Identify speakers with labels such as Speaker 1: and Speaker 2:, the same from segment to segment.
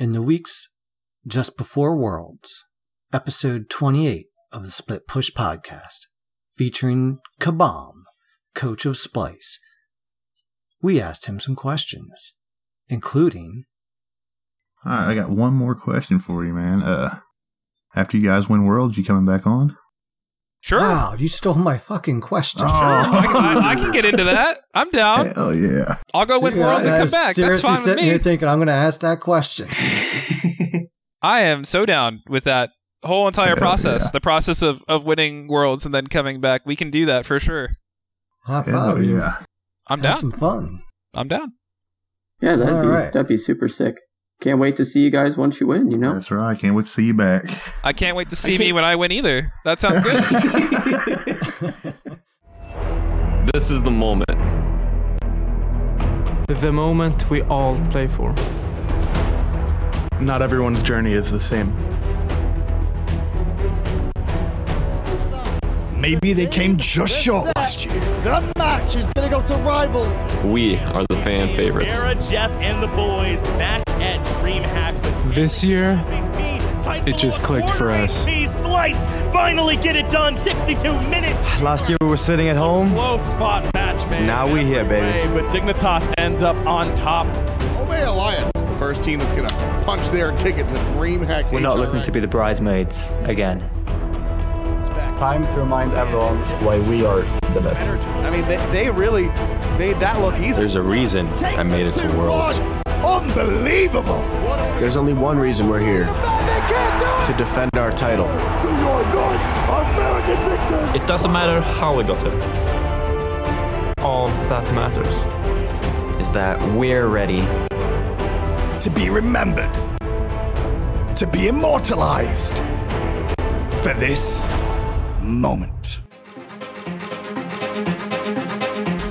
Speaker 1: In the weeks just before Worlds, episode 28 of the Split Push podcast, featuring Kabam, coach of Splyce, we asked him some questions, including
Speaker 2: All right, I got one more question for you, man. Uh, after you guys win Worlds, you coming back on?
Speaker 3: Sure.
Speaker 1: Wow, you stole my fucking question.
Speaker 2: Oh.
Speaker 3: I, can- I- I can get into that. I'm down.
Speaker 2: Hell yeah!
Speaker 3: I'll go win Worlds and
Speaker 1: I- I
Speaker 3: come
Speaker 1: was
Speaker 3: back. That's
Speaker 1: Seriously
Speaker 3: fine with
Speaker 1: sitting
Speaker 3: me.
Speaker 1: here thinking I'm going to ask that question.
Speaker 3: I am so down with that whole entire
Speaker 2: Hell
Speaker 3: process.
Speaker 2: yeah.
Speaker 3: The process of, of winning Worlds and then coming back. We can do that for sure.
Speaker 1: High
Speaker 2: Hell
Speaker 1: five.
Speaker 2: yeah!
Speaker 3: I'm
Speaker 1: Have
Speaker 3: down.
Speaker 1: some fun.
Speaker 3: I'm down.
Speaker 4: Yeah, that'd
Speaker 1: All
Speaker 4: be
Speaker 1: right.
Speaker 4: that'd be super sick. Can't wait to see you guys once you win. You know,
Speaker 2: That's right. I can't wait to see you back.
Speaker 3: I can't wait to see me when I win either. That sounds good.
Speaker 5: This is the moment.
Speaker 6: The moment we all play for.
Speaker 7: Not everyone's journey is the same.
Speaker 8: Maybe they came just short last year.
Speaker 9: The match is going to go to rival.
Speaker 5: We are the fan favorites.
Speaker 10: Sarah, Jeff, and the boys back at DreamHack. with
Speaker 6: This year, it just clicked for us.
Speaker 10: Finally get it done. 62 minutes.
Speaker 8: Last year we were sitting at home.
Speaker 10: Close spot match, man.
Speaker 8: Now we here, baby.
Speaker 10: But Dignitas ends up on top.
Speaker 11: Obey Alliance, the first team that's going to punch their ticket to DreamHack.
Speaker 12: We're not looking to be the bridesmaids again.
Speaker 9: Time to remind everyone why we are the best.
Speaker 11: I mean, they, they really made that look easy.
Speaker 5: There's a reason I made it to Worlds.
Speaker 9: Unbelievable.
Speaker 7: There's only one reason we're here to defend our title.
Speaker 5: It doesn't matter how we got it.
Speaker 6: All that matters.
Speaker 12: Is that we're ready.
Speaker 8: To be remembered. To be immortalized. For this moment.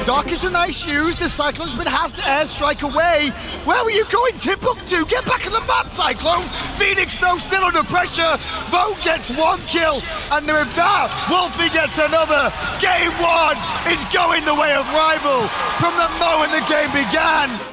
Speaker 9: Dark is of night shoes, the Cyclonesman has been has the airstrike away. Where were you going, Timbuktu? Get back on the map, Cyclone! Phoenix, though, still under pressure. Vogue gets one kill, and with that, Wolfie gets another. Game one is going the way of rival from the moment the game began.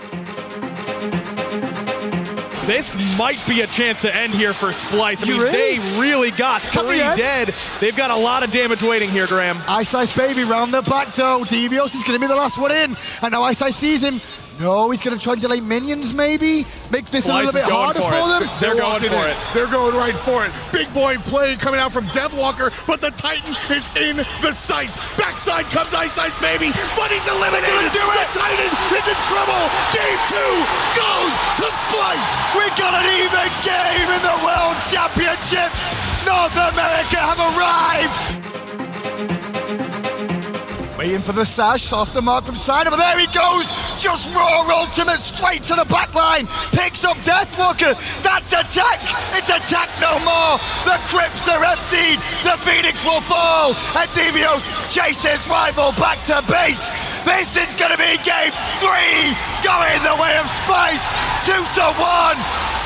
Speaker 10: This might be a chance to end here for Splyce. I
Speaker 9: You
Speaker 10: mean,
Speaker 9: really?
Speaker 10: they really got three dead. They've got a lot of damage waiting here, Graham.
Speaker 9: Ice Ice Baby round the back though. Divios is going to be the last one in. And now Ice Ice sees him. No, he's going to try and delay minions maybe. Make this a little bit harder
Speaker 10: for
Speaker 9: for, them.
Speaker 10: They're going for
Speaker 11: in.
Speaker 10: it.
Speaker 11: They're going right for it. Big boy play coming out from Deathwalker, but the Titan is in the sights. Backside comes Ice Ice Baby, but he's eliminated.
Speaker 9: do
Speaker 11: the. Titan is in trouble. Game two goes to Splyce.
Speaker 9: We got an even game in the World Championships. North America have arrived. Waiting for the sash, off the mark from Sino, but there he goes. Just raw ultimate straight to the back line. Picks up Deathwalker. That's attack. It's attack no more. The crypts are emptied. The Phoenix will fall. And Divios chases rival back to base. This is to be game three. Going the way of Splyce. Two to one.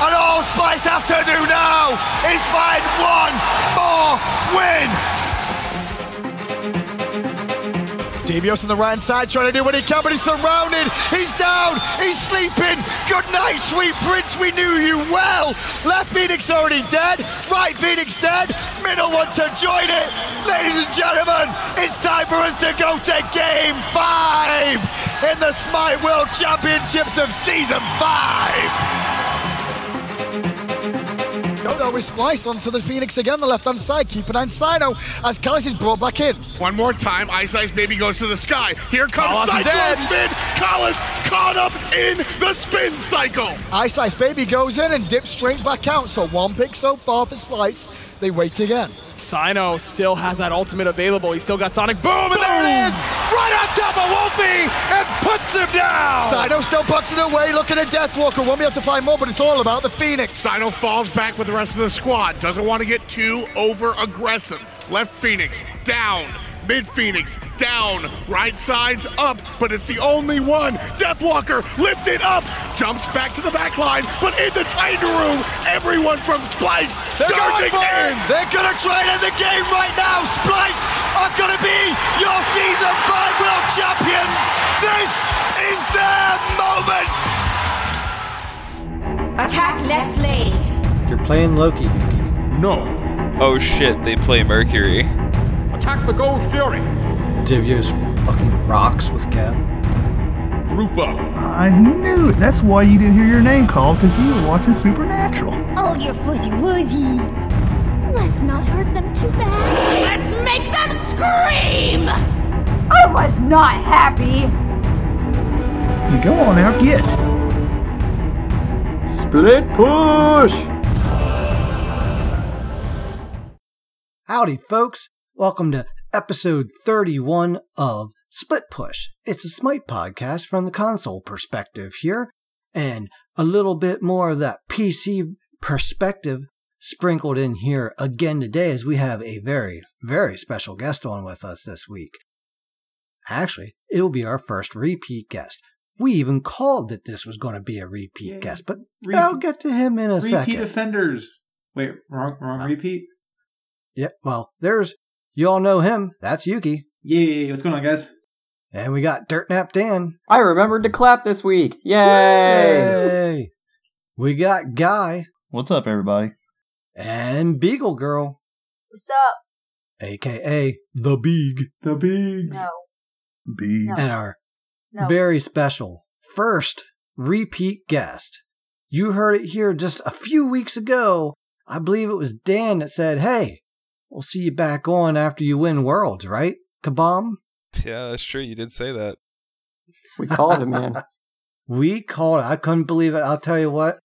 Speaker 9: And all Splyce have to do now is find one more win. Divios on the right side trying to do what he can, but he's surrounded. He's down. He's sleeping. Good night, sweet prince. We knew you well. Left Phoenix already dead. Right Phoenix dead. Middle one to join it. Ladies and gentlemen, it's time for us to go to game five in the Smite World Championships of season five. No, Splyce onto the Phoenix again, the left hand side. Keep an eye on Sino as Callis is brought back in.
Speaker 11: One more time, Ice Ice Baby goes to the sky. Here comes Cyclone. Spin. Collis caught up in the spin cycle.
Speaker 9: Ice Ice Baby goes in and dips straight back out. So one pick so far for Splyce. They wait again.
Speaker 10: Sino still has that ultimate available. He's still got Sonic Boom, and there it is! Right on top of Wolfie and puts him down!
Speaker 9: Sino still bucks it away, looking at Deathwalker. Won't be able to find more, but it's all about the Phoenix.
Speaker 11: Sino falls back with the rest of the squad. Doesn't want to get too over aggressive. Left Phoenix down. Mid Phoenix down. Right side's up, but it's the only one. Deathwalker lifted up. Jumps back to the back line, but in the Titan room, everyone from Splyce
Speaker 9: They're
Speaker 11: surging
Speaker 9: going
Speaker 11: in.
Speaker 9: They're gonna try and end the game right now. Splyce are gonna be your season five world champions. This is their moment.
Speaker 13: Attack left lane.
Speaker 1: You're playing Loki, Yuki.
Speaker 14: No.
Speaker 3: Oh shit, they play Mercury.
Speaker 14: Attack the Gold Fury.
Speaker 1: Divios fucking rocks with Kev.
Speaker 14: Group up.
Speaker 2: I knew it. That's why you didn't hear your name called, because you were watching Supernatural.
Speaker 13: Oh, you're fuzzy wuzzy. Let's not hurt them too bad. Let's make them scream! I was not happy.
Speaker 2: Go on out, get.
Speaker 4: Split push!
Speaker 1: Howdy, folks. Welcome to episode 31 of Split Push. It's a Smite podcast from the console perspective here, and a little bit more of that PC perspective sprinkled in here again today as we have a very, very special guest on with us this week. Actually, it'll be our first repeat guest. We even called that this was going to be a repeat guest, but
Speaker 15: Repeat-
Speaker 1: I'll get to him in a
Speaker 15: repeat
Speaker 1: second.
Speaker 15: offenders. Wait, wrong, wrong uh, repeat.
Speaker 1: Yep. Well, there's you all know him. That's Yuki.
Speaker 15: Yay! What's going on, guys?
Speaker 1: And we got Dirt Nap Dan.
Speaker 4: I remembered to clap this week. Yay!
Speaker 1: Yay! We got Guy
Speaker 2: What's up, everybody?
Speaker 1: and Beagle Girl,
Speaker 13: What's up?
Speaker 1: aka the Beag,
Speaker 15: The bigs.
Speaker 13: No.
Speaker 2: Beads.
Speaker 1: and our
Speaker 13: No.
Speaker 1: very special first repeat guest. You heard it here just a few weeks ago. I believe it was Dan that said, "Hey, we'll see you back on after you win Worlds, right?" Kabam.
Speaker 3: Yeah, that's true. You did say that.
Speaker 4: We called it, man.
Speaker 1: We called it. I couldn't believe it. I'll tell you what.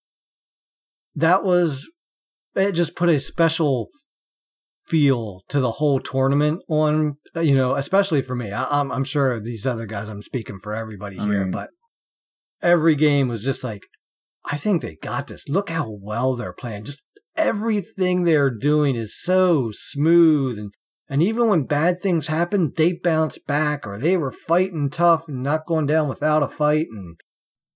Speaker 1: That was it just put a special feel to the whole tournament on you know, especially for me. I, I'm I'm sure these other guys I'm speaking for everybody
Speaker 2: I
Speaker 1: here,
Speaker 2: mean-
Speaker 1: but every game was just like I think they got this. Look how well they're playing. Just everything they're doing is so smooth and and even when bad things happen, they bounce back or they were fighting tough and not going down without a fight and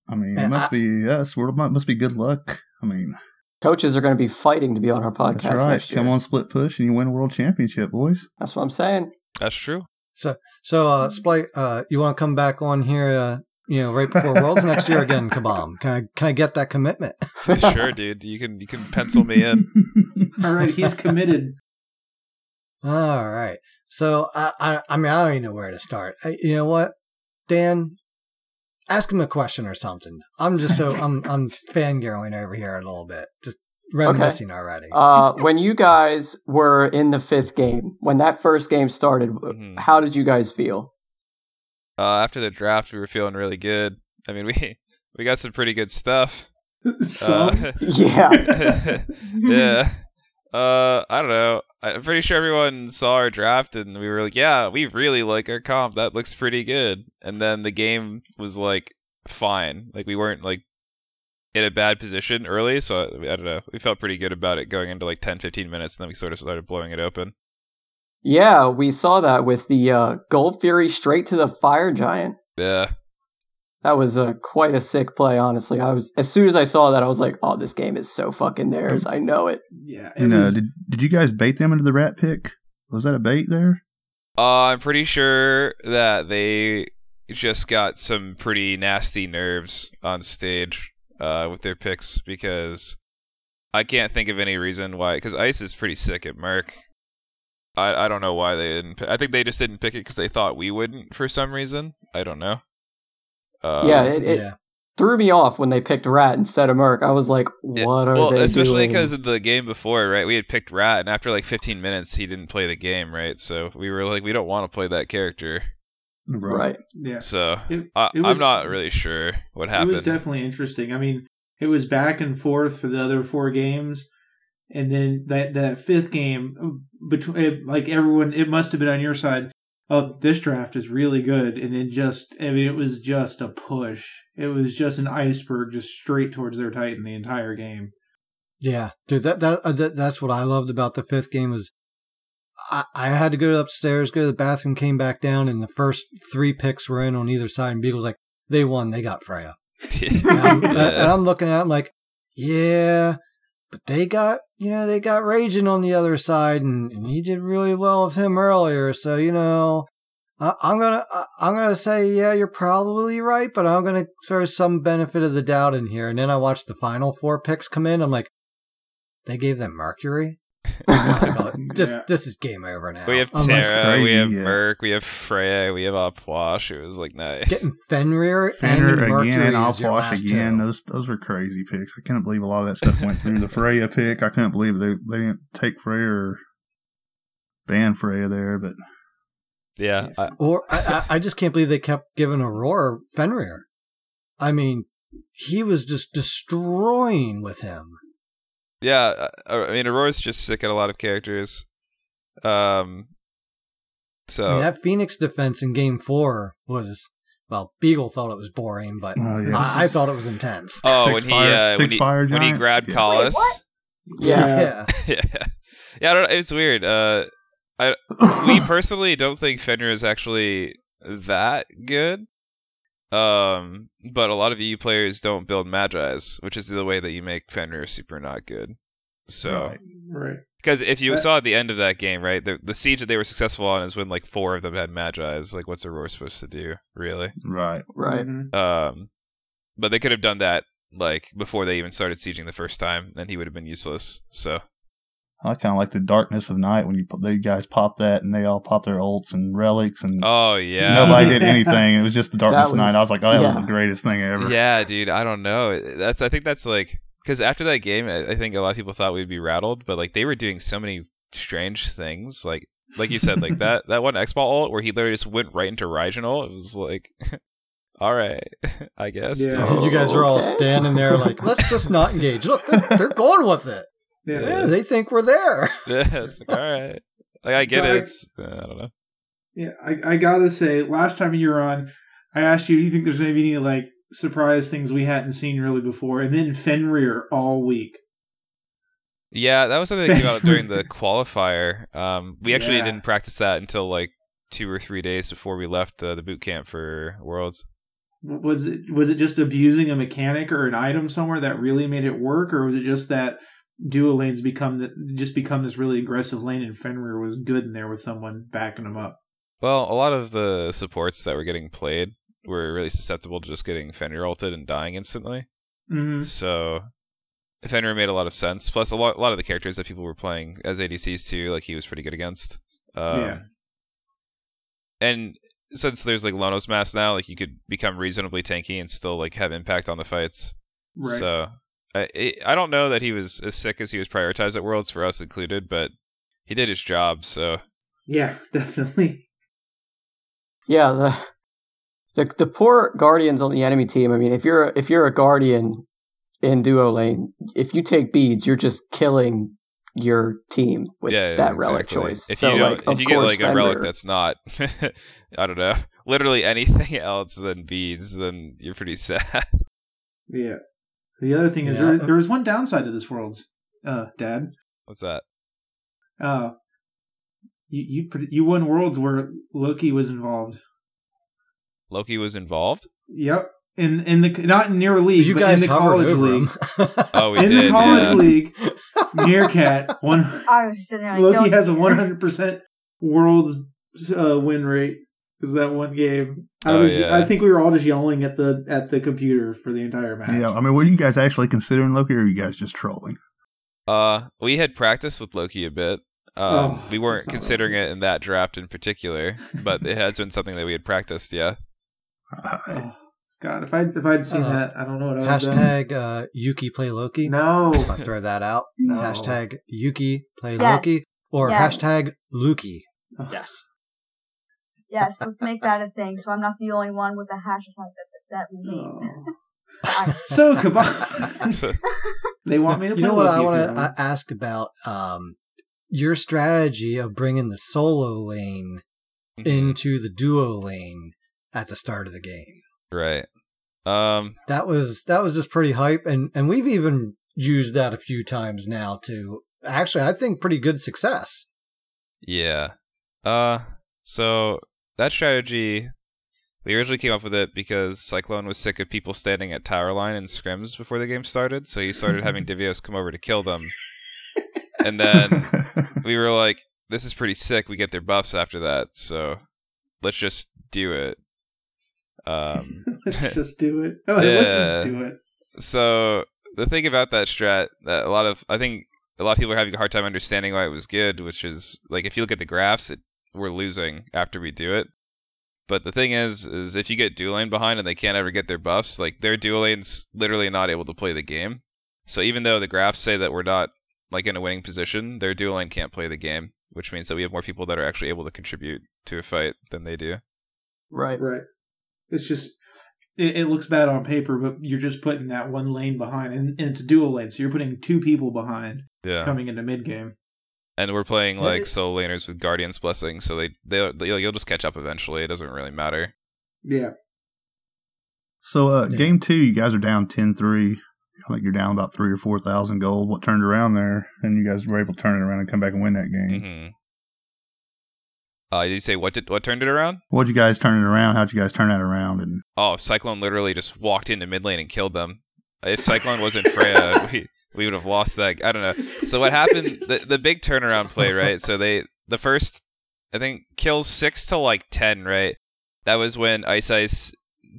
Speaker 2: I mean, it must
Speaker 1: I-
Speaker 2: be us. It must be good luck. I mean,
Speaker 4: Coaches are going to be fighting to be on our podcast
Speaker 2: that's right.
Speaker 4: next year.
Speaker 2: Come on, split push, and you win a world championship, boys.
Speaker 4: That's what I'm saying.
Speaker 3: That's true.
Speaker 1: So, so, uh, Splite, uh, you want to come back on here, uh, you know, right before Worlds next year again, Kabam? Can I, can I get that commitment?
Speaker 3: sure, dude. You can you can pencil me in.
Speaker 15: All right, he's committed.
Speaker 1: All right. So, I, I, I mean, I don't even know where to start. I, you know what, Dan? Ask him a question or something. I'm just so I'm I'm fangirling over here a little bit, just reminiscing already.
Speaker 4: Uh, when you guys were in the fifth game, when that first game started,
Speaker 3: Mhm.
Speaker 4: how did you guys feel?
Speaker 3: Uh, after the draft, we were feeling really good. I mean, we we got some pretty good stuff.
Speaker 15: Some.
Speaker 3: Uh,
Speaker 4: Yeah.
Speaker 3: yeah. Uh, I don't know. I'm pretty sure everyone saw our draft and we were like, yeah, we really like our comp. That looks pretty good. And then the game was like fine. Like we weren't like in a bad position early, so I, I don't know. We felt pretty good about it going into like 10, 15 minutes, and then we sort of started blowing it open.
Speaker 4: Yeah, we saw that with the uh, Gold Fury straight to the Fire Giant.
Speaker 3: Yeah.
Speaker 4: That was uh, quite a sick play, honestly. I was as soon as I saw that, I was like, "Oh, this game is so fucking theirs." I know it.
Speaker 15: Yeah. It
Speaker 2: And uh, did did you guys bait them into the rat pick? Was that a bait there?
Speaker 3: Uh, I'm pretty sure that they just got some pretty nasty nerves on stage uh, with their picks because I can't think of any reason why. Because Ice is pretty sick at Merc. I I don't know why they didn't. Pick, I think they just didn't pick it because they thought we wouldn't for some reason. I don't know. Uh,
Speaker 4: yeah, it, it
Speaker 1: yeah.
Speaker 4: threw me off when they picked Rat instead of Merc. I was like, "What are
Speaker 3: well,
Speaker 4: they
Speaker 3: especially
Speaker 4: doing?"
Speaker 3: because of the game before, right? We had picked Rat, and after like 15 minutes, he didn't play the game, right? So we were like, we don't want to play that character.
Speaker 4: right.
Speaker 15: yeah.
Speaker 3: So
Speaker 15: It-
Speaker 3: I,
Speaker 15: was,
Speaker 3: I'm not really sure what happened.
Speaker 15: It was definitely interesting. I mean, it was back and forth for the other four games, and then that that fifth game between like everyone, it must have been on your side. Oh, this draft is really good, and then just I mean, it was just a push. It was just an iceberg, just straight towards their Titan the entire game.
Speaker 1: Yeah, dude, that, that uh, that that's what I loved about the fifth game was I, I had to go upstairs, go to the bathroom, came back down, and the first three picks were in on either side, and Beagle's like, they won, they got Freya. and, I'm, and I'm looking at him like, yeah, but they got, you know, they got Raijin on the other side, and, and he did really well with him earlier, so, you know, I, I'm gonna I, I'm gonna say yeah, you're probably right, but I'm gonna throw some benefit of the doubt in here. And then I watched the final four picks come in. I'm like, they gave them Mercury. this
Speaker 15: Yeah.
Speaker 1: this is game over now.
Speaker 3: We have
Speaker 1: I'm like,
Speaker 3: Terra, we have
Speaker 2: yeah.
Speaker 3: Merc, we have Freya, we have Opwash. It was like nice.
Speaker 1: getting Fenrir,
Speaker 2: Fenrir
Speaker 1: and Mercury
Speaker 2: again and
Speaker 1: is
Speaker 2: Opwash again.
Speaker 1: two.
Speaker 2: Those those were crazy picks. I couldn't believe a lot of that stuff went through. The Freya pick, I couldn't believe they they didn't take Freya or ban Freya there, but
Speaker 3: yeah, I,
Speaker 1: Or I, I I just can't believe they kept giving Aurora Fenrir. I mean, he was just destroying with him.
Speaker 3: Yeah. I, I mean, Aurora's just sick at a lot of characters. Um, so
Speaker 1: I mean, that Phoenix defense in Game Four was well. Beagle thought it was boring, but
Speaker 2: Oh, yeah.
Speaker 1: I, I thought it was intense.
Speaker 3: oh,
Speaker 2: Six
Speaker 3: when he
Speaker 2: fire-
Speaker 3: uh, when he
Speaker 2: fire
Speaker 3: when he grabbed
Speaker 2: Yeah.
Speaker 3: Collis.
Speaker 4: Yeah.
Speaker 1: yeah.
Speaker 3: yeah, yeah. I don't, it's weird. Uh, I we personally don't think Fenrir is actually that good. Um, but a lot of EU players don't build Magi's, which is the way that you make Fenrir super not good. So,
Speaker 2: Right.
Speaker 15: Right.
Speaker 3: because if you
Speaker 15: That-
Speaker 3: saw at the end of that game, right, the the siege that they were successful on is when like four of them had Magi's. Like, what's Aurora supposed to do, really?
Speaker 2: right.
Speaker 4: Right.
Speaker 15: Mhm.
Speaker 3: Um, but they could have done that like before they even started sieging the first time, and he would have been useless. So.
Speaker 2: I kind of like the darkness of night when you they guys pop that and they all pop their ults and relics and
Speaker 3: Oh yeah.
Speaker 2: nobody did anything. It was just the darkness
Speaker 4: That
Speaker 2: of night. I was like, oh, that was the greatest thing ever.
Speaker 3: Yeah, dude, I don't know. That's I think that's like because after that game, I I think a lot of people thought we'd be rattled, but like they were doing so many strange things, like like you said, like that that one X ball ult where he literally just went right into Raijin ult. It was like, all right, I guess.
Speaker 15: Yeah.
Speaker 3: dude.
Speaker 1: you guys are all oh,
Speaker 4: Okay.
Speaker 1: standing there like, let's just not engage. Look, they're, they're going with it.
Speaker 15: Yeah.
Speaker 1: Yeah, they think we're there.
Speaker 3: Yeah, it's like all right. Like I get
Speaker 15: So
Speaker 3: it.
Speaker 15: I-
Speaker 3: uh, I don't know.
Speaker 15: Yeah, I, I gotta say, last time you were on, I asked you, do you think there's gonna be any like surprise things we hadn't seen really before? And then Fenrir all week.
Speaker 3: Yeah, that was something that came out during the qualifier. Um, we actually
Speaker 15: Yeah.
Speaker 3: didn't practice that until like two or three days before we left uh, the boot camp for Worlds.
Speaker 15: Was it was it just abusing a mechanic or an item somewhere that really made it work, or was it just that duo lanes become the, just become this really aggressive lane and Fenrir was good in there with someone backing him up?
Speaker 3: Well, a lot of the supports that were getting played were really susceptible to just getting Fenrir ulted and dying instantly.
Speaker 15: Mm-hmm.
Speaker 3: So Fenrir made a lot of sense. Plus, a lot, a lot of the characters that people were playing as ADCs too, like he was pretty good against. Um,
Speaker 15: Yeah.
Speaker 3: And since there's like Lono's Mask now, like you could become reasonably tanky and still like have impact on the fights.
Speaker 15: Right.
Speaker 3: So I I- I don't know that he was as sick as he was prioritized at Worlds for us included, but he did his job. So
Speaker 15: Yeah, definitely.
Speaker 4: Yeah, the, the the poor guardians on the enemy team. I mean, if you're if you're a guardian in duo lane, if you take beads, you're just killing your team with
Speaker 3: yeah,
Speaker 4: that relic choice.
Speaker 3: If
Speaker 4: so
Speaker 3: you don't,
Speaker 4: like,
Speaker 3: if
Speaker 4: of
Speaker 3: you get
Speaker 4: course,
Speaker 3: like a relic that's not, I don't know, literally anything else than beads, then you're pretty sad.
Speaker 15: Yeah. The other thing is
Speaker 1: Yeah.
Speaker 15: there, there was one downside to this world's uh dad.
Speaker 3: What's that?
Speaker 15: Uh you you put- you won worlds where Loki was involved.
Speaker 3: Loki was involved.
Speaker 15: Yep. In in the not in near league,
Speaker 1: You
Speaker 15: but
Speaker 1: guys
Speaker 15: in the college league.
Speaker 3: Oh, we
Speaker 15: in
Speaker 3: did.
Speaker 15: the college
Speaker 3: yeah.
Speaker 15: league, Meerkat one
Speaker 13: I was just sitting there like,
Speaker 15: Loki has a one hundred percent world's uh, win rate because that one game. I
Speaker 3: Oh,
Speaker 15: was
Speaker 3: yeah.
Speaker 15: I think we were all just yelling at the at the computer for the entire match.
Speaker 2: Yeah, I mean, were you guys actually considering Loki, or are you guys just trolling?
Speaker 3: Uh, we had practiced with Loki a bit. Um,
Speaker 15: Oh,
Speaker 3: we weren't considering
Speaker 15: Loki.
Speaker 3: it in that draft in particular, but it has been something that we had practiced. Yeah.
Speaker 15: Oh, God, if I if I'd seen
Speaker 1: Uh,
Speaker 15: that, I don't know what I would have done.
Speaker 1: Hashtag uh, Yuki play Loki.
Speaker 15: No.
Speaker 1: Just want to throw that out.
Speaker 15: No.
Speaker 1: Hashtag Yuki play
Speaker 13: Yes.
Speaker 1: Loki or
Speaker 13: Yes.
Speaker 1: hashtag Luki. Yes.
Speaker 13: Yes, let's make that a thing. So I'm not the only one with a hashtag that that we hate. I-
Speaker 15: So Kabam, they want me to.
Speaker 1: You
Speaker 15: play
Speaker 1: know what I want to ask about? Um, your strategy of bringing the solo lane
Speaker 3: Mm-hmm.
Speaker 1: into the duo lane at the start of the game.
Speaker 3: Right. Um.
Speaker 1: That was that was just pretty hype, and and we've even used that a few times now to actually I think pretty good success.
Speaker 3: Yeah. Uh. So that strategy, we originally came up with it because Cyclone was sick of people standing at tower line and scrims before the game started, so he started having Divios come over to kill them. And then we were like, "This is pretty sick. We get their buffs after that." So let's just do it. Um,
Speaker 15: let's just do it. Oh, Let's just do it.
Speaker 3: So the thing about that strat that a lot of I think a lot of people are having a hard time understanding why it was good, which is like if you look at the graphs, it, we're losing after we do it. But the thing is, is if you get dual lane behind and they can't ever get their buffs, like their dual lane's literally not able to play the game. So even though the graphs say that we're not like in a winning position, their dual lane can't play the game, which means that we have more people that are actually able to contribute to a fight than they do.
Speaker 4: Right.
Speaker 15: Right. It's just it, it looks bad on paper, but you're just putting that one lane behind, and, and it's dual lane, so you're putting two people behind
Speaker 3: Yeah.
Speaker 15: coming into mid game.
Speaker 3: And we're playing like
Speaker 15: it-
Speaker 3: solo laners with Guardian's Blessing, so they they they you'll just catch up eventually. It doesn't really matter.
Speaker 15: Yeah.
Speaker 2: So, uh, game two, you guys are down 10 3. I think you're down about three or 4,000 gold. What turned around there? And you guys were able to turn it around and come back and win that game.
Speaker 3: hmm Uh, did you say what did what turned it around?
Speaker 2: What'd you guys turn it around? How'd you guys turn that around? And
Speaker 3: Oh, Cyclone literally just walked into mid lane and killed them. If Cyclone wasn't Freya, we we would have lost that. I don't know. So what happened? The the big turnaround play, right? So they the first I think kills six to like ten, right? That was when Ice Ice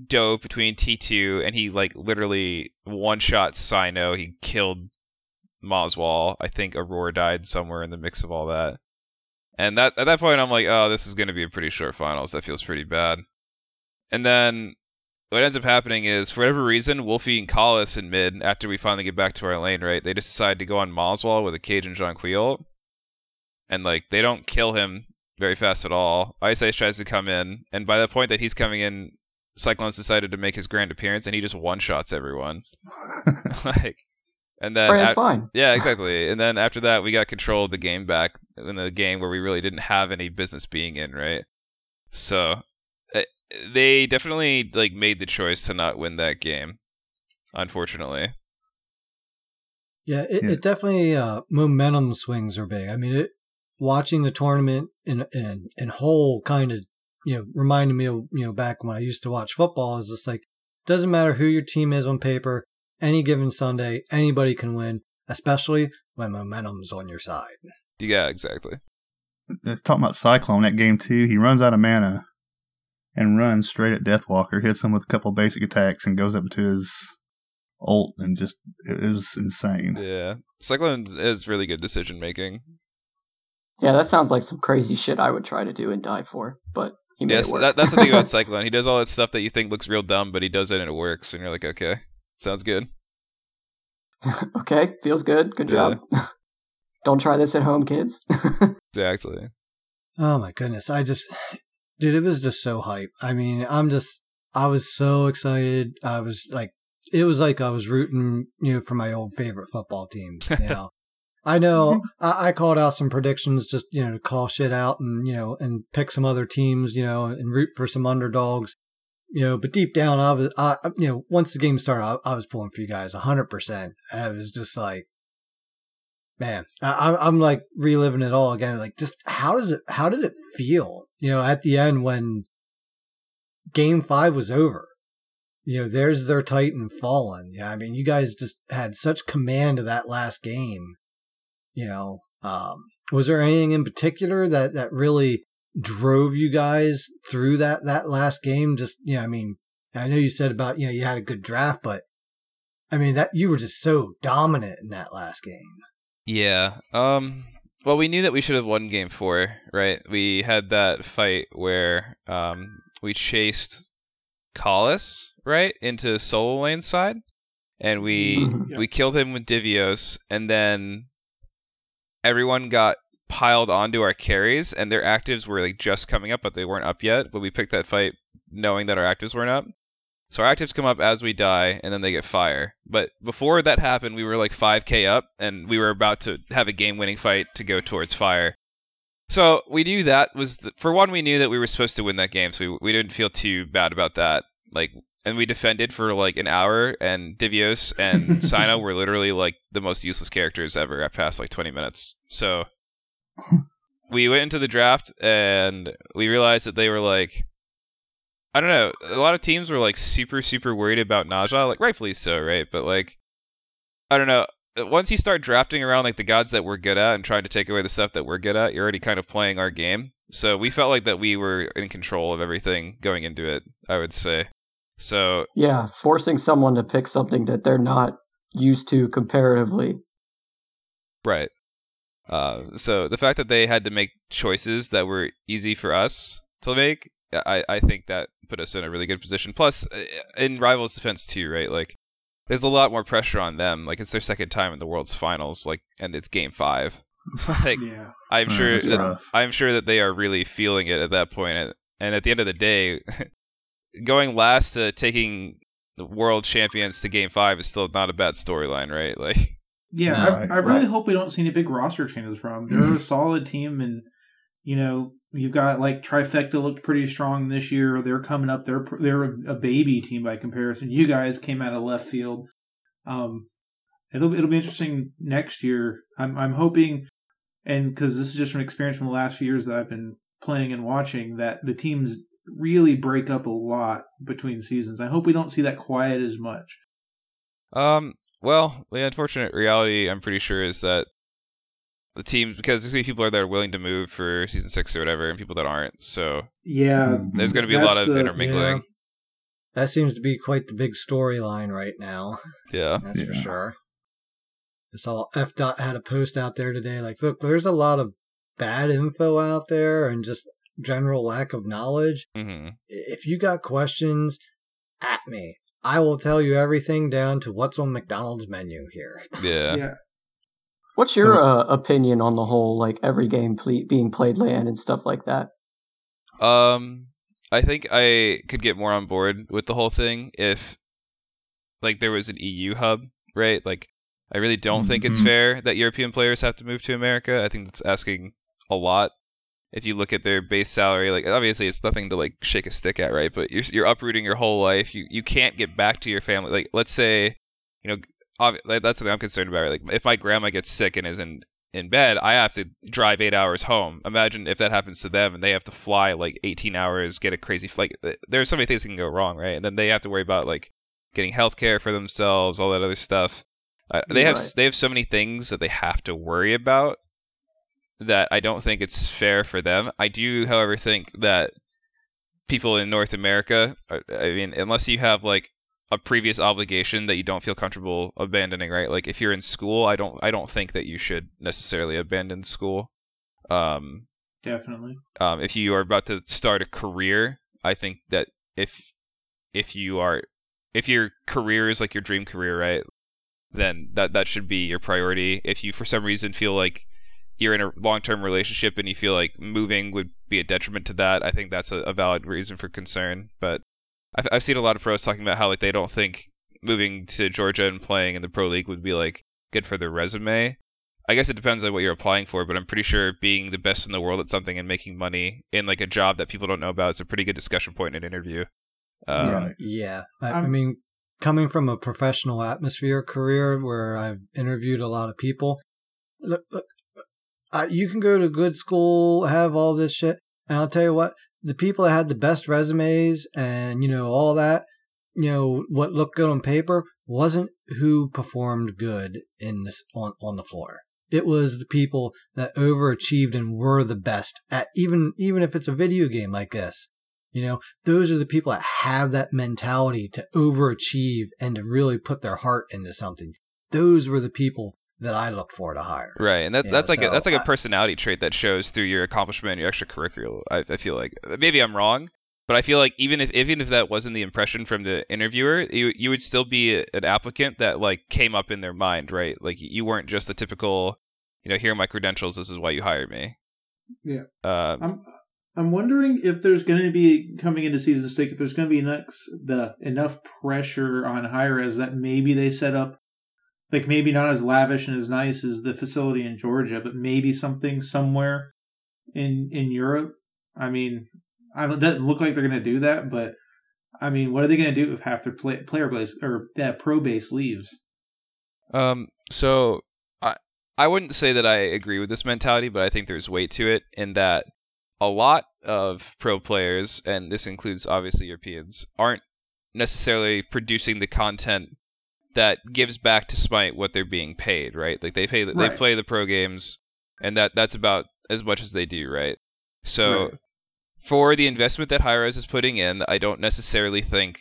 Speaker 3: dove between T2 and he like literally one shot Sino. He killed Moswal. I think Aurora died somewhere in the mix of all that. And that at that point I'm like, oh, this is going to be a pretty short finals. That feels pretty bad. And then what ends up happening is, for whatever reason, Wolfie and Collis in mid, after we finally get back to our lane, right, they just decide to go on Moswal with a Cage and Jonquil. And, like, they don't kill him very fast at all. Ice Ice tries to come in, and by the point that he's coming in, Cyclone's decided to make his grand appearance, and he just one-shots everyone. like, and then... At-
Speaker 4: fine.
Speaker 3: Yeah, exactly. And then after that, we got control of the game back in the game where we really didn't have any business being in, right? So they definitely like made the choice to not win that game, unfortunately.
Speaker 1: Yeah, it,
Speaker 2: Yeah.
Speaker 1: it definitely uh, momentum swings are big. I mean, it watching the tournament in in in whole kind of you know reminded me of you know back when I used to watch football. Is just like doesn't matter who your team is on paper. Any given Sunday, anybody can win, especially when momentum's on your side.
Speaker 3: Yeah, exactly.
Speaker 2: uh, talking about Cyclone, that game two, he runs out of mana and runs straight at Deathwalker, hits him with a couple basic attacks, and goes up to his ult and just, it, it was insane.
Speaker 3: Yeah, Cyclone is really good decision making.
Speaker 4: Yeah, that sounds like some crazy shit I would try to do and die for, but he
Speaker 3: Yes,
Speaker 4: it
Speaker 3: that, that's the thing about Cyclone. He does all that stuff that you think looks real dumb, but he does it and it works, and you're like, okay, sounds good.
Speaker 4: okay, feels good. Good job. Don't try this at home, kids.
Speaker 3: Exactly.
Speaker 1: Oh my goodness. I just, dude, it was just so hype. I mean, I'm just, I was so excited. I was like, it was like I was rooting, you know, for my old favorite football team. You know, I know mm-hmm. I, I called out some predictions just, you know, to call shit out and, you know, and pick some other teams, you know, and root for some underdogs, you know, but deep down, I was, I, you know, once the game started, I, I was pulling for you guys 100%. And I was just like, man, I, I'm- I'm like reliving it all again. Like, just how does it, how did it feel, you know, at the end when game five was over? You know, there's their Titan fallen. Yeah, I mean, you guys just had such command of that last game. You know, um, was there anything in particular that, that really drove you guys through that, that last game? Just, you know, I mean, I know you said about, you know, you had a good draft, but I mean, that you were just so dominant in that last game.
Speaker 3: Yeah. Um. Well, we knew that we should have won game four, right? We had that fight where um we chased Collis right into solo lane side, and we
Speaker 15: Mhm.
Speaker 3: we killed him with Divios, and then everyone got piled onto our carries, and their actives were like just coming up, but they weren't up yet. But we picked that fight knowing that our actives weren't up. So our actives come up as we die, and then they get fire. But before that happened, we were like 5k up, and we were about to have a game-winning fight to go towards fire. So we knew that was the, for one, we knew that we were supposed to win that game, so we, we didn't feel too bad about that. Like, and we defended for like an hour, and Divios and Sino were literally like the most useless characters ever at past like 20 minutes. So we went into the draft, and we realized that they were like I don't know. A lot of teams were like super, super worried about Nezha, like rightfully so, right? But like, I don't know. Once you start drafting around like the gods that we're good at and trying to take away the stuff that we're good at, you're already kind of playing our game. So we felt like that we were in control of everything going into it. I would say. So
Speaker 4: Yeah, forcing someone to pick something that they're not used to comparatively.
Speaker 3: Right. Uh, so the fact that they had to make choices that were easy for us to make, I, I think that put us in a really good position. Plus, uh, in rivals' defense too, right? Like, there's a lot more pressure on them. Like, it's their second time in the World's Finals, like, and it's Game Five. like,
Speaker 15: Yeah.
Speaker 3: I'm
Speaker 2: Oh,
Speaker 3: sure
Speaker 2: that's
Speaker 3: that,
Speaker 2: rough.
Speaker 3: I'm sure that they are really feeling it at that point. And at the end of the day, going last to taking the world champions to Game Five is still not a bad storyline, right? Like.
Speaker 15: Yeah,
Speaker 2: No,
Speaker 15: I, I really
Speaker 2: right.
Speaker 15: hope we don't see any big roster changes from. 'em. They're a solid team, and you know you've got like trifecta looked pretty strong this year. They're coming up. They're they're a, baby team by comparison. You guys came out of left field. Um, it'll it'll be interesting next year. I'm I'm hoping, and because this is just from experience from the last few years that I've been playing and watching, that the teams really break up a lot between seasons. I hope we don't see that quiet as much.
Speaker 3: Um. Well, the unfortunate reality, I'm pretty sure, is that the teams because there's gonna be people that are willing to move for season six or whatever, and people that aren't. So
Speaker 15: Yeah,
Speaker 3: there's gonna be a lot of
Speaker 15: the-
Speaker 3: intermingling.
Speaker 1: Yeah. That seems to be quite the big storyline right now.
Speaker 3: Yeah.
Speaker 1: That's for sure. I saw F dot had a post out there today. Like, look, there's a lot of bad info out there and just general lack of knowledge.
Speaker 3: hmm
Speaker 1: If you got questions, at me. I will tell you everything down to what's on McDonald's menu here.
Speaker 3: Yeah.
Speaker 15: yeah.
Speaker 4: What's your uh, opinion on the whole like every game ple- being played land and stuff like that?
Speaker 3: Um, I think I could get more on board with the whole thing if, like, there was an EU hub, right? Like, I really don't think it's
Speaker 2: Mhm.
Speaker 3: fair that European players have to move to America. I think that's asking a lot. If you look at their base salary, like obviously it's nothing to like shake a stick at, right? But you're you're uprooting your whole life. You you can't get back to your family. Like let's say, you know, obvi- like, that's something I'm concerned about. Right? Like if my grandma gets sick and is in in bed, I have to drive eight hours home. Imagine if that happens to them and they have to fly like 18 hours, get a crazy flight. There's so many things that can go wrong, right? And then they have to worry about like getting health care for themselves, all that other stuff. Uh, they have
Speaker 4: Right.
Speaker 3: they have so many things that they have to worry about that I don't think it's fair for them. I do, however, think that people in North America, uh, I mean, unless you have like a previous obligation that you don't feel comfortable abandoning, right? Like if you're in school, I don't I don't think that you should necessarily abandon school. Um,
Speaker 15: Definitely.
Speaker 3: um, if you are about to start a career, I think that if if you are if your career is like your dream career, right, then that that should be your priority. If you for some reason feel like you're in a long-term relationship and you feel like moving would be a detriment to that, I think that's a, a valid reason for concern. But I've I've seen a lot of pros talking about how like they don't think moving to Georgia and playing in the pro league would be like good for their resume. I guess it depends on what you're applying for, but I'm pretty sure being the best in the world at something and making money in like a job that people don't know about is a pretty good discussion point in an interview. Um,
Speaker 2: Right.
Speaker 1: Yeah. I, I mean, coming from a professional atmosphere career where I've interviewed a lot of people, look, look uh, you can go to good school, have all this shit, and I'll tell you what, the people that had the best resumes and, you know, all that, you know, what looked good on paper wasn't who performed good in this on, on the floor. It was the people that overachieved and were the best at even even if it's a video game like this. You know, those are the people that have that mentality to overachieve and to really put their heart into something. Those were the people that I look for to hire.
Speaker 3: Right, and that,
Speaker 1: Yeah,
Speaker 3: that's like a, that's like a
Speaker 1: I-
Speaker 3: personality trait that shows through your accomplishment, your extracurricular. I, I feel like maybe I'm wrong, but I feel like even if even if that wasn't the impression from the interviewer, you you would still be a- an applicant that like came up in their mind, right? Like you weren't just a typical, you know, here are my credentials. This is why you hired me.
Speaker 15: Yeah.
Speaker 3: Uh,
Speaker 15: I'm I'm wondering if there's going to be coming into season six if there's going to be enough the enough pressure on Hi-Rez that maybe they set up like maybe not as lavish and as nice as the facility in Georgia, but maybe something somewhere in in Europe. I mean, I don't doesn't look like they're going to do that, but I mean, what are they going to do if half their play, player base or that pro base leaves?
Speaker 3: Um, so I I wouldn't say that I agree with this mentality, but I think there's weight to it in that a lot of pro players, and this includes obviously Europeans, aren't necessarily producing the content that gives back to Smite what they're being paid, right? Like they pay, they play the pro games, and that that's about as much as they do, right? So
Speaker 15: Right.
Speaker 3: for the investment that Hi-Rez is putting in, I don't necessarily think,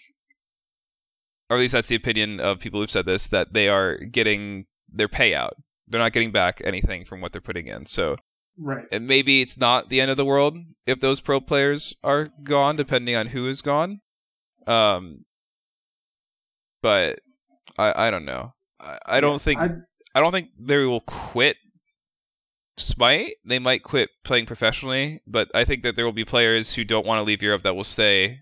Speaker 3: or at least that's the opinion of people who've said this, that they are getting their payout. They're not getting back anything from what they're putting in. So
Speaker 15: Right.
Speaker 3: and maybe it's not the end of the world if those pro players are gone, depending on who is gone. Um, but I I don't know. I, I don't think
Speaker 15: I,
Speaker 3: I don't think they will quit Smite. They might quit playing professionally, but I think that there will be players who don't want to leave Europe that will stay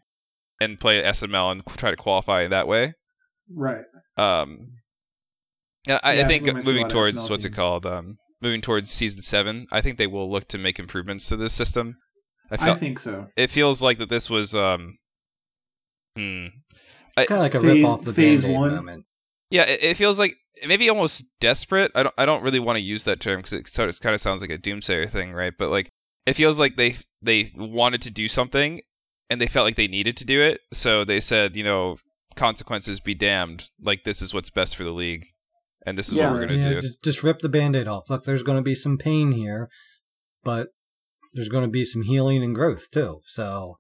Speaker 3: and play SML and try to qualify that way.
Speaker 15: right.
Speaker 3: Um, yeah, I,
Speaker 15: Yeah,
Speaker 3: I think
Speaker 15: we might see a
Speaker 3: moving towards
Speaker 15: SML
Speaker 3: what's it called? Um, moving towards season seven, I think they will look to make improvements to this system. I,
Speaker 15: I think so.
Speaker 3: it feels like that this was um, hmm,
Speaker 1: Kind of like a
Speaker 15: Phase-
Speaker 1: rip off the
Speaker 15: phase one.
Speaker 1: moment.
Speaker 3: Yeah, it, it feels like maybe almost desperate. I don't I don't really want to use that term because it sort of kind of sounds like a doomsayer thing, right? But like it feels like they they wanted to do something and they felt like they needed to do it, so they said, you know, consequences be damned. Like this is what's best for the league, and this is
Speaker 4: Yeah.
Speaker 3: what we're gonna
Speaker 1: Yeah,
Speaker 3: do.
Speaker 1: just, just rip the band-aid off. Look, there's going to be some pain here, but there's going to be some healing and growth too. So,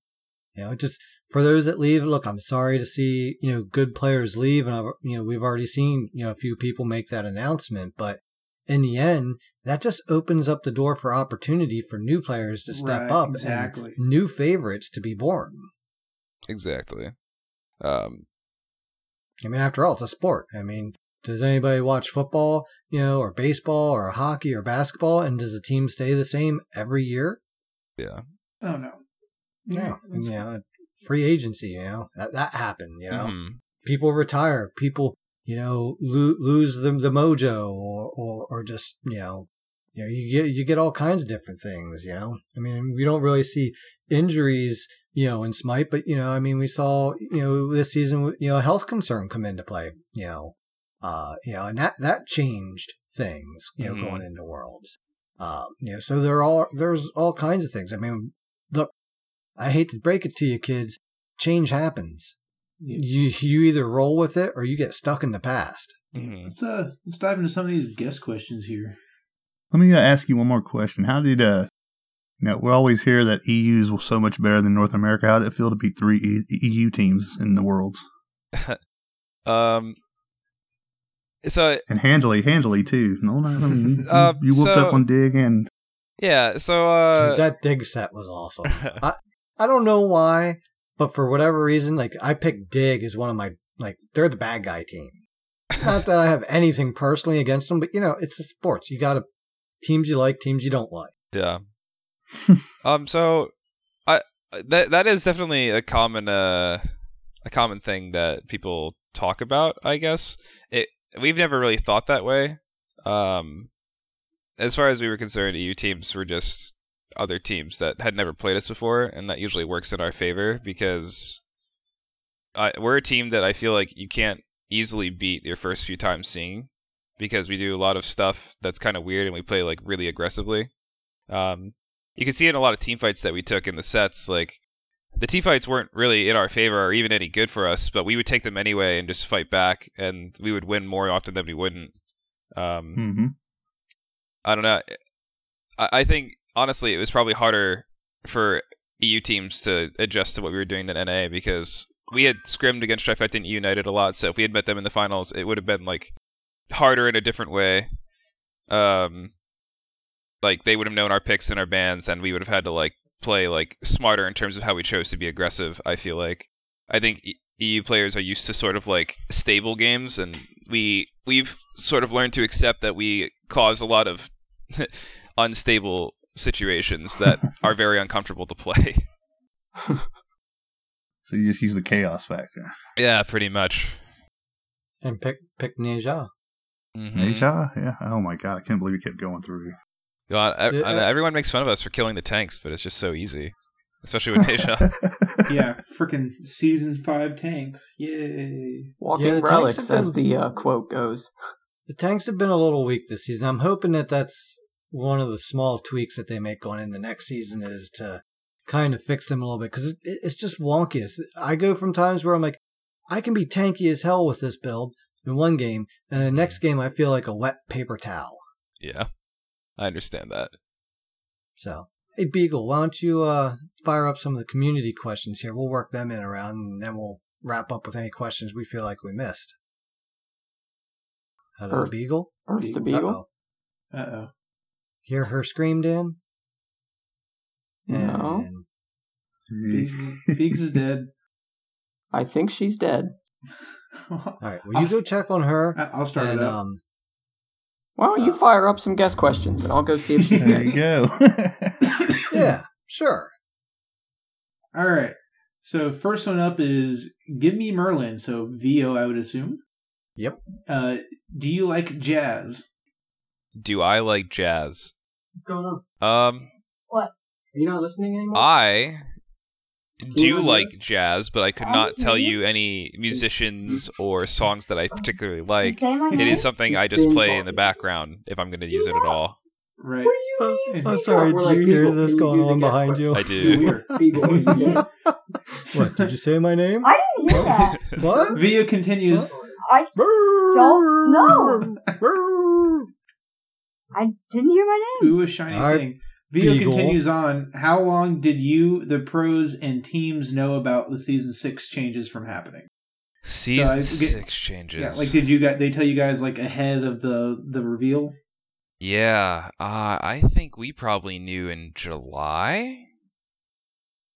Speaker 1: you know, just for those that leave, look, I'm sorry to see, you know, good players leave. And, I've, you know, we've already seen, you know, a few people make that announcement, but in the end, that just opens up the door for opportunity for new players to step
Speaker 15: Right,
Speaker 1: up
Speaker 15: exactly.
Speaker 1: and new favorites to be born.
Speaker 3: Exactly. Um,
Speaker 1: I mean, after all, it's a sport. I mean, does anybody watch football, you know, or baseball or hockey or basketball? And does the team stay the same every year?
Speaker 3: yeah.
Speaker 15: Oh no.
Speaker 1: No.
Speaker 15: Yeah.
Speaker 1: you know, free agency, you know, that, that happened, you know.
Speaker 3: Mhm.
Speaker 1: People retire. People, you know, lo- lose the, the mojo or, or, or just, you know, you know, you get, you get all kinds of different things, you know. I mean, we don't really see injuries, you know, in Smite, but, you know, I mean, we saw, you know, this season, you know, a health concern come into play, you know, uh, you know, and that, that changed things, you know,
Speaker 3: Mhm.
Speaker 1: going into Worlds. Um, you know, so there are, there's all kinds of things. I mean, look, I hate to break it to you kids. Change happens. You, you either roll with it or you get stuck in the past.
Speaker 3: Mhm.
Speaker 15: Let's uh let's dive into some of these guest questions here.
Speaker 2: Let me uh, ask you one more question. How did uh, you know, we always hear that EU's was so much better than North America. How did it feel to beat three e- EU teams in the worlds
Speaker 3: Um. So
Speaker 2: and handily, handily too? No, no, I mean, you,
Speaker 3: Uh,
Speaker 2: you whooped
Speaker 3: so-
Speaker 2: up on Dig and
Speaker 3: yeah. So uh.
Speaker 1: Dude, that dig set was awesome. I, I don't know why, but for whatever reason, like I picked dig as one of my, like, they're the bad guy team. Not that I have anything personally against them, but you know, it's the sports. You gotta, teams you like, teams you don't like.
Speaker 3: Yeah. um. So, I that that is definitely a common uh a common thing that people talk about. I guess it we've never really thought that way. Um, as far as we were concerned, EU teams were just other teams that had never played us before, and that usually works in our favor because I, we're a team that I feel like you can't easily beat your first few times seeing because we do a lot of stuff that's kind of weird and we play like really aggressively. Um, you can see in a lot of team fights that we took in the sets, like the team fights weren't really in our favor or even any good for us, but we would take them anyway and just fight back, and we would win more often than we wouldn't. Um,
Speaker 2: hmm
Speaker 3: I don't know. I, I think honestly, it was probably harder for EU teams to adjust to what we were doing than NA because we had scrimmed against Trifecta and eUnited a lot. So if we had met them in the finals, it would have been like harder in a different way. Um, like they would have known our picks and our bands, and we would have had to like play like smarter in terms of how we chose to be aggressive. I feel like I think EU players are used to sort of like stable games, and we we've sort of learned to accept that we cause a lot of unstable situations that are very uncomfortable to play.
Speaker 2: so you just use the chaos factor.
Speaker 3: yeah, pretty much.
Speaker 1: And pick, pick Nezha.
Speaker 3: Mhm.
Speaker 2: Nezha? Yeah. Oh my god, I can't believe you kept going through.
Speaker 3: God, I, I know everyone makes fun of us for killing the tanks, but it's just so easy, especially with Deja.
Speaker 15: yeah, freaking season five tanks. Yay.
Speaker 4: Walking
Speaker 1: Yeah, the tanks
Speaker 4: relics,
Speaker 1: have
Speaker 4: as
Speaker 1: been-
Speaker 4: the uh, quote goes.
Speaker 1: The tanks have been a little weak this season. I'm hoping that that's one of the small tweaks that they make going in the next season is to kind of fix them a little bit because it, it's just wonky. It's- I go from times where I'm like, I can be tanky as hell with this build in one game, and the next game I feel like a wet paper towel.
Speaker 3: yeah, I understand that.
Speaker 1: So Hey Beagle, why don't you uh, fire up some of the community questions here? We'll work them in around, and then we'll wrap up with any questions we feel like we missed. Hello,
Speaker 4: Earth-
Speaker 1: Beagle.
Speaker 4: Earth to Beagle?
Speaker 1: Uh-oh.
Speaker 15: Uh oh.
Speaker 1: Hear her scream, Dan?
Speaker 4: No.
Speaker 1: And
Speaker 15: Biggs, Biggs is dead.
Speaker 4: I think she's dead.
Speaker 1: all right, well, you go check on her.
Speaker 15: I- I'll start
Speaker 1: and,
Speaker 15: it up.
Speaker 1: um,
Speaker 4: Why don't you fire up some guest questions and I'll go see if she's
Speaker 2: There you go.
Speaker 1: yeah, sure.
Speaker 15: All right. So first one up is Give Me Merlin. So VO, I would assume.
Speaker 1: Yep.
Speaker 15: Uh, do you like jazz?
Speaker 3: Do I like jazz?
Speaker 4: What's going on?
Speaker 3: Um,
Speaker 4: What? Are you not listening anymore?
Speaker 3: I do
Speaker 4: you
Speaker 3: like
Speaker 4: jazz?
Speaker 3: jazz, but I could not tell you any musicians or songs that I particularly like.
Speaker 13: say my
Speaker 3: It
Speaker 13: name?
Speaker 3: is something I just play in the background if I'm going to use it at all.
Speaker 15: Right.
Speaker 1: I'm Oh, sorry. Do
Speaker 4: like
Speaker 1: you hear this going on behind
Speaker 4: question?
Speaker 1: you?
Speaker 3: I do.
Speaker 15: Weird.
Speaker 4: What did you say?
Speaker 1: Did you say my name?
Speaker 13: I didn't hear that.
Speaker 1: What?
Speaker 15: VO continues.
Speaker 13: I don't know. I didn't hear my name.
Speaker 15: Ooh, a shiny
Speaker 1: All right,
Speaker 15: thing. VO
Speaker 1: Beagle.
Speaker 15: continues on. How long did you, the pros, and teams know about the season six changes from happening?
Speaker 3: Season
Speaker 15: I get-
Speaker 3: six changes.
Speaker 15: Yeah, like did you guys? They tell you guys like ahead of the the reveal.
Speaker 3: Yeah, uh, I think we probably knew in July.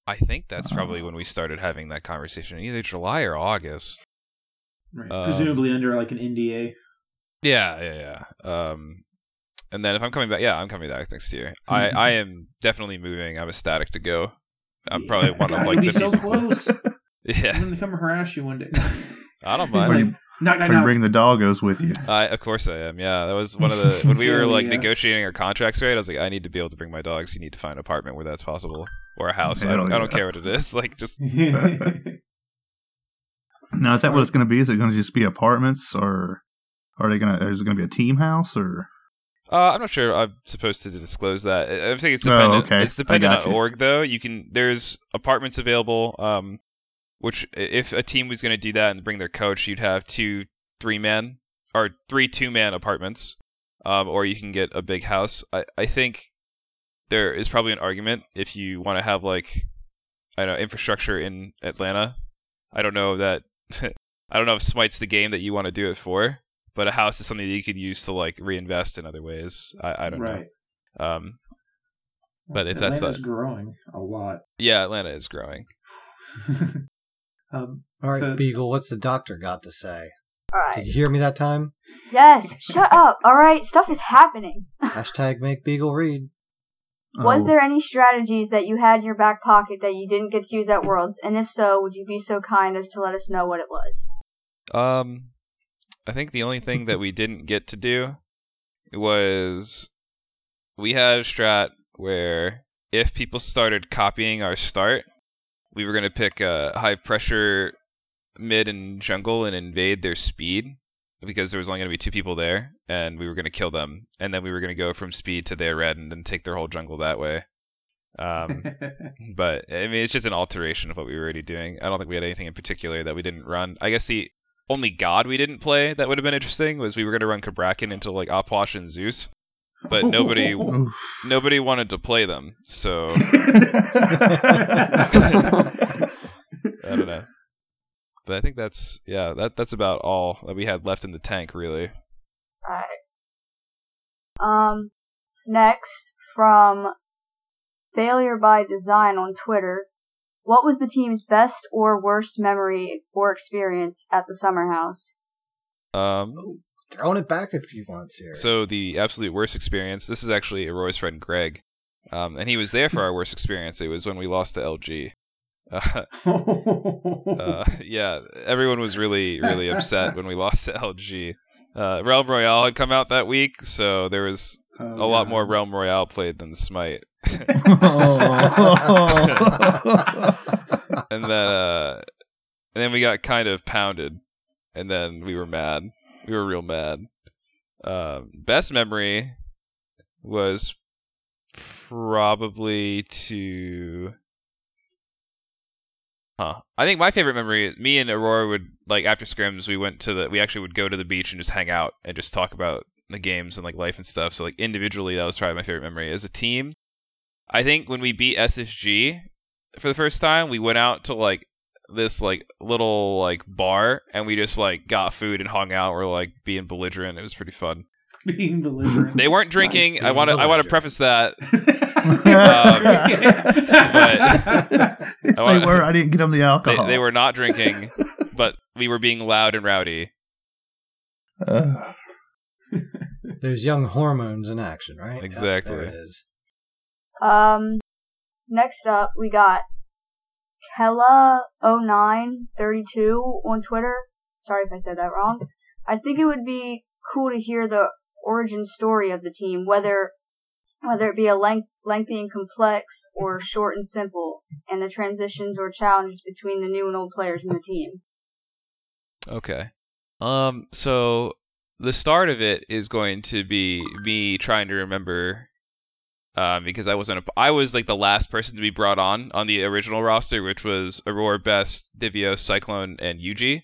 Speaker 3: I think that's probably when we started having that conversation, either July or August.
Speaker 15: Right.
Speaker 3: Um,
Speaker 15: Presumably under like an NDA.
Speaker 3: Yeah, yeah, yeah. Um, and then if I'm coming back, yeah, I'm coming back next year. I, I am definitely moving. I'm ecstatic to go. I'm probably one of like
Speaker 15: you'd be
Speaker 3: the
Speaker 15: so
Speaker 3: people-
Speaker 15: close.
Speaker 3: Yeah,
Speaker 15: I'm gonna come harass you one day.
Speaker 3: I don't
Speaker 15: He's
Speaker 3: mind.
Speaker 15: like, knock, knock, knock.
Speaker 2: bring the doggos with you.
Speaker 3: I, of course I am. Yeah, that was one of the when we were like
Speaker 15: yeah.
Speaker 3: negotiating our contracts. Right, I was like, I need to be able to bring my dogs. You need to find an apartment where that's possible, or a house. I don't, I don't care what it is. Like, just
Speaker 2: Now, is that what it's going to be? Is it going to just be apartments, or are they going to? Is it going to be a team house, or?
Speaker 3: Uh, I'm not sure I'm supposed to disclose that. I think it's
Speaker 2: Oh,
Speaker 3: dependent.
Speaker 2: okay.
Speaker 3: It's dependent on org though. You can there's apartments available. Um, which if a team was going to do that and bring their coach, you'd have two three man or three two man apartments. Um, or you can get a big house. I I think there is probably an argument if you want to have like I don't know infrastructure in Atlanta. I don't know that I don't know if Smite's the game that you want to do it for, but a house is something that you could use to like reinvest in other ways. I, I don't
Speaker 15: right.
Speaker 3: know. Um, but if that's the
Speaker 15: growing a lot.
Speaker 3: yeah, Atlanta is growing.
Speaker 15: um,
Speaker 1: All right,
Speaker 15: so-
Speaker 1: Beagle, what's the doctor got to say?
Speaker 13: All right.
Speaker 1: Did you hear me that time?
Speaker 13: Yes. Shut up. All right. Stuff is happening.
Speaker 1: Hashtag make Beagle read.
Speaker 13: Was
Speaker 2: Oh,
Speaker 13: there any strategies that you had in your back pocket that you didn't get to use at Worlds? And if so, would you be so kind as to let us know what it was?
Speaker 3: Um, I think the only thing that we didn't get to do was we had a strat where if people started copying our start, we were going to pick a high pressure mid and jungle and invade their speed because there was only going to be two people there and we were going to kill them and then we were going to go from speed to their red and then take their whole jungle that way. Um, but I mean, it's just an alteration of what we were already doing. I don't think we had anything in particular that we didn't run. I guess the only god we didn't play that would have been interesting was we were going to run Cabrakan into like Opwash and Zeus, but nobody nobody wanted to play them, so I don't know. But I think that's yeah, that that's about all that we had left in the tank, really.
Speaker 13: Alright. Um, next, from Failure by Design on Twitter, what was the team's best or worst memory or experience at the summer house?
Speaker 3: Um,
Speaker 1: Throwing it back a few months here.
Speaker 3: so the absolute worst experience. This is actually Roy's friend Greg, um, and he was there for our worst experience. It was when we lost to LG. Uh, uh, yeah, everyone was really, really upset when we lost to LG. Uh, Realm Royale had come out that week, so there was
Speaker 15: Oh,
Speaker 3: a lot more Realm Royale played than Smite. and then, uh, and then we got kind of pounded, and then we were mad. We were real mad. Um, best memory was probably to Huh. I think my favorite memory, me and Aurora would like after scrims, we went to the, we actually would go to the beach and just hang out and just talk about the games and like life and stuff. So like individually, that was probably my favorite memory. As a team, I think when we beat SSG for the first time, we went out to like this like little like bar and we just like got food and hung out. We're like being belligerent. It was pretty fun.
Speaker 15: Being belligerent.
Speaker 3: They weren't drinking. I want to. I want to preface that.
Speaker 2: they
Speaker 3: wanna-
Speaker 2: were. I didn't get them the alcohol.
Speaker 3: they were not drinking, but we were being loud and rowdy.
Speaker 2: Uh,
Speaker 1: Those young hormones in action, right? Yep,
Speaker 3: Exactly.
Speaker 1: there it is.
Speaker 13: Um, next up, we got Kella0932 on Twitter. Sorry if I said that wrong. I think it would be cool to hear the origin story of the team, whether whether it be a length, lengthy and complex or short and simple, and the transitions or challenges between the new and old players in the team.
Speaker 3: Okay. Um. So the start of it is going to be me trying to remember, um, because I wasn't. A, I was like the last person to be brought on on the original roster, which was Aurora, Best, Divio, Cyclone, and Yuji.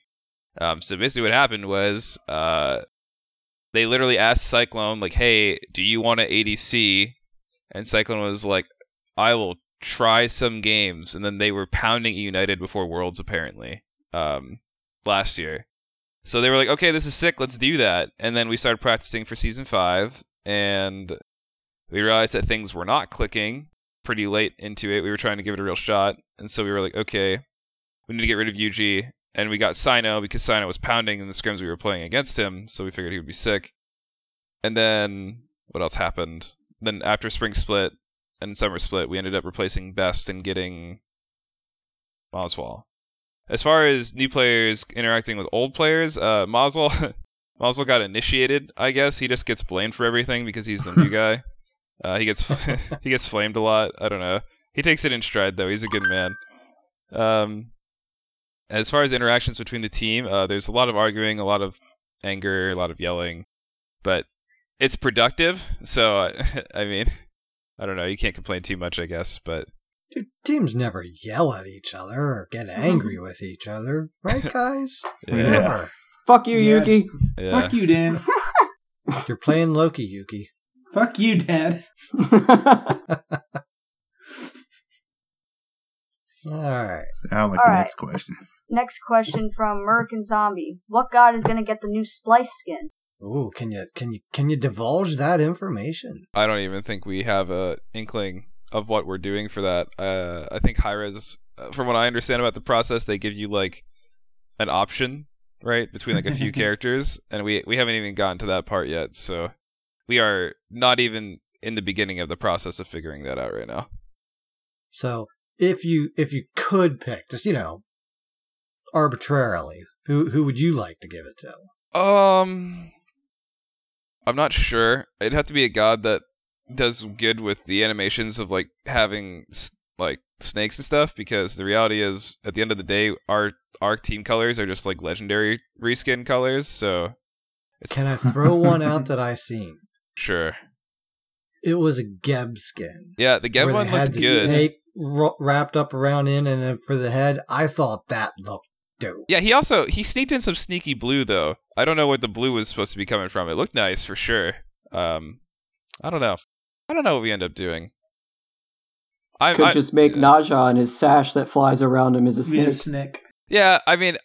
Speaker 3: Um. So basically, what happened was, uh, they literally asked Cyclone like, "Hey, do you want an ADC?" And Cyclone was like, "I will try some games." And then they were pounding eUnited before Worlds apparently. Um last year. So they were like, okay, this is sick, let's do that. And then we started practicing for season five, and we realized that things were not clicking pretty late into it. We were trying to give it a real shot, and so we were like, okay, we need to get rid of Yuji. And we got Sino because Sino was pounding in the scrims we were playing against him, so we figured he would be sick. And then what else happened? Then after spring split and summer split, we ended up replacing Best and getting Oswald as far as new players interacting with old players, uh, Moswal, Moswal got initiated. I guess he just gets blamed for everything because he's the new guy. Uh, he gets he gets flamed a lot. I don't know. He takes it in stride though. He's a good man. Um, as far as interactions between the team, uh, there's a lot of arguing, a lot of anger, a lot of yelling, but it's productive. So I mean, I don't know. You can't complain too much, I guess. But
Speaker 1: Dude, teams never yell at each other or get angry with each other, right, guys?
Speaker 3: Yeah.
Speaker 1: Never.
Speaker 4: Fuck you,
Speaker 15: Yeah.
Speaker 4: Yuki.
Speaker 3: yeah.
Speaker 15: Fuck you, Dan.
Speaker 1: You're playing Loki, Yuki.
Speaker 15: Fuck you, Dad.
Speaker 1: All right.
Speaker 2: I like
Speaker 13: All
Speaker 2: the
Speaker 13: right.
Speaker 2: next question.
Speaker 13: Next question from American Zombie. What god is gonna get the new Splyce skin?
Speaker 1: Ooh, can you can you can you divulge that information?
Speaker 3: I don't even think we have a inkling of what we're doing for that. Uh, I think Hi-Rez, uh, from what I understand about the process, they give you like an option, right, between like a few characters, and we we haven't even gotten to that part yet. So we are not even in the beginning of the process of figuring that out right now.
Speaker 1: So if you if you could pick, just you know, arbitrarily, who who would you like to give it to?
Speaker 3: Um, I'm not sure. It'd have to be a god that does good with the animations of like having like snakes and stuff. Because the reality is, at the end of the day, our our team colors are just like legendary reskin colors. So it's
Speaker 1: Can I throw one out that I seen?
Speaker 3: Sure.
Speaker 1: It was a Geb skin.
Speaker 3: Yeah, the Geb
Speaker 1: where
Speaker 3: one
Speaker 1: they had
Speaker 3: looked
Speaker 1: the
Speaker 3: good.
Speaker 1: snake wrapped up around in, and then for the head, I thought that looked dope.
Speaker 3: Yeah, he also he sneaked in some sneaky blue though. I don't know where the blue was supposed to be coming from. It looked nice for sure. Um, I don't know. I don't know what we end up doing. I
Speaker 4: Could
Speaker 3: I-
Speaker 4: just make Nezha and his sash that flies around him as a
Speaker 15: Be
Speaker 4: snake.
Speaker 15: a snake.
Speaker 3: Yeah, I mean,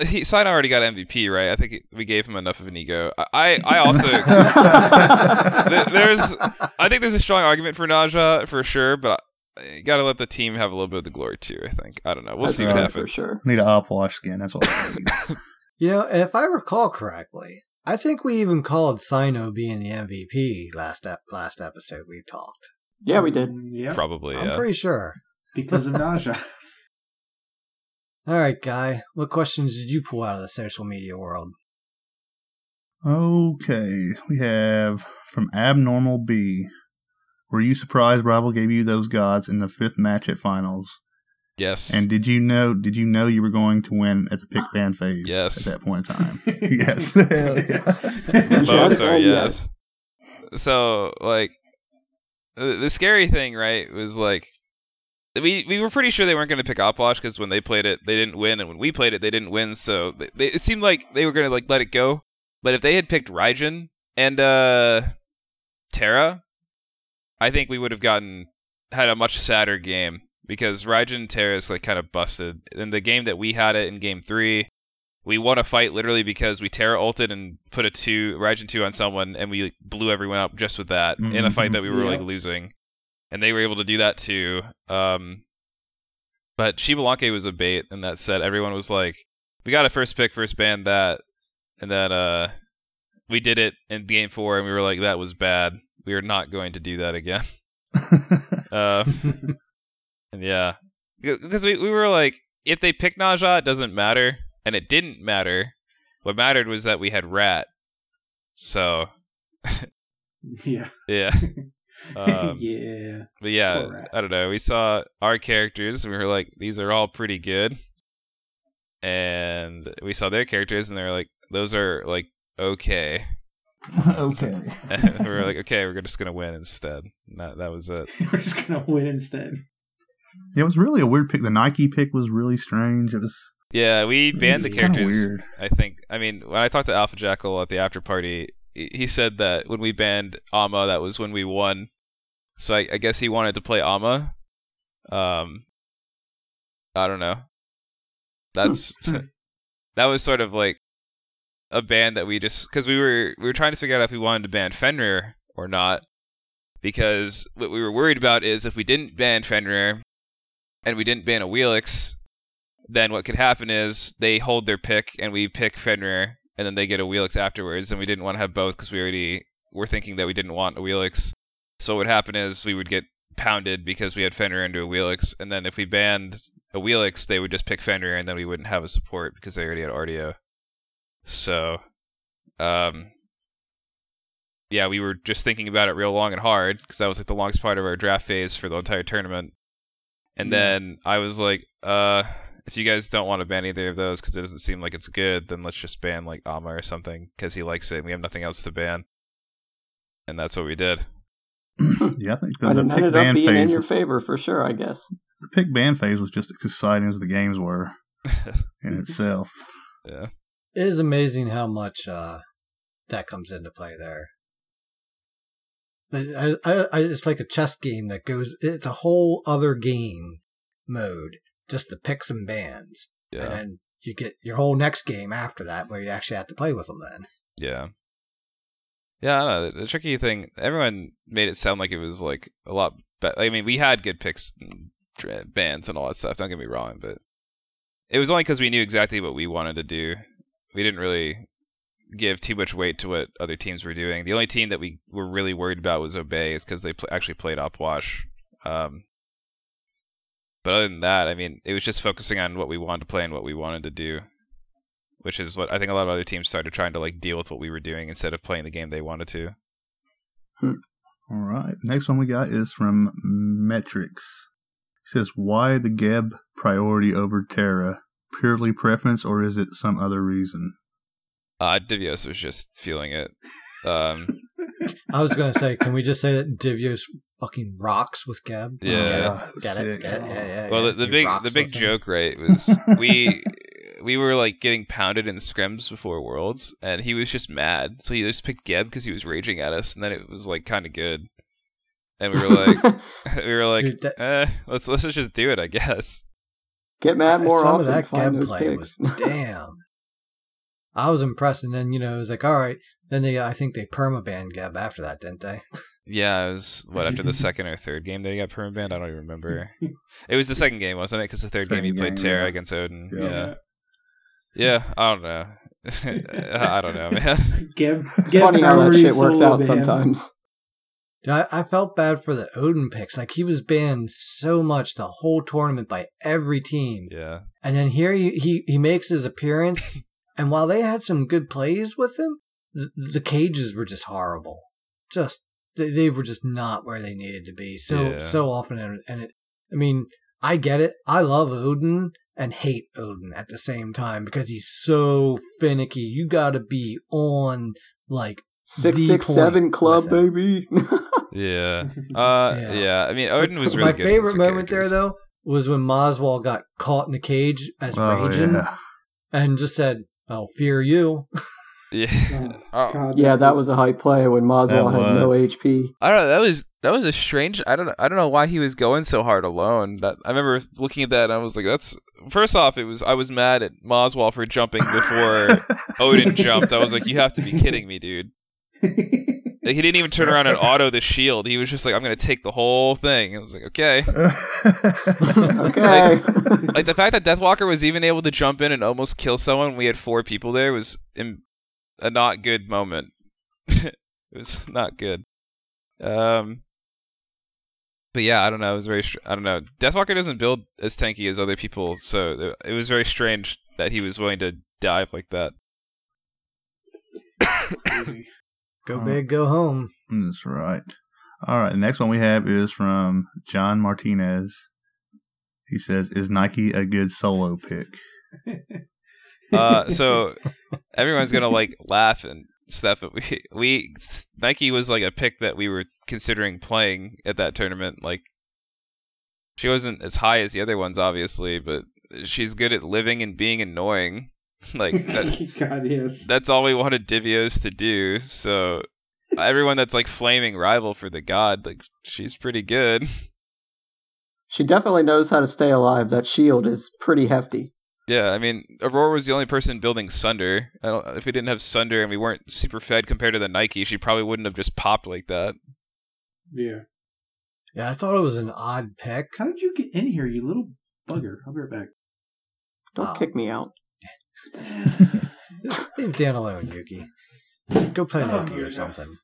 Speaker 3: he Sina already got MVP, right? I think we gave him enough of an ego. I I also there's I think there's a strong argument for Nezha for sure, but you gotta let the team have a little bit of the glory too. I think I don't know. We'll
Speaker 4: That's
Speaker 3: see what happens.
Speaker 4: for sure.
Speaker 2: Need an upwash skin. That's all. I.
Speaker 1: You know, and if I recall correctly, I think we even called Sino being the MVP last ep- last episode we talked.
Speaker 4: Yeah, we did.
Speaker 15: Yeah,
Speaker 3: Probably,
Speaker 1: I'm
Speaker 3: yeah.
Speaker 1: pretty sure.
Speaker 15: because of Nezha.
Speaker 1: All right, guy. What questions did you pull out of the social media world?
Speaker 2: Okay, we have from Abnormal B. Were you surprised Rival gave you those gods in the fifth match at finals?
Speaker 3: Yes.
Speaker 2: And did you know? Did you know you were going to win at the pick ban phase?
Speaker 3: Yes.
Speaker 2: At that point in time. yes. Hell yeah.
Speaker 3: Both are oh,
Speaker 4: and
Speaker 3: yes. So like the, the scary thing, right, was like we we were pretty sure they weren't going to pick Opwash because when they played it, they didn't win, and when we played it, they didn't win. So they, they, it seemed like they were going to like let it go. But if they had picked Raijin and uh Terra, I think we would have gotten had a much sadder game because Raijin Terra is like kind of busted. In the game that we had it in game three, we won a fight literally because we Terra ulted and put a two Raijin two on someone and we blew everyone up just with that in a fight that we were like losing. And they were able to do that too. Um but Xbalanque was a bait and that said everyone was like, We got a first pick, first ban that and then uh we did it in game four and we were like, That was bad. We are not going to do that again. uh, and yeah, because we, we were like, if they pick Nezha, it doesn't matter, and it didn't matter. What mattered was that we had Rat. So
Speaker 15: Yeah.
Speaker 3: yeah, um,
Speaker 15: yeah.
Speaker 3: but yeah,
Speaker 15: Poor
Speaker 3: I don't know. We saw our characters, and we were like, these are all pretty good. And we saw their characters, and they were like, those are like okay.
Speaker 2: okay.
Speaker 3: And we were like, okay, we're just gonna win instead. And that that was it.
Speaker 15: We're just gonna win instead.
Speaker 2: Yeah, it was really a weird pick. The Nike pick was really strange. It was
Speaker 3: Yeah, we
Speaker 2: It was
Speaker 3: banned the
Speaker 2: just kinda
Speaker 3: characters.
Speaker 2: weird.
Speaker 3: I think. I mean, when I talked to Alpha Jackal at the after party, he said that when we banned Ama, that was when we won. So I, I guess he wanted to play Ama. Um, I don't know. That's that was sort of like a ban that we just because we were we were trying to figure out if we wanted to ban Fenrir or not. Because what we were worried about is if we didn't ban Fenrir and we didn't ban Awilix, then what could happen is they hold their pick and we pick Fenrir and then they get Awilix afterwards and we didn't want to have both because we already were thinking that we didn't want Awilix. So what would happen is we would get pounded because we had Fenrir into Awilix and then if we banned Awilix they would just pick Fenrir and then we wouldn't have a support because they already had Artio. So um yeah, we were just thinking about it real long and hard because that was like the longest part of our draft phase for the entire tournament. And
Speaker 15: Yeah.
Speaker 3: then I was like, uh, if you guys don't want to ban either of those because it doesn't seem like it's good, then let's just ban like Ama or something because he likes it and we have nothing else to ban. And that's what we did.
Speaker 2: yeah. I think the, the pick
Speaker 4: ended up
Speaker 2: ban
Speaker 4: being in your favor for sure, I guess.
Speaker 2: The pick ban phase was just as exciting as the games were in itself.
Speaker 3: Yeah.
Speaker 1: It is amazing how much uh, that comes into play there. I, I, I, it's like a chess game that goes. It's a whole other game mode, just the picks and bans,
Speaker 3: Yeah.
Speaker 1: and then you get your whole next game after that where you actually have to play with them. Then
Speaker 3: Yeah. Yeah, I don't know. The, tricky thing, everyone made it sound like it was like a lot better. I mean, we had good picks, and bands, and all that stuff. Don't get me wrong, but it was only because we knew exactly what we wanted to do. We didn't really give too much weight to what other teams were doing. The only team that we were really worried about was Obey, is because they pl- actually played Opwash. Um, but other than that, I mean, it was just focusing on what we wanted to play and what we wanted to do which is what I think a lot of other teams started trying to like deal with what we were doing instead of playing the game they wanted to.
Speaker 2: All right. The next one we got is from Metrics. He says, "Why the Geb priority over Terra? Purely preference, or is it some other reason?"
Speaker 3: Uh, Divios was just feeling it. Um,
Speaker 1: I was gonna say, can we just say that Divios fucking rocks with Geb?
Speaker 3: Yeah.
Speaker 1: get it,
Speaker 2: it
Speaker 1: get it, get it, yeah, yeah.
Speaker 3: well,
Speaker 1: yeah.
Speaker 3: the, the big the big
Speaker 1: with him.
Speaker 3: joke, right, was we we were like getting pounded in scrims before Worlds, and he was just mad, so he just picked Geb because he was raging at us, and then it was like kind of good, and we were like, we were like,
Speaker 1: Dude, that-
Speaker 3: eh, let's let's just do it, I guess.
Speaker 4: Get mad more
Speaker 1: Some
Speaker 4: often.
Speaker 1: of that
Speaker 4: find
Speaker 1: Geb play
Speaker 4: picks.
Speaker 1: was damn. I was impressed, and then you know it was like, all right. Then they, I think they perma banned Geb after that, didn't they?
Speaker 3: Yeah, it was what after the second or third game that he got permabanned. I don't even remember. It was the second game, wasn't it? Because the third game he played
Speaker 2: game,
Speaker 3: Terra
Speaker 2: yeah.
Speaker 3: against Odin.
Speaker 2: Yeah.
Speaker 3: Yeah. yeah, I don't know. I don't know, man.
Speaker 15: Geb, Geb
Speaker 4: Funny how that shit works out
Speaker 15: ban.
Speaker 4: sometimes.
Speaker 1: I, I felt bad for the Odin picks. Like he was banned so much the whole tournament by every team,
Speaker 3: Yeah,
Speaker 1: and then here he he, he makes his appearance. and while they had some good plays with him, the, the cages were just horrible. Just they, they were just not where they needed to be. So
Speaker 3: Yeah.
Speaker 1: so often, and, and it. I mean, I get it. I love Odin and hate Odin at the same time because he's so finicky. You got to be on like
Speaker 4: Six
Speaker 1: the
Speaker 4: six
Speaker 1: point
Speaker 4: seven club, baby.
Speaker 3: yeah, uh,
Speaker 1: Yeah.
Speaker 3: yeah. I mean, Odin was really
Speaker 1: My
Speaker 3: good.
Speaker 1: favorite
Speaker 3: against the
Speaker 1: moment there, though, was when Moswal got caught in a cage as
Speaker 2: Oh
Speaker 1: raging
Speaker 2: yeah.
Speaker 1: and just said, "Oh, fear you."
Speaker 3: Yeah.
Speaker 15: Oh, God,
Speaker 4: yeah, that was a hype play when Moswal
Speaker 2: That
Speaker 4: had no. HP.
Speaker 3: I don't know. That was that was a strange. I don't I don't know why he was going so hard alone. That I remember looking at that and I was like, that's first off, it was I was mad at Moswal for jumping before Odin jumped. I was like, you have to be kidding me, dude. Like, he didn't even turn around and auto the shield. He was just like, I'm gonna take the whole thing. I was like, okay.
Speaker 4: okay.
Speaker 3: Like, like the fact that Deathwalker was even able to jump in and almost kill someone. We had four people there was im- a not good moment. it was not good. Um, but yeah, I don't know. It was very. Str- I don't know. Deathwalker doesn't build as tanky as other people, so th- it was very strange that he was willing to dive like that.
Speaker 1: Go
Speaker 2: Uh,
Speaker 1: big, go home.
Speaker 2: That's right. All right. The next one we have is from John Martinez. He says, "Is Nike a good solo pick?"
Speaker 3: Uh, so everyone's gonna like laugh and stuff, but we we Nike was like a pick that we were considering playing at that tournament. Like she wasn't as high as the other ones, obviously, but she's good at living and being annoying. like that,
Speaker 15: God, yes.
Speaker 3: that's all we wanted Divios to do. So everyone that's like flaming rival for the god, like she's pretty good.
Speaker 4: She definitely knows how to stay alive. That shield is pretty hefty.
Speaker 3: Yeah, I mean, Aurora was the only person building Sunder. I don't, if we didn't have Sunder and we weren't super fed compared to the Nike, she probably wouldn't have just popped like that.
Speaker 15: Yeah.
Speaker 1: Yeah, I thought it was an odd pick.
Speaker 15: How did you get in here, you little bugger? I'll be right back.
Speaker 4: Don't
Speaker 1: Oh.
Speaker 4: kick me out.
Speaker 1: Leave Dan alone, Yuki. Go play
Speaker 15: Oh,
Speaker 1: Loki or something.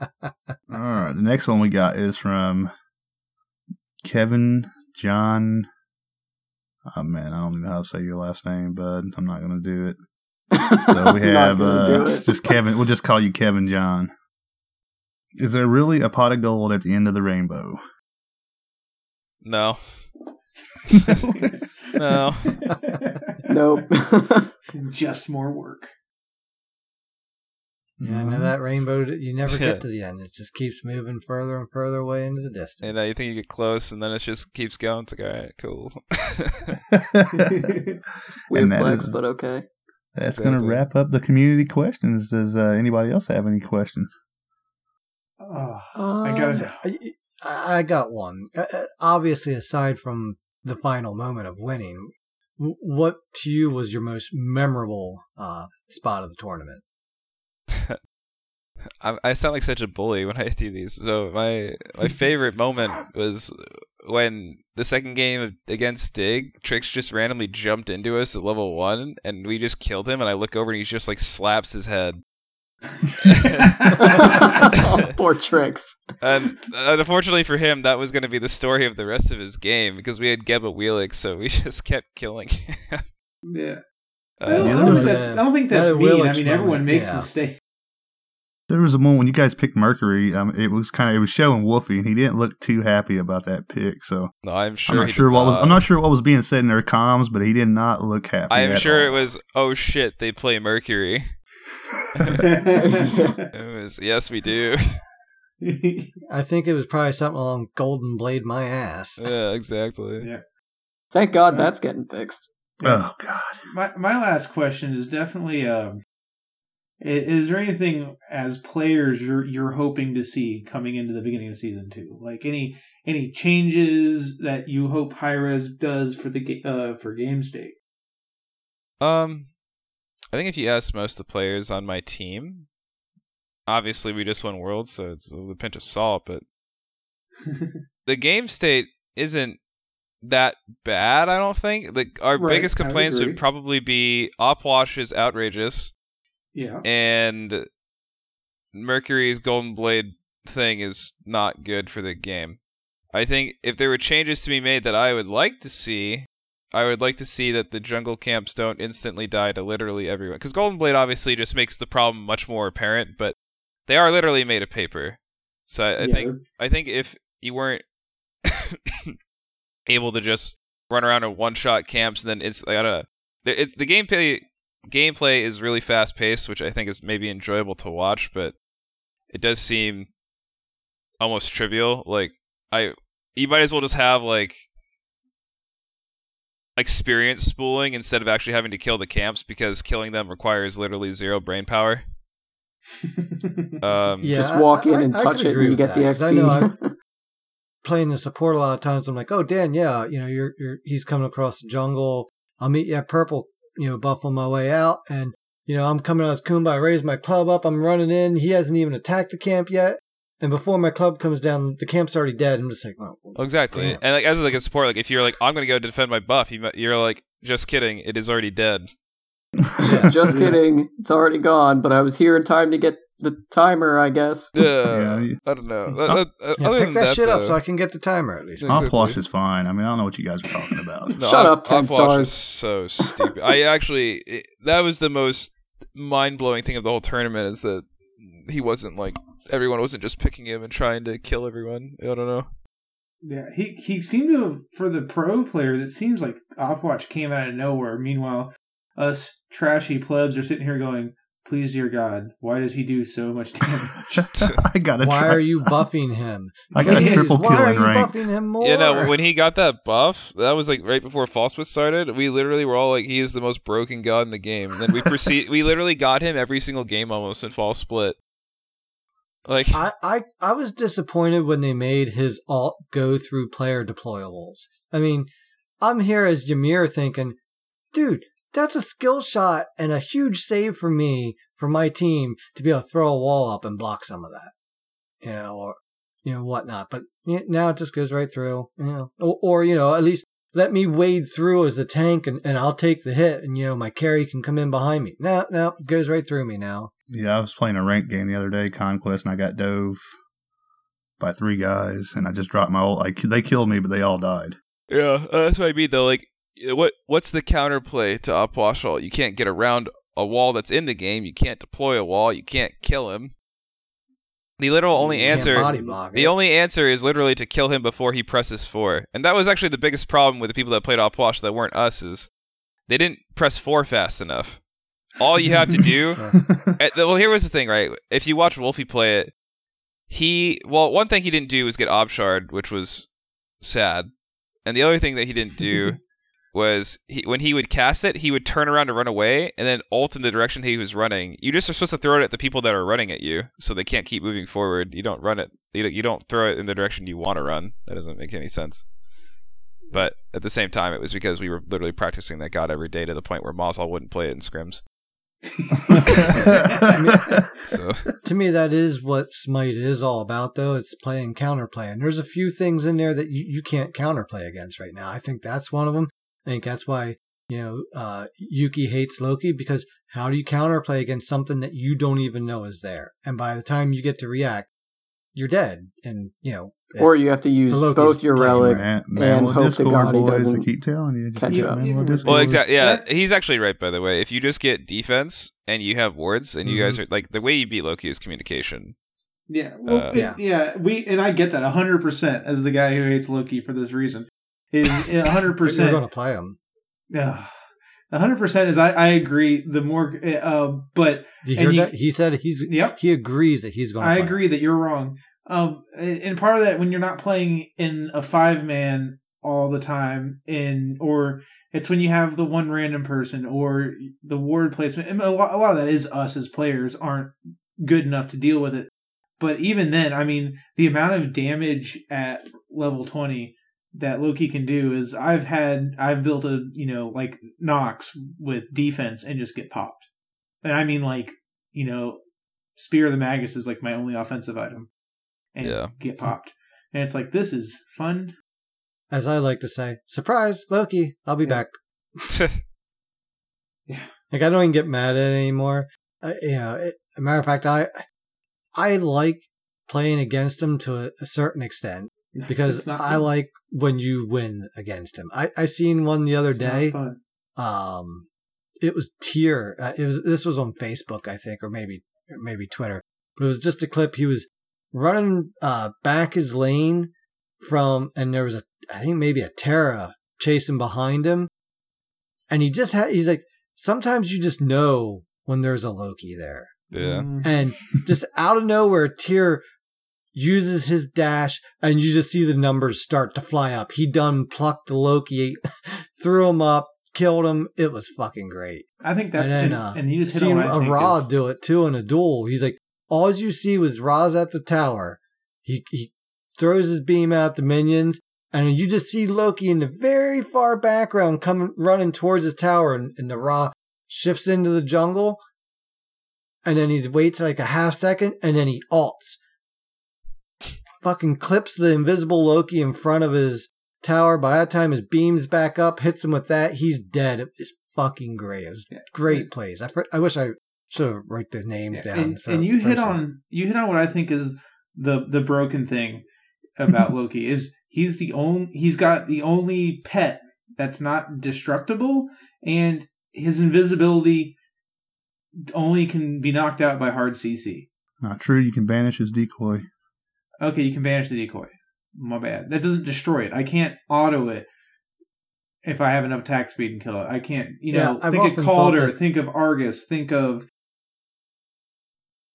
Speaker 2: All right. The next one we got is from Kevin John. Oh man, I don't even know how to say your last name, bud. I'm not gonna do it. So we have uh, just Kevin. We'll just call you Kevin John. Is there really a pot of gold at the end of the rainbow?
Speaker 3: No. no.
Speaker 4: Nope.
Speaker 15: Just more work.
Speaker 1: Yeah, I know that rainbow, you never get to the end. It just keeps moving further and further away into the distance.
Speaker 3: And uh, you think you get close, and then it just keeps going. It's like, all right, cool.
Speaker 4: Weird
Speaker 2: that
Speaker 4: flex,
Speaker 2: is-
Speaker 4: but okay.
Speaker 2: That's gonna wrap up the community questions. Does uh, anybody else have any questions?
Speaker 15: Oh, I gotta.
Speaker 1: I, I I got one. Uh, uh, obviously, aside from the final moment of winning, what to you was your most memorable uh, spot of the tournament?
Speaker 3: I, I sound like such a bully when I do these. So my my favorite moment was when the second game against Dig, Trix just randomly jumped into us at level one, and we just killed him. And I look over and he's just like slaps his head.
Speaker 4: Poor tricks.
Speaker 3: And uh, unfortunately for him, that was going to be the story of the rest of his game because we had Geb Awilix, so we just kept killing him.
Speaker 15: Yeah.
Speaker 3: Uh,
Speaker 15: I don't, I don't think that's. I don't think that's
Speaker 1: a
Speaker 15: mean. I
Speaker 1: Willix
Speaker 15: mean, everyone makes
Speaker 1: yeah.
Speaker 15: mistakes.
Speaker 2: There was a moment when you guys picked Mercury. Um, it was kind of it was showing Wolfie, and he didn't look too happy about that pick. So
Speaker 3: no, I'm sure.
Speaker 2: I'm not sure
Speaker 3: did
Speaker 2: what was. I'm not sure what was being said in their comms, but he did not look happy.
Speaker 3: I am
Speaker 2: at
Speaker 3: sure it was. Oh shit! They play Mercury. It was. Yes, we do.
Speaker 1: I think it was probably something along Golden Blade my ass.
Speaker 3: yeah, exactly.
Speaker 15: Yeah.
Speaker 4: Thank God that's getting fixed.
Speaker 2: Oh God.
Speaker 15: My my last question is definitely um i- is there anything as players you're you're hoping to see coming into the beginning of season 2? Like any any changes that you hope Hi-Rez does for the uh for game state?
Speaker 3: Um, I think if you ask most of the players on my team, obviously we just won Worlds, so it's with a pinch of salt. But the game state isn't that bad. I don't think. Like our
Speaker 15: Right,
Speaker 3: biggest complaints would probably be op Opwash is outrageous,
Speaker 15: Yeah.
Speaker 3: and Mercury's Golden Blade thing is not good for the game. I think if there were changes to be made that I would like to see, I would like to see that the jungle camps don't instantly die to literally everyone. Because Golden Blade obviously just makes the problem much more apparent, but they are literally made of paper. So I, I
Speaker 15: Yeah,
Speaker 3: think I think if you weren't able to just run around and one shot camps, and then it's like, I don't know. The, it, the gameplay gameplay is really fast paced, which I think is maybe enjoyable to watch, but it does seem almost trivial. Like I, you might as well just have like experience spooling instead of actually having to kill the camps because killing them requires literally zero brain power. Um,
Speaker 1: Yeah,
Speaker 4: Just walk
Speaker 1: I-
Speaker 4: in
Speaker 1: I-
Speaker 4: and
Speaker 1: I
Speaker 4: touch
Speaker 1: could
Speaker 4: it and
Speaker 1: agree
Speaker 4: you
Speaker 1: with
Speaker 4: get
Speaker 1: that,
Speaker 4: the
Speaker 1: 'cause I know I've playing the support a lot of times. I'm like, oh Dan, yeah, you know, you're you're he's coming across the jungle. I'll meet you at purple, you know, buff on my way out, and you know, I'm coming out as Kumba. I raise my club up. I'm running in. He hasn't even attacked the camp yet, and before my club comes down, the camp's already dead. I'm just like, well,
Speaker 3: Oh, exactly.
Speaker 1: Damn.
Speaker 3: And like as like a support, like if you're like I'm gonna go defend my buff, you, you're like just kidding. It is already dead.
Speaker 4: Just kidding. It's already gone, but I was here in time to get the timer, I guess.
Speaker 3: Yeah,
Speaker 2: you-
Speaker 3: I don't know. Uh,
Speaker 1: yeah, pick
Speaker 3: than
Speaker 1: that, shit up so I can get the timer at least.
Speaker 3: Exactly.
Speaker 2: Opwash is fine. I mean, I don't know what you guys are talking about.
Speaker 3: No,
Speaker 4: Shut up, 10
Speaker 3: Opwash
Speaker 4: stars.
Speaker 3: is so stupid. I actually, it, that was the most mind blowing thing of the whole tournament is that he wasn't like everyone wasn't just picking him and trying to kill everyone. I don't know.
Speaker 15: Yeah, he he seemed to have, for the pro players. It seems like Opwatch came out of nowhere. Meanwhile, us trashy plebs are sitting here going, "Please, dear God, why does he do so much damage?"
Speaker 2: I got a
Speaker 1: Why
Speaker 2: try.
Speaker 1: are you buffing him?
Speaker 2: I got a
Speaker 1: Please,
Speaker 2: triple
Speaker 1: why
Speaker 2: kill
Speaker 1: are
Speaker 2: in
Speaker 1: you
Speaker 2: ranked.
Speaker 1: buffing him more?
Speaker 3: Yeah, no. When he got that buff, that was like right before Fall Split started. We literally were all like, "He is the most broken god in the game." And then we proceed. we literally got him every single game almost in Fall Split. Like,
Speaker 1: I, I I was disappointed when they made his alt go through player deployables. I mean, I'm here as Ymir thinking, dude, that's a skill shot and a huge save for me for my team to be able to throw a wall up and block some of that, you know, or you know whatnot. But now it just goes right through, you know, or, or you know at least let me wade through as a tank and, and I'll take the hit and you know my carry can come in behind me. No, no, it goes right through me now.
Speaker 2: Yeah, I was playing a ranked game the other day, Conquest, and I got dove by three guys, and I just dropped my ult. I, they killed me, but they all died.
Speaker 3: Yeah, uh, that's what I mean though. Like, what what's the counterplay to Upwash You can't get around a wall that's in the game. You can't deploy a wall. You can't kill him. The literal only answer,
Speaker 1: block
Speaker 3: the only answer is literally to kill him before he presses four, and that was actually the biggest problem with the people that played Upwash that weren't us is they didn't press four fast enough. All you have to do, uh, well, here was the thing, right? If you watch Wolfie play it, he well, one thing he didn't do was get Obshard, which was sad, and the other thing that he didn't do was he, when he would cast it, he would turn around to run away and then ult in the direction he was running. You just are supposed to throw it at the people that are running at you, so they can't keep moving forward. You don't run it. You don't, you don't throw it in the direction you want to run. That doesn't make any sense. But at the same time, it was because we were literally practicing that god every day to the point where Moswal wouldn't play it in scrims. so
Speaker 1: to me, that is what Smite is all about, though. It's playing counterplay. And there's a few things in there that you, you can't counterplay against right now. I think that's one of them. I think that's why, you know, uh, Yuki hates Loki because how do you counterplay against something that you don't even know is there? And by the time you get to react, you're dead. And, you know,
Speaker 4: Or you have to use
Speaker 1: the Loki's
Speaker 4: both your
Speaker 1: playing
Speaker 4: relic
Speaker 2: Man,
Speaker 4: and hope to
Speaker 2: Discord
Speaker 4: God
Speaker 2: boys, I
Speaker 4: doesn't
Speaker 2: keep telling you, just
Speaker 4: catch
Speaker 2: get
Speaker 4: up.
Speaker 2: man, little Discord.
Speaker 3: Well, exactly. Yeah, he's actually right. By the way, if you just get defense and you have wards, and you guys
Speaker 1: Mm-hmm.
Speaker 3: are like the way you beat Loki is communication.
Speaker 15: Yeah, well,
Speaker 3: Uh,
Speaker 15: it-
Speaker 1: Yeah.
Speaker 15: yeah. We and I get that hundred percent as the guy who hates Loki for this reason. Is hundred
Speaker 1: but you're going to play him.
Speaker 15: Yeah, hundred percent is. I I agree. The more, uh, but
Speaker 1: you hear that? He said he's
Speaker 15: Yep.
Speaker 1: he agrees that he's going to
Speaker 15: I agree that you're wrong. Um, and part of that when you're not playing in a five man all the time, in or it's when you have the one random person or the ward placement. And a lot, a lot of that is us as players aren't good enough to deal with it. But even then, I mean, the amount of damage at level twenty that Loki can do is I've had I've built a you know like Nox with defense and just get popped. And I mean like you know Spear of the Magus is like my only offensive item. And
Speaker 3: Yeah.
Speaker 15: get popped. And it's like this is fun.
Speaker 1: As I like to say, surprise, Loki, I'll be back. yeah, Like I don't even get mad at it anymore. I, you know, it, a matter of fact, I I like playing against him to a, a certain extent because I
Speaker 15: fun.
Speaker 1: like when you win against him. I I seen one the other
Speaker 15: It's
Speaker 1: day. Um, it was tier. Uh, it was this was on Facebook, I think, or maybe maybe Twitter. But it was just a clip. He was running uh back his lane from, and there was a I think maybe a Terra chasing behind him, and he just had he's like sometimes you just know when there's a Loki there.
Speaker 3: Yeah.
Speaker 1: And just out of nowhere, Tyr uses his dash, and you just see the numbers start to fly up. He done plucked Loki, threw him up, killed him. It was fucking great.
Speaker 15: I think that's
Speaker 1: and,
Speaker 15: and,
Speaker 1: then, uh,
Speaker 15: and you just
Speaker 1: seen
Speaker 15: on what I
Speaker 1: a
Speaker 15: think
Speaker 1: Ra
Speaker 15: is-
Speaker 1: do it too in a duel. He's like, all you see was Ra's at the tower. He he throws his beam out the minions, and you just see Loki in the very far background coming running towards his tower, and, and the Ra shifts into the jungle, and then he waits like a half second, and then he alts. Fucking clips the invisible Loki in front of his tower. By that time, his beam's back up, hits him with that. He's dead. It's fucking great. It was great plays. I, fr- I wish I should have wrote the names down.
Speaker 15: and,
Speaker 1: so-
Speaker 15: and you hit
Speaker 1: first
Speaker 15: on you hit on what I think is the the broken thing about Loki is he's the only he's got the only pet that's not destructible and his invisibility only can be knocked out by hard CC.
Speaker 2: Not true. You can banish his decoy.
Speaker 15: Okay, you can banish the decoy. My bad. That doesn't destroy it. I can't auto it if I have enough attack speed and kill it. I can't, you know,
Speaker 1: I've
Speaker 15: think of Calder, think of Argus, think of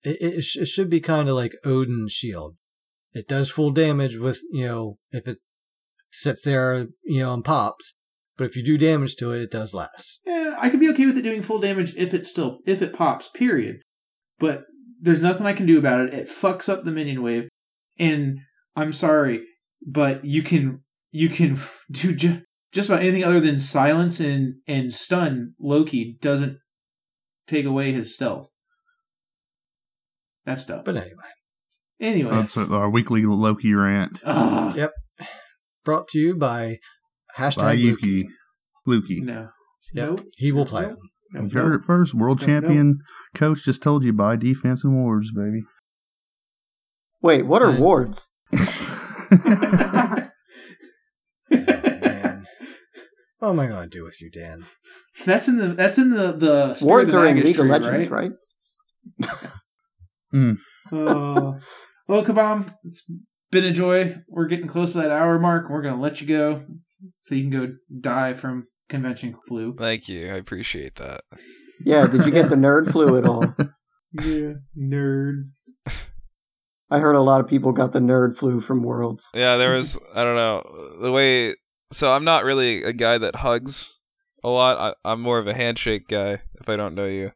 Speaker 1: it, it, sh- it should be kind of like Odin's shield. It does full damage with, you know, if it sits there, you know, and pops. But if you do damage to it, it does less.
Speaker 15: Yeah, I could be okay with it doing full damage if it still if it pops. Period. But there's nothing I can do about it. It fucks up the minion wave, and I'm sorry, but you can you can do ju- just about anything other than silence and and stun. Loki doesn't take away his stealth. That's dumb.
Speaker 1: But anyway,
Speaker 15: Anyway,
Speaker 2: That's our weekly Loki rant.
Speaker 15: Ah.
Speaker 1: yep. Brought to you by hashtag
Speaker 2: By
Speaker 1: Yuki.
Speaker 2: Yuki.
Speaker 15: No,
Speaker 1: Yep,
Speaker 15: Nope.
Speaker 1: he will play them.
Speaker 2: You heard it first. World
Speaker 15: No, no.
Speaker 2: champion coach just told you buy defense and wards, baby.
Speaker 4: Wait, what are wards?
Speaker 1: oh, Man, what am I going to do with you, Dan?
Speaker 15: That's in the that's in the the
Speaker 4: Wards are in League of
Speaker 15: tree,
Speaker 4: Legends, right?
Speaker 2: Mm.
Speaker 15: Uh, well, Kabam, it's been a joy. We're getting close to that hour mark. We're going to let you go so you can go die from convention flu.
Speaker 3: Thank you. I appreciate that.
Speaker 4: Yeah, did you get the nerd flu at all?
Speaker 15: Yeah, nerd.
Speaker 4: I heard a lot of people got the nerd flu from Worlds.
Speaker 3: Yeah, there was I don't know the way. So I'm not really a guy that hugs a lot. I, I'm more of a handshake guy if I don't know you,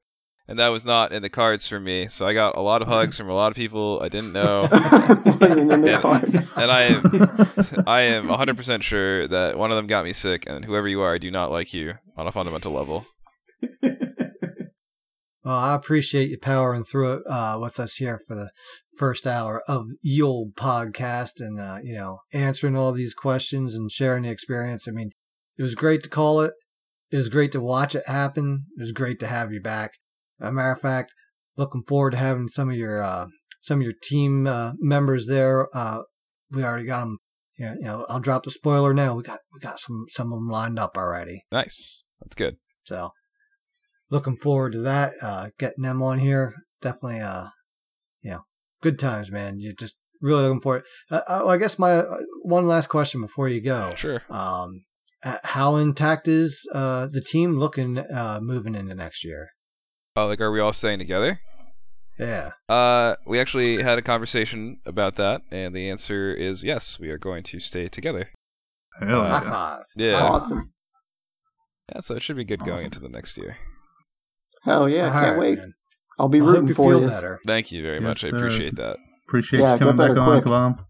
Speaker 3: and that was not in the cards for me. So I got a lot of hugs from a lot of people I didn't know,
Speaker 4: Wasn't in the
Speaker 3: and, and I am I am 100% sure that one of them got me sick, and whoever you are, I do not like you on a fundamental level.
Speaker 1: Well, I appreciate you powering through it uh, with us here for the first hour of the old podcast and, uh, you know, answering all these questions and sharing the experience. I mean, it was great to call it. It was great to watch it happen. It was great to have you back. As a matter of fact, looking forward to having some of your, uh, some of your team, uh, members there. Uh, we already got them. Yeah, you know, I'll drop the spoiler now. We got, we got some, some of them lined up already.
Speaker 3: Nice, that's good.
Speaker 1: So looking forward to that. Uh, getting them on here. Definitely, uh, you know, good times, man. You just really looking forward. Uh, uh, I guess my uh, one last question before you go.
Speaker 3: Sure.
Speaker 1: Um, uh, how intact is uh, the team looking uh, moving into next year?
Speaker 3: Oh, like, are we all staying together?
Speaker 1: Yeah.
Speaker 3: Uh, we actually had a conversation about that, and the answer is yes. We are going to stay together.
Speaker 2: Hell
Speaker 3: Uh,
Speaker 1: High
Speaker 2: yeah.
Speaker 1: five.
Speaker 3: Yeah.
Speaker 4: Awesome.
Speaker 3: Yeah, so it should be good going into the next year.
Speaker 4: Hell yeah,
Speaker 1: All
Speaker 4: can't
Speaker 1: right,
Speaker 4: wait.
Speaker 1: man.
Speaker 4: I'll be
Speaker 1: I hope
Speaker 4: rooting
Speaker 1: you
Speaker 4: for
Speaker 1: feel
Speaker 4: you.
Speaker 1: better.
Speaker 3: Thank you very
Speaker 2: Yes,
Speaker 3: much. I appreciate that.
Speaker 2: Appreciate
Speaker 4: Yeah,
Speaker 2: you coming back
Speaker 4: better
Speaker 2: on. Kalam.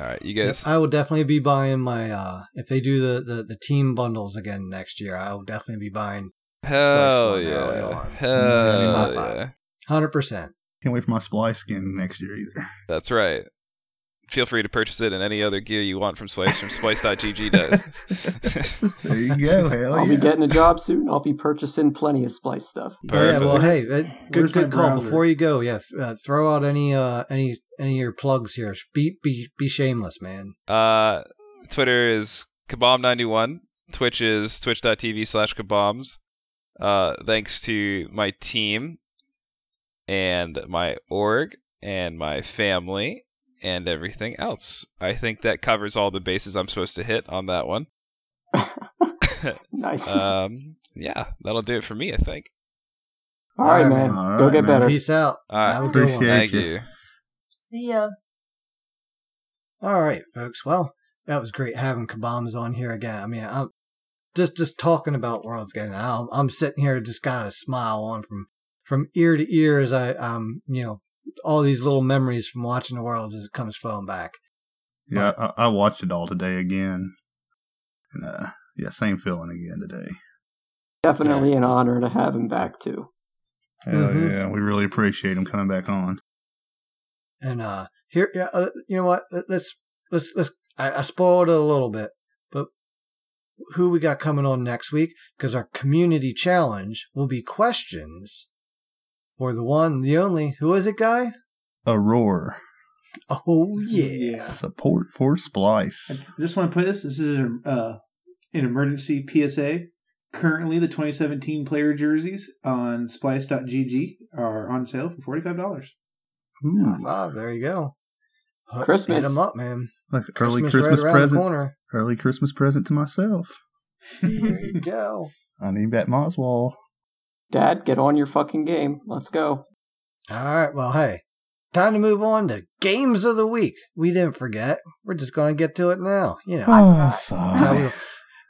Speaker 3: All right, you guys.
Speaker 1: I will definitely be buying my uh if they do the, the, the team bundles again next year. I will definitely be buying
Speaker 3: Hell
Speaker 1: one
Speaker 3: yeah.
Speaker 1: on.
Speaker 3: Hell yeah.
Speaker 1: hundred percent.
Speaker 2: Can't wait for my Splyce skin next year either.
Speaker 3: That's right. Feel free to purchase it and any other gear you want from Splyce from splyce.gg. does.
Speaker 2: There you go. Hell
Speaker 4: I'll
Speaker 2: yeah.
Speaker 4: be getting a job soon. I'll be purchasing plenty of Splyce stuff.
Speaker 1: Oh, yeah, well, hey, uh, good good call.
Speaker 15: browser?
Speaker 1: Before you go, yes, uh, throw out any uh any any of your plugs here. Be be be shameless, man.
Speaker 3: Uh, Twitter is kabomb91. Twitch is twitch.tv slash kabombs. Uh, thanks to my team and my org and my family and everything else. I think that covers all the bases I'm supposed to hit on that one.
Speaker 4: Nice.
Speaker 3: um, yeah, that'll do it for me, I think.
Speaker 4: All right,
Speaker 1: all right,
Speaker 4: man.
Speaker 2: man.
Speaker 4: Go
Speaker 2: All
Speaker 4: get
Speaker 2: man.
Speaker 4: better.
Speaker 1: Peace out.
Speaker 3: All right.
Speaker 1: Have a good one.
Speaker 3: Thank
Speaker 2: you.
Speaker 3: you.
Speaker 13: See ya.
Speaker 1: All right, folks. Well, that was great having Kabams on here again. I mean, I'm just just talking about Worlds getting I'm, I'm sitting here just got a smile on from from ear to ear as I um you know all these little memories from watching the Worlds as it comes flowing back.
Speaker 2: Yeah, I, I watched it all today again, and uh, yeah, same feeling again today.
Speaker 4: Definitely an honor to have him back too.
Speaker 2: Hell
Speaker 1: Mhm.
Speaker 2: yeah, we really appreciate him coming back on.
Speaker 1: And uh here, yeah, uh, you know what? Let- Let's let's let's. I, I spoiled it a little bit, but who we got coming on next week? Because our community challenge will be questions for the one, the only. Who is it, guy?
Speaker 2: Aurora
Speaker 1: Oh yeah.
Speaker 2: support for Splyce.
Speaker 15: I just want to put this. This is uh, an emergency PSA. Currently, the 2017 player jerseys on Splyce.gg are on sale for forty five dollars.
Speaker 1: High five. There you go. Hook-
Speaker 4: Christmas.
Speaker 1: Hit them up, man.
Speaker 2: Like early
Speaker 1: Christmas
Speaker 2: Christmas
Speaker 1: right around the
Speaker 2: present. Early Christmas present to myself.
Speaker 1: There you go.
Speaker 2: I need that Moswal.
Speaker 4: Dad, get on your fucking game. Let's go.
Speaker 1: All right. Well, hey, time to move on to games of the week. We didn't forget. We're just going to get to it now. You know,
Speaker 2: Oh, sorry.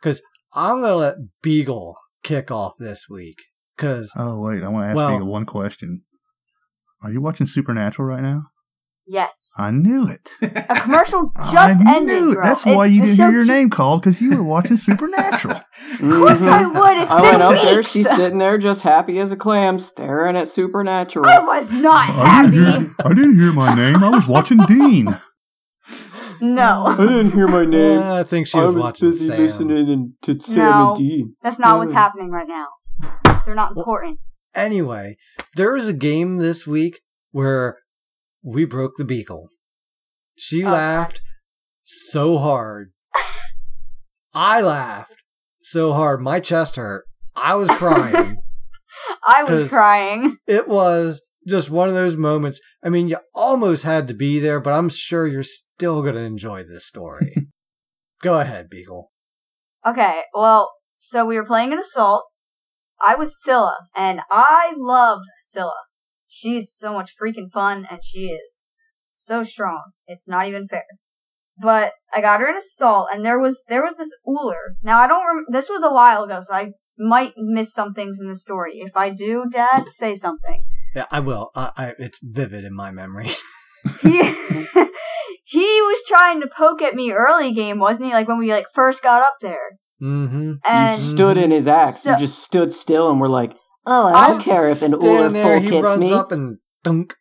Speaker 1: because I'm going to let Beagle kick off this week. Because
Speaker 2: Oh wait, I want to ask
Speaker 1: Well-
Speaker 2: you one question. Are you watching Supernatural right now?
Speaker 13: Yes.
Speaker 2: I knew it.
Speaker 13: A commercial just
Speaker 2: I
Speaker 13: ended.
Speaker 2: knew it.
Speaker 13: bro.
Speaker 2: That's
Speaker 13: It-
Speaker 2: why you
Speaker 13: it's
Speaker 2: didn't
Speaker 13: so
Speaker 2: hear your
Speaker 13: cute.
Speaker 2: name called because you were watching Supernatural.
Speaker 13: Of course I would. It's
Speaker 4: I
Speaker 13: been
Speaker 4: went up there. She's sitting there just happy as a clam, staring at Supernatural.
Speaker 13: I was not
Speaker 2: I didn't,
Speaker 13: happy.
Speaker 2: hear, I didn't hear my name. I was watching Dean.
Speaker 13: No, I
Speaker 4: didn't hear my name.
Speaker 1: Uh, I think she was, watching Sam.
Speaker 4: in- to Sam
Speaker 13: No.
Speaker 4: and Dean.
Speaker 13: that's not what's happening right now. They're not important.
Speaker 1: Anyway, there was a game this week where we broke the Beagle. She
Speaker 13: Oh.
Speaker 1: laughed so hard. I laughed so hard. My chest hurt. I was crying.
Speaker 13: I was crying.
Speaker 1: it was just one of those moments. I mean, you almost had to be there, but I'm sure you're still going to enjoy this story. Go ahead, Beagle.
Speaker 13: Okay, well, so we were playing an assault. I was Scylla, and I loved Scylla. She's so much freaking fun, and she is so strong. It's not even fair. But I got her in a assault, and there was there was this Ullr. Now I don't. Rem- this was a while ago, so I might miss some things in the story. If I do, Dad, say something.
Speaker 1: Yeah, I will. I, I, it's vivid in my memory.
Speaker 13: he he was trying to poke at me early game, wasn't he? Like when we like first got up there.
Speaker 1: mm-hmm.
Speaker 13: And
Speaker 4: you stood in his axe.
Speaker 13: So-
Speaker 4: you just stood still and were like, "Oh, I don't care if an Ullr
Speaker 1: there,
Speaker 4: full
Speaker 1: he runs
Speaker 4: me."
Speaker 1: up and dunk.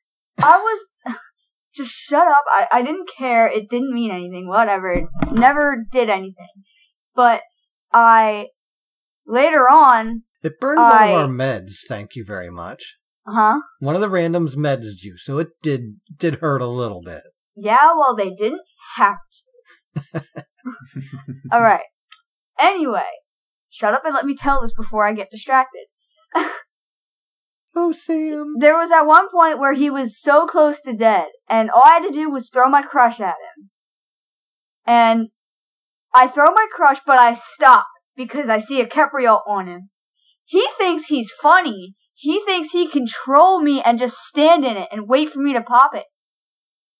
Speaker 13: I was just shut up. I, I didn't care. It didn't mean anything. Whatever. It never did anything. But I later on,
Speaker 1: It burned one
Speaker 13: I-
Speaker 1: of our meds. Thank you very much.
Speaker 13: huh?
Speaker 1: One of the randoms meds you, so it did did hurt a little bit.
Speaker 13: Yeah, well, they didn't have to. All right. Anyway, shut up and let me tell this before I get distracted.
Speaker 1: Oh, Sam.
Speaker 13: There was at one point where he was so close to dead, and all I had to do was throw my crush at him. And I throw my crush, but I stop because I see a Capriol on him. He thinks he's funny. He thinks he can troll me and just stand in it and wait for me to pop it.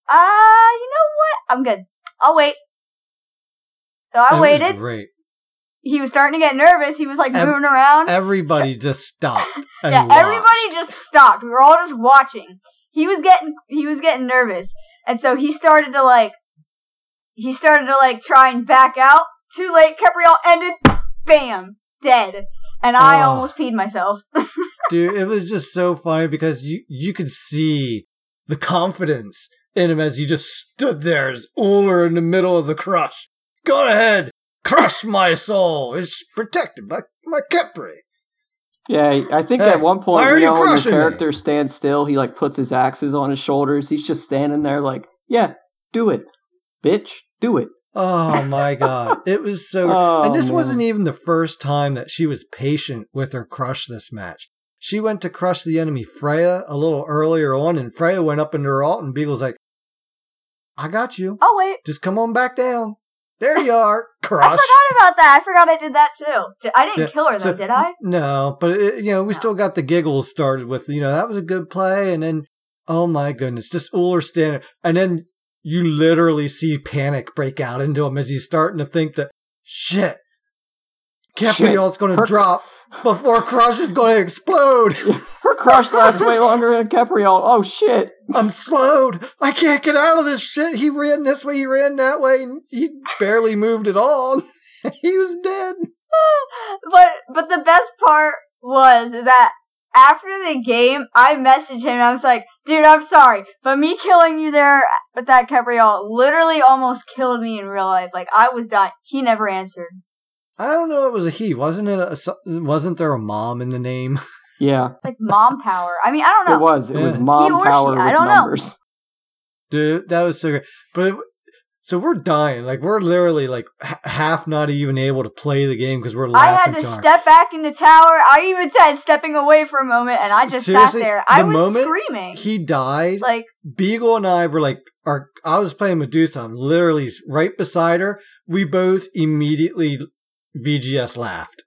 Speaker 13: Ah, uh, you know what? I'm good. I'll wait. So I
Speaker 1: was
Speaker 13: waited.
Speaker 1: great.
Speaker 13: He was starting to get nervous. He was like
Speaker 1: Ev-
Speaker 13: moving around.
Speaker 1: Everybody just stopped.
Speaker 13: Yeah,
Speaker 1: watched.
Speaker 13: everybody just stopped. We were all just watching. He was getting he was getting nervous, and so he started to like he started to like try and back out. Too late. Capriol ended. Bam, dead. And I
Speaker 1: Oh.
Speaker 13: almost peed myself.
Speaker 1: Dude, it was just so funny because you you could see the confidence in him as he just stood there as Ullr in the middle of the crush. Go ahead, crush my soul. It's protected by my Capri.
Speaker 4: Yeah, I think
Speaker 1: Hey,
Speaker 4: at one point,
Speaker 1: are
Speaker 4: you
Speaker 1: you
Speaker 4: know, when your
Speaker 1: crushing me?
Speaker 4: character stands still, he like puts his axes on his shoulders. He's just standing there, like, "Yeah, do it, bitch, do it."
Speaker 1: Oh my god. It was so
Speaker 4: Oh,
Speaker 1: and this
Speaker 4: man.
Speaker 1: wasn't even the first time that she was patient with her crush this match. She went to crush the enemy Freya a little earlier on, and Freya went up into her alt, and Beagle's like, I got you.
Speaker 13: Oh wait,
Speaker 1: Just come on back down. There you are. Crush.
Speaker 13: I forgot about that. I forgot I did that too. I didn't
Speaker 1: Yeah,
Speaker 13: kill her though,
Speaker 1: so-
Speaker 13: did I?
Speaker 1: No, but it, you know, we still got the giggles started with, you know, that was a good play. And then, oh my goodness, just Ullr standing. And then you literally see panic break out into him as he's starting to think that, shit, Capriol's going to drop before Crush is going to explode.
Speaker 4: Her crush lasts way longer than Capriol. Oh shit!
Speaker 1: I'm slowed. I can't get out of this shit. He ran this way, he ran that way, and he barely moved at all. he was dead.
Speaker 13: but but the best part was is that after the game, I messaged him and I was like, dude, I'm sorry, but me killing you there with that Capriol literally almost killed me in real life. Like I was dying. He never answered.
Speaker 1: I don't know. It was a he, wasn't it? A, wasn't there a mom in the name?
Speaker 4: Yeah,
Speaker 13: like mom power. I mean, I don't know.
Speaker 4: It was. It was mom
Speaker 13: He
Speaker 4: power
Speaker 13: she, I don't know.
Speaker 1: Dude, that was so great. But it, so we're dying. Like we're literally like h- half not even able to play the game because we're
Speaker 13: I had to
Speaker 1: so hard.
Speaker 13: step back in the tower. I even said stepping away for a moment, and I just
Speaker 1: Seriously,
Speaker 13: sat there. I
Speaker 1: the
Speaker 13: was
Speaker 1: moment
Speaker 13: screaming.
Speaker 1: He died.
Speaker 13: like
Speaker 1: Beagle and I were like, our, I was playing Medusa. I'm literally right beside her. We both immediately VGS laughed.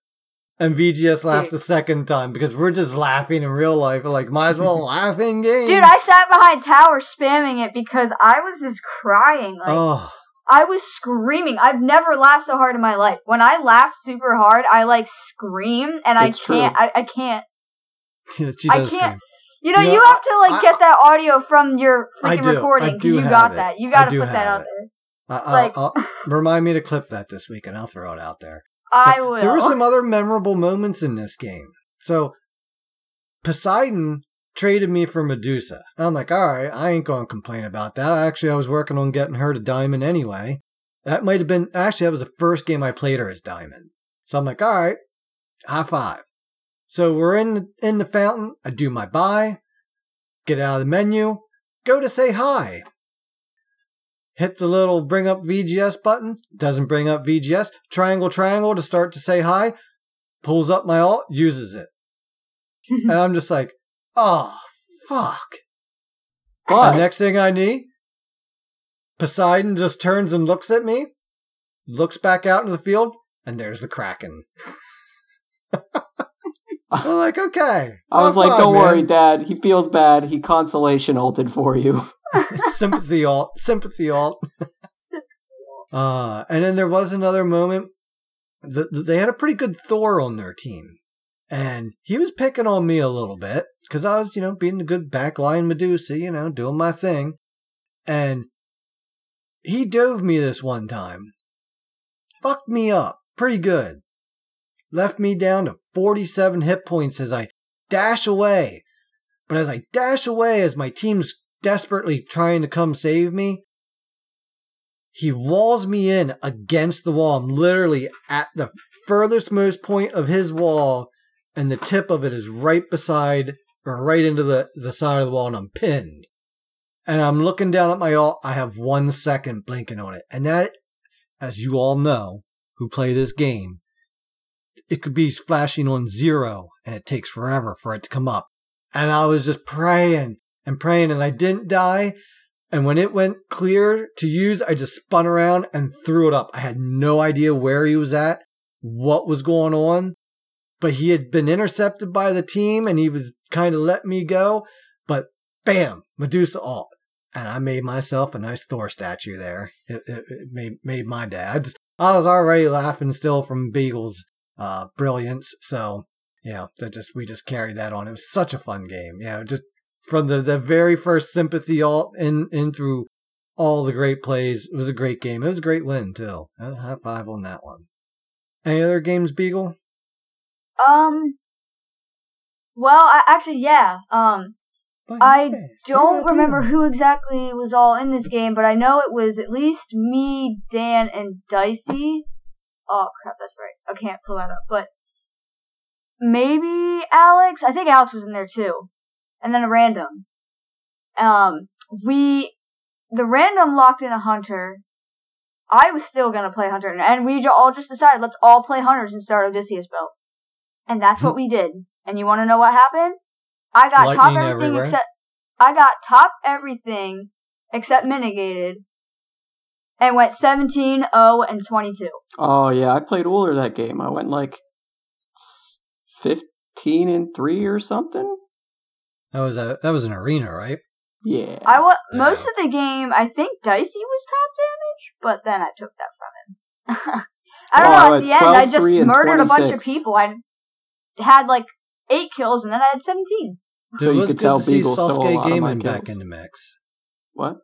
Speaker 1: And VGS laughed a second time because we're just laughing in real life. Like, might as well laugh in game.
Speaker 13: Dude, I sat behind tower spamming it because I was just crying. Like
Speaker 1: oh,
Speaker 13: I was screaming. I've never laughed so hard in my life. When I laugh super hard, I like scream and I
Speaker 1: It's true.
Speaker 13: can't. I, I can't.
Speaker 1: she
Speaker 13: I can't.
Speaker 1: scream.
Speaker 13: You know,
Speaker 1: You know,
Speaker 13: you have to like
Speaker 1: I-
Speaker 13: get that audio from your freaking
Speaker 1: do.
Speaker 13: Recording because you got
Speaker 1: it.
Speaker 13: that. You got to put that
Speaker 1: have
Speaker 13: out
Speaker 1: it.
Speaker 13: there.
Speaker 1: I, I'll,
Speaker 13: Like-
Speaker 1: I'll, remind me to clip that this week and I'll throw it out there.
Speaker 13: I will.
Speaker 1: There were some other memorable moments in this game. So Poseidon traded me for Medusa. I'm like, all right, I ain't going to complain about that. Actually, I was working on getting her to Diamond anyway. That might have been, actually, that was the first game I played her as Diamond. So I'm like, all right, high five. So we're in the, in the fountain. I do my buy, get out of the menu, go to say hi. Hit the little bring up VGS button. Doesn't bring up VGS. Triangle, triangle to start to say hi. Pulls up my alt, uses it. and I'm just like, oh, fuck.
Speaker 4: But
Speaker 1: The next thing I need, Poseidon just turns and looks at me, looks back out into the field, and there's the Kraken. I'm like, okay.
Speaker 4: I was like, "Don't
Speaker 1: man."
Speaker 4: worry, Dad. He feels bad. He consolation ulted for you."
Speaker 1: sympathy alt, sympathy alt. uh, and then there was another moment. th th- they had a pretty good Thor on their team, and he was picking on me a little bit because I was, you know, being the good backline Medusa, you know, doing my thing, and he dove me this one time, fucked me up pretty good, left me down to forty-seven hit points as I dash away. But as I dash away, as my team's desperately trying to come save me, he walls me in against the wall. I'm literally at the furthest most point of his wall, and the tip of it is right beside or right into the, the side of the wall, and I'm pinned. And I'm looking down at my alt. I have one second blinking on it. And that, as you all know who play this game, it could be flashing on zero and it takes forever for it to come up. And I was just praying and praying and I didn't die. And when it went clear to use, I just spun around and threw it up. I had no idea where he was at, what was going on, but he had been intercepted by the team and he was kind of let me go. But bam, Medusa alt. And I made myself a nice Thor statue there. It, it, it made, made my day. I just, I was already laughing still from Beagle's, uh, brilliance. So, you know, that just, we just carried that on. It was such a fun game. You know, just from the, the very first sympathy all in, in through all the great plays. It was a great game. It was a great win too. High five on that one. Any other games, Beagle?
Speaker 13: Um. Well, I, actually, yeah. Um, I don't
Speaker 1: yeah,
Speaker 13: remember
Speaker 1: yeah.
Speaker 13: who exactly was all in this game, but I know it was at least me, Dan, and Dicey. Oh crap, that's right. I can't pull that up, but maybe Alex. I think Alex was in there too, and then a random. Um, we the random locked in a hunter. I was still gonna play hunter, and we ju- all just decided let's all play hunters and start Odysseus belt, and that's what we did. And you want to know what happened? I got top everything
Speaker 1: everywhere.
Speaker 13: except I got top everything except mitigated, and went 17, 0, and 22.
Speaker 4: Oh yeah, I played Ullr that game. I went like fifteen and three or something.
Speaker 1: That was a, that was an arena, right?
Speaker 4: Yeah.
Speaker 13: I wa- most of the game. I think Dicey was top damage, but then I took that from him. I don't
Speaker 4: Oh,
Speaker 13: know. At
Speaker 4: at
Speaker 13: the end, I just
Speaker 4: 3, and
Speaker 13: murdered a bunch of people. I had like eight kills, and then I had seventeen.
Speaker 4: So
Speaker 1: it was good
Speaker 4: tell
Speaker 1: to see
Speaker 4: Beagle
Speaker 1: Sasuke
Speaker 4: lot
Speaker 1: Gaming back in the mix.
Speaker 4: What?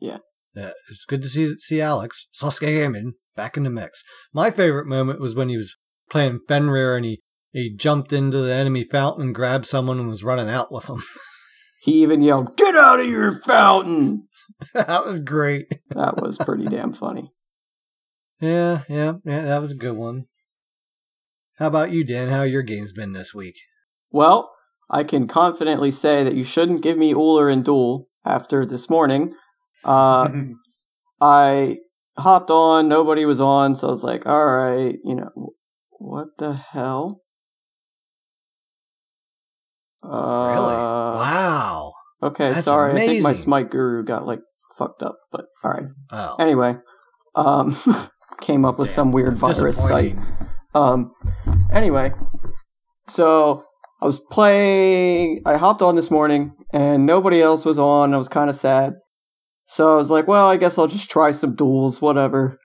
Speaker 4: Yeah.
Speaker 1: Yeah, it's good to see see Alex Sasuke Gaming back in the mix. My favorite moment was when he was playing Fenrir and he he jumped into the enemy fountain and grabbed someone and was running out with them.
Speaker 4: He even yelled, "Get out of your fountain!"
Speaker 1: that was great.
Speaker 4: That was pretty damn funny.
Speaker 1: Yeah, yeah, yeah, that was a good one. How about you, Dan? How your game's been this week?
Speaker 4: Well, I can confidently say that you shouldn't give me Ullr and Duel after this morning. Uh, I hopped on, nobody was on, so I was like, all right, you know, what the hell? Uh,
Speaker 1: Really? Wow.
Speaker 4: Okay,
Speaker 1: That's
Speaker 4: sorry. I think my. Smite Guru got like fucked up, but all right.
Speaker 1: Oh.
Speaker 4: Anyway, um, came up with some weird virus site. Um, anyway, so I was playing. I hopped on this morning, and nobody else was on. I was kind of sad, so I was like, "Well, I guess I'll just try some duels, whatever."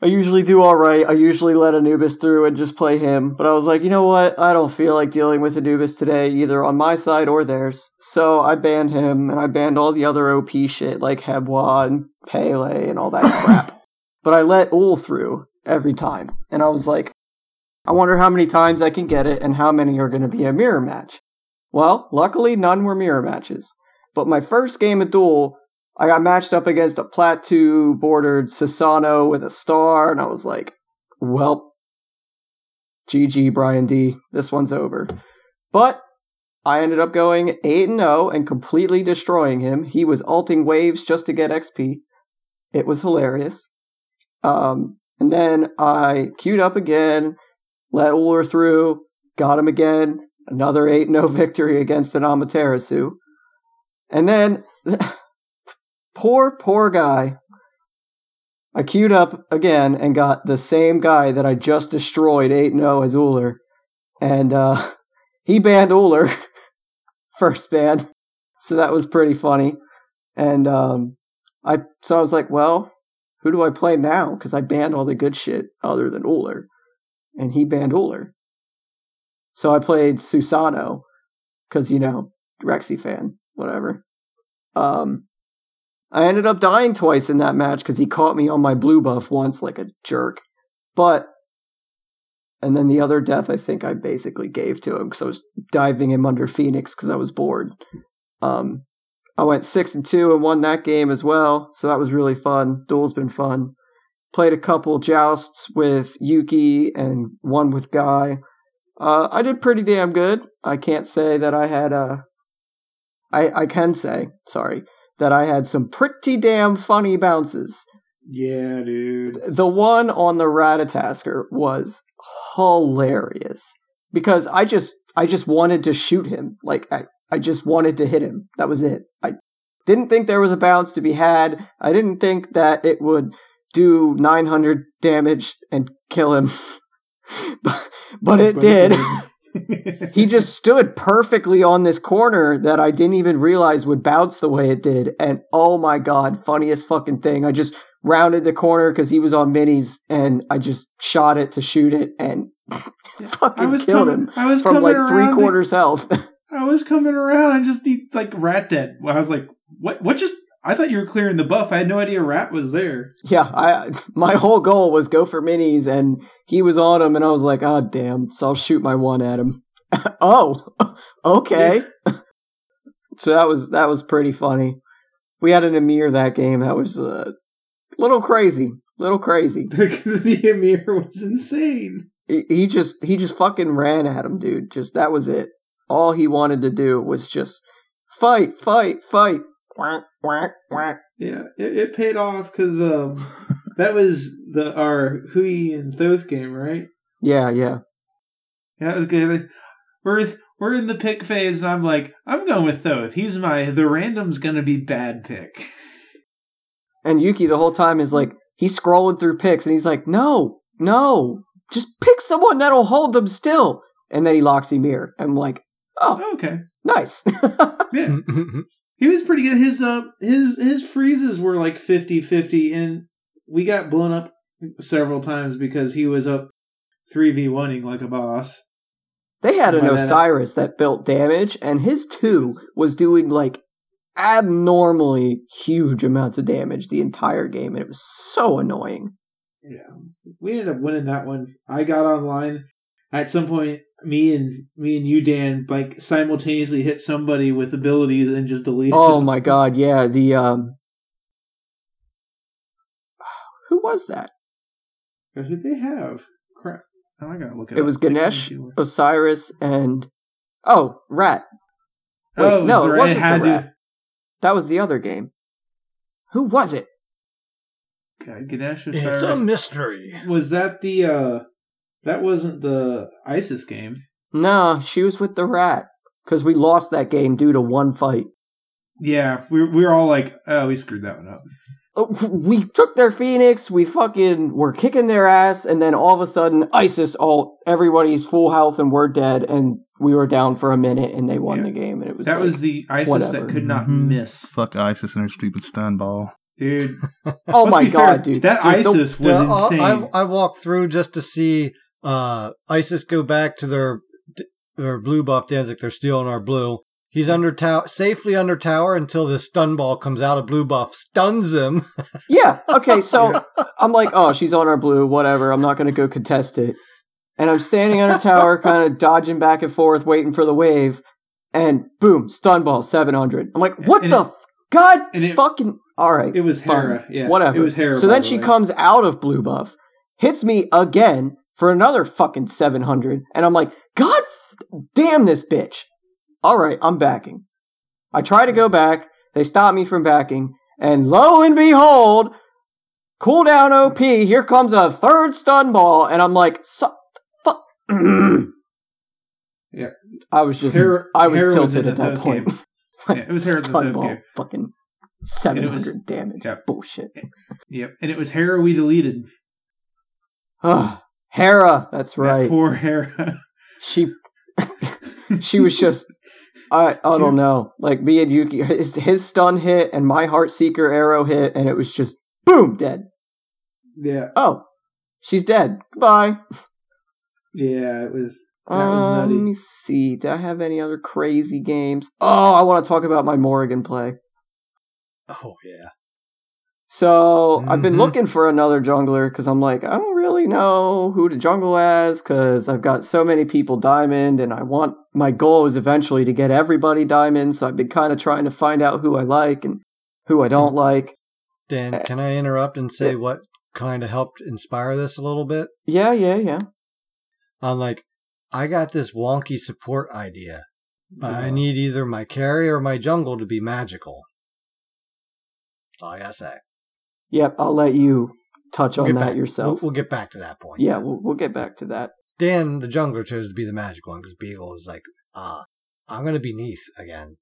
Speaker 4: I usually do all right. I usually let Anubis through and just play him, but I was like, you know what? I don't feel like dealing with Anubis today, either on my side or theirs. So I banned him, and I banned all the other OP shit like He Bo and Pele and all that crap. But I let Ul through every time, and I was like, I wonder how many times I can get it and how many are going to be a mirror match. Well, luckily none were mirror matches. But my first game of duel, I got matched up against a plat 2 bordered Susano with a star, and I was like, well, GG, Brian D. This one's over. But I ended up going 8 and 0 and completely destroying him. He was alting waves just to get XP. It was hilarious. Um, and then I queued up again, let Ullr through, got him again, another 8 0 victory against an Amaterasu. And then, poor, poor guy. I queued up again and got the same guy that I just destroyed 8 0 as Ullr. And uh, he banned Ullr, first ban. So that was pretty funny. And um, I so I was like, well, who do I play now? Because I banned all the good shit other than Ullr. And he banned Ullr. So I played Susano. Because, you know, Rexy fan, whatever. Um, I ended up dying twice in that match because he caught me on my blue buff once like a jerk. But, and then the other death I think I basically gave to him because I was diving him under Phoenix because I was bored. Um, I went six and two and won that game as well, so that was really fun. Duel's been fun. Played a couple jousts with Yuki and one with Guy. Uh, I did pretty damn good. I can't say that I had a. I I can say sorry that I had some pretty damn funny bounces.
Speaker 15: Yeah, dude.
Speaker 4: The one on the Ratatoskr was hilarious because I just I just wanted to shoot him. Like I I just wanted to hit him. That was it. I didn't think there was a bounce to be had. I didn't think that it would do 900 damage and kill him. but, but it
Speaker 15: But
Speaker 4: did.
Speaker 15: it
Speaker 4: he just stood perfectly on this corner that I didn't even realize would bounce the way it did. And oh my god, funniest fucking thing. I just rounded the corner because he was on minis and I just shot it to shoot it and fucking
Speaker 15: I was
Speaker 4: killed
Speaker 15: coming-
Speaker 4: him
Speaker 15: I was
Speaker 4: from
Speaker 15: coming
Speaker 4: like three
Speaker 15: to-
Speaker 4: quarters health.
Speaker 15: I was coming around and just like rat dead. I was like, what? What just? I thought you were clearing the buff. I had no idea rat was there.
Speaker 4: yeah, I my whole goal was go for minis and he was on him and I was like, oh damn, so I'll shoot my one at him. oh, okay. so that was that was pretty funny. We had an Ymir that game. That was a uh, little crazy, little crazy.
Speaker 15: the Ymir was insane.
Speaker 4: He, he just he just fucking ran at him, dude. Just that was it. All he wanted to do was just fight, fight, fight.
Speaker 15: Yeah, it, it paid off because um, that was the our Hou Yi and Thoth game, right?
Speaker 4: Yeah, yeah.
Speaker 15: Yeah, that was good. We're we're in the pick phase, and I'm like, I'm going with Thoth. He's my the random's gonna be bad pick.
Speaker 4: And Yuki the whole time is like he's scrolling through picks and he's like, no, no, just pick someone that'll hold them still. And then he locks Ymir. I'm like, oh,
Speaker 15: okay,
Speaker 4: nice.
Speaker 15: yeah. He was pretty good. His uh his his freezes were like 50-50 and we got blown up several times because he was up three v oneing like a boss.
Speaker 4: They had an
Speaker 15: that-
Speaker 4: Osiris that built damage, and his two was doing like abnormally huge amounts of damage the entire game, and it was so annoying.
Speaker 15: Yeah, we ended up winning that one. I got online at some point. Me and me and you, Dan, like simultaneously hit somebody with abilities and just delete.
Speaker 4: Oh
Speaker 15: them.
Speaker 4: my god, yeah, the um who was that?
Speaker 15: Who did they have? Crap! Now I gotta look at it.
Speaker 4: It
Speaker 15: up.
Speaker 4: was Ganesh. Osiris, and oh, Rat. Wait,
Speaker 15: Oh, it was
Speaker 4: no,
Speaker 15: the
Speaker 4: it
Speaker 15: Rat-
Speaker 4: wasn't
Speaker 15: had
Speaker 4: the
Speaker 15: to-
Speaker 4: Rat. That was the other game. Who was it?
Speaker 15: God, Ganesh
Speaker 1: It's a mystery.
Speaker 15: Was that the? uh That wasn't the ISIS game.
Speaker 4: No, she was with the Rat because we lost that game due to one fight.
Speaker 15: Yeah, we we were all like, oh, we screwed that one up.
Speaker 4: Oh, We took their Phoenix, we fucking were kicking their ass, and then all of a sudden, ISIS, all everybody's full health and we're dead, and we were down for a minute, and they won the game, and it was
Speaker 15: That
Speaker 4: like,
Speaker 15: was the ISIS
Speaker 4: whatever.
Speaker 15: that could not
Speaker 2: Mhm.
Speaker 15: miss,
Speaker 2: Fuck ISIS and her stupid stun ball.
Speaker 15: dude.
Speaker 4: Oh
Speaker 15: Let's
Speaker 4: my
Speaker 15: be fair,
Speaker 4: god, dude!
Speaker 15: that
Speaker 4: Dude, the-
Speaker 15: ISIS was
Speaker 1: Yeah, I-
Speaker 15: insane.
Speaker 1: I, I walked through just to see uh, ISIS go back to their their blue buff Danzig. They're stealing our blue. He's under tower, safely under tower until this stun ball comes out of blue buff, stuns him.
Speaker 4: Yeah. Okay. So I'm like, oh, she's on our blue. Whatever. I'm not going to go contest it. And I'm standing on a tower, kind of dodging back and forth, waiting for the wave. And boom, stun ball, 700. I'm like, what
Speaker 15: And
Speaker 4: the
Speaker 15: it-
Speaker 4: f- god
Speaker 15: and it-
Speaker 4: fucking. All right.
Speaker 15: It was
Speaker 4: fine,
Speaker 15: Hera, yeah.
Speaker 4: Whatever.
Speaker 15: It was Hera,
Speaker 4: So then
Speaker 15: the
Speaker 4: she
Speaker 15: way.
Speaker 4: comes out of blue buff, hits me again for another fucking 700. And I'm like, god damn this bitch. All right, I'm backing. I try to go back. They stop me from backing. And lo and behold, cooldown OP, here comes a third stun ball. And I'm like, fuck.
Speaker 15: Yeah.
Speaker 4: I was just,
Speaker 15: Hera-
Speaker 4: I was
Speaker 15: was
Speaker 4: tilted
Speaker 15: in
Speaker 4: at that point.
Speaker 15: Yeah, it was Hera the third
Speaker 4: ball,
Speaker 15: game.
Speaker 4: Fucking 700
Speaker 15: was-
Speaker 4: damage.
Speaker 15: yeah.
Speaker 4: Bullshit.
Speaker 15: Yep, and it was Hera we deleted.
Speaker 4: Ah, Hera, that's
Speaker 15: That
Speaker 4: right.
Speaker 15: poor Hera.
Speaker 4: she she was just I I don't know. Like me and Yuki his, his stun hit and my heart seeker arrow hit and it was just boom dead.
Speaker 15: yeah,
Speaker 4: Oh. She's dead. Goodbye.
Speaker 15: yeah, it was. That was
Speaker 4: Um,
Speaker 15: nutty.
Speaker 4: Let me see. Do I have any other crazy games? Oh, I want to talk about my Morrigan play.
Speaker 1: Oh yeah.
Speaker 4: So I've been
Speaker 1: Mhm.
Speaker 4: looking for another jungler because I'm like, I don't know who to jungle as because I've got so many people diamond and I want my goal is eventually to get everybody diamond. So I've been kind of trying to find out who I like and who I don't mm. like.
Speaker 1: Dan, eh, can I interrupt and say what kind of helped inspire this a little bit?
Speaker 4: Yeah, yeah, yeah.
Speaker 1: I'm like, I got this wonky support idea, but I
Speaker 15: mm.
Speaker 1: need either my carry or my jungle to be magical. That's all I gotta say.
Speaker 4: Yep, I'll let you touch
Speaker 1: We'll
Speaker 4: on
Speaker 1: get
Speaker 4: that
Speaker 1: back-
Speaker 4: yourself.
Speaker 1: We'll, we'll get back to that point.
Speaker 4: yeah, we'll, we'll get back to that.
Speaker 1: Dan, the jungler, chose to be the magical one because Beagle was like, uh, I'm gonna be Neith again.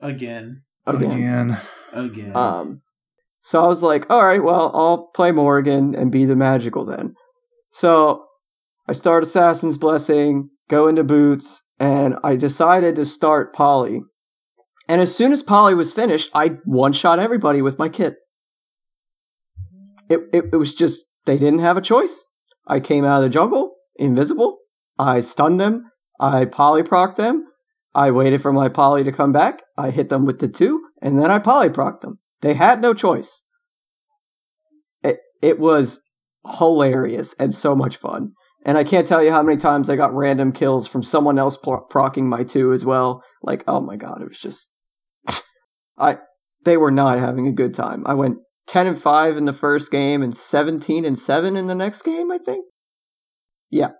Speaker 15: Again,
Speaker 4: Again.
Speaker 2: Again.
Speaker 15: again.
Speaker 4: Um, so I was like, all right, well, I'll play Morgan and be the magical then. So I start Assassin's Blessing, go into Boots, and I decided to start Poly. And as soon as Poly was finished, I one shot everybody with my kit. It, it it was just they didn't have a choice. I came out of the jungle, invisible. I stunned them. I polyproc them. I waited for my poly to come back. I hit them with the two, and then I polyproc them. They had no choice. It it was hilarious and so much fun. And I can't tell you how many times I got random kills from someone else pro- procking my two as well. Like, oh my god, it was just I they were not having a good time. I went 10 and 5 in the first game and 17 and 7 in the next game, I think. Yeah.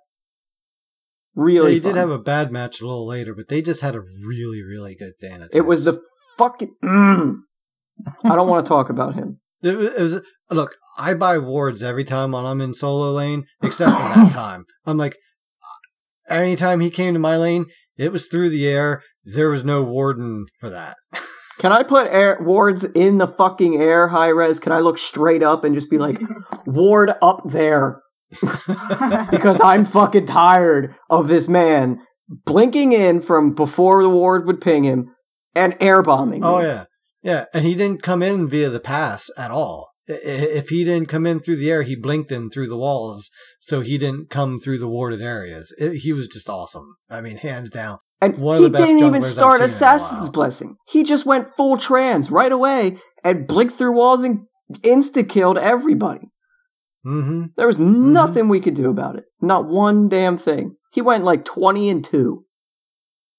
Speaker 4: Really
Speaker 1: yeah, you did have a bad match a little later, but they just had a really, really good Thanatos.
Speaker 4: It was the fucking. Mm. I don't want to talk about him.
Speaker 1: It was, it was look. I buy wards every time when I'm in solo lane, except for that time. I'm like, anytime he came to my lane, it was through the air. There was no warden for that.
Speaker 4: Can I put air wards in the fucking air Hi-Rez? Can I look straight up and just be like, ward up there? because I'm fucking tired of this man blinking in from before the ward would ping him and air bombing.
Speaker 1: Oh
Speaker 4: me.
Speaker 1: yeah, yeah, and he didn't come in via the pass at all. If he didn't come in through the air, he blinked in through the walls, so he didn't come through the warded areas. It- he was just awesome. I mean, hands down.
Speaker 4: And
Speaker 1: one
Speaker 4: he
Speaker 1: of the best
Speaker 4: didn't even start
Speaker 1: seen in a
Speaker 4: Assassin's. Blessing. He just went full trans right away and blinked through walls and insta killed everybody.
Speaker 1: Mm-hmm.
Speaker 4: There was nothing we could do about it. Not one damn thing. He went like 20 and 2.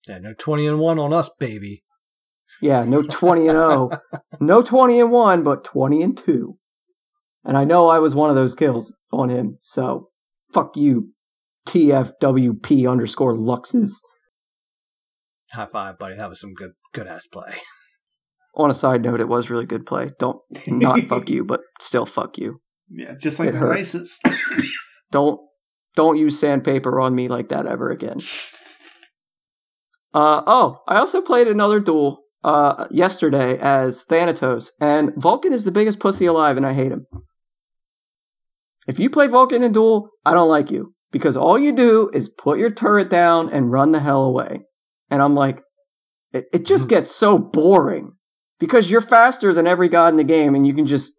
Speaker 1: Yeah, no twenty and one on us, baby.
Speaker 4: Yeah, no 20 and 0. No 20 and 1, but 20 and 2. And I know I was one of those kills on him, so fuck you, TFWP underscore Luxes.
Speaker 1: High five, buddy. That was some good, good ass play.
Speaker 4: On a side note, it was really good play. Don't, not fuck you, but still fuck you.
Speaker 15: Yeah, just like
Speaker 4: It
Speaker 15: the
Speaker 4: hurt.
Speaker 15: nicest.
Speaker 4: Don't, don't use sandpaper on me like that ever again. Uh, oh, I also played another duel uh, yesterday as Thanatos, and Vulcan is the biggest pussy alive, and I hate him. If you play Vulcan in duel, I don't like you because all you do is put your turret down and run the hell away. And I'm like, it, it just gets so boring because you're faster than every god in the game, and you can just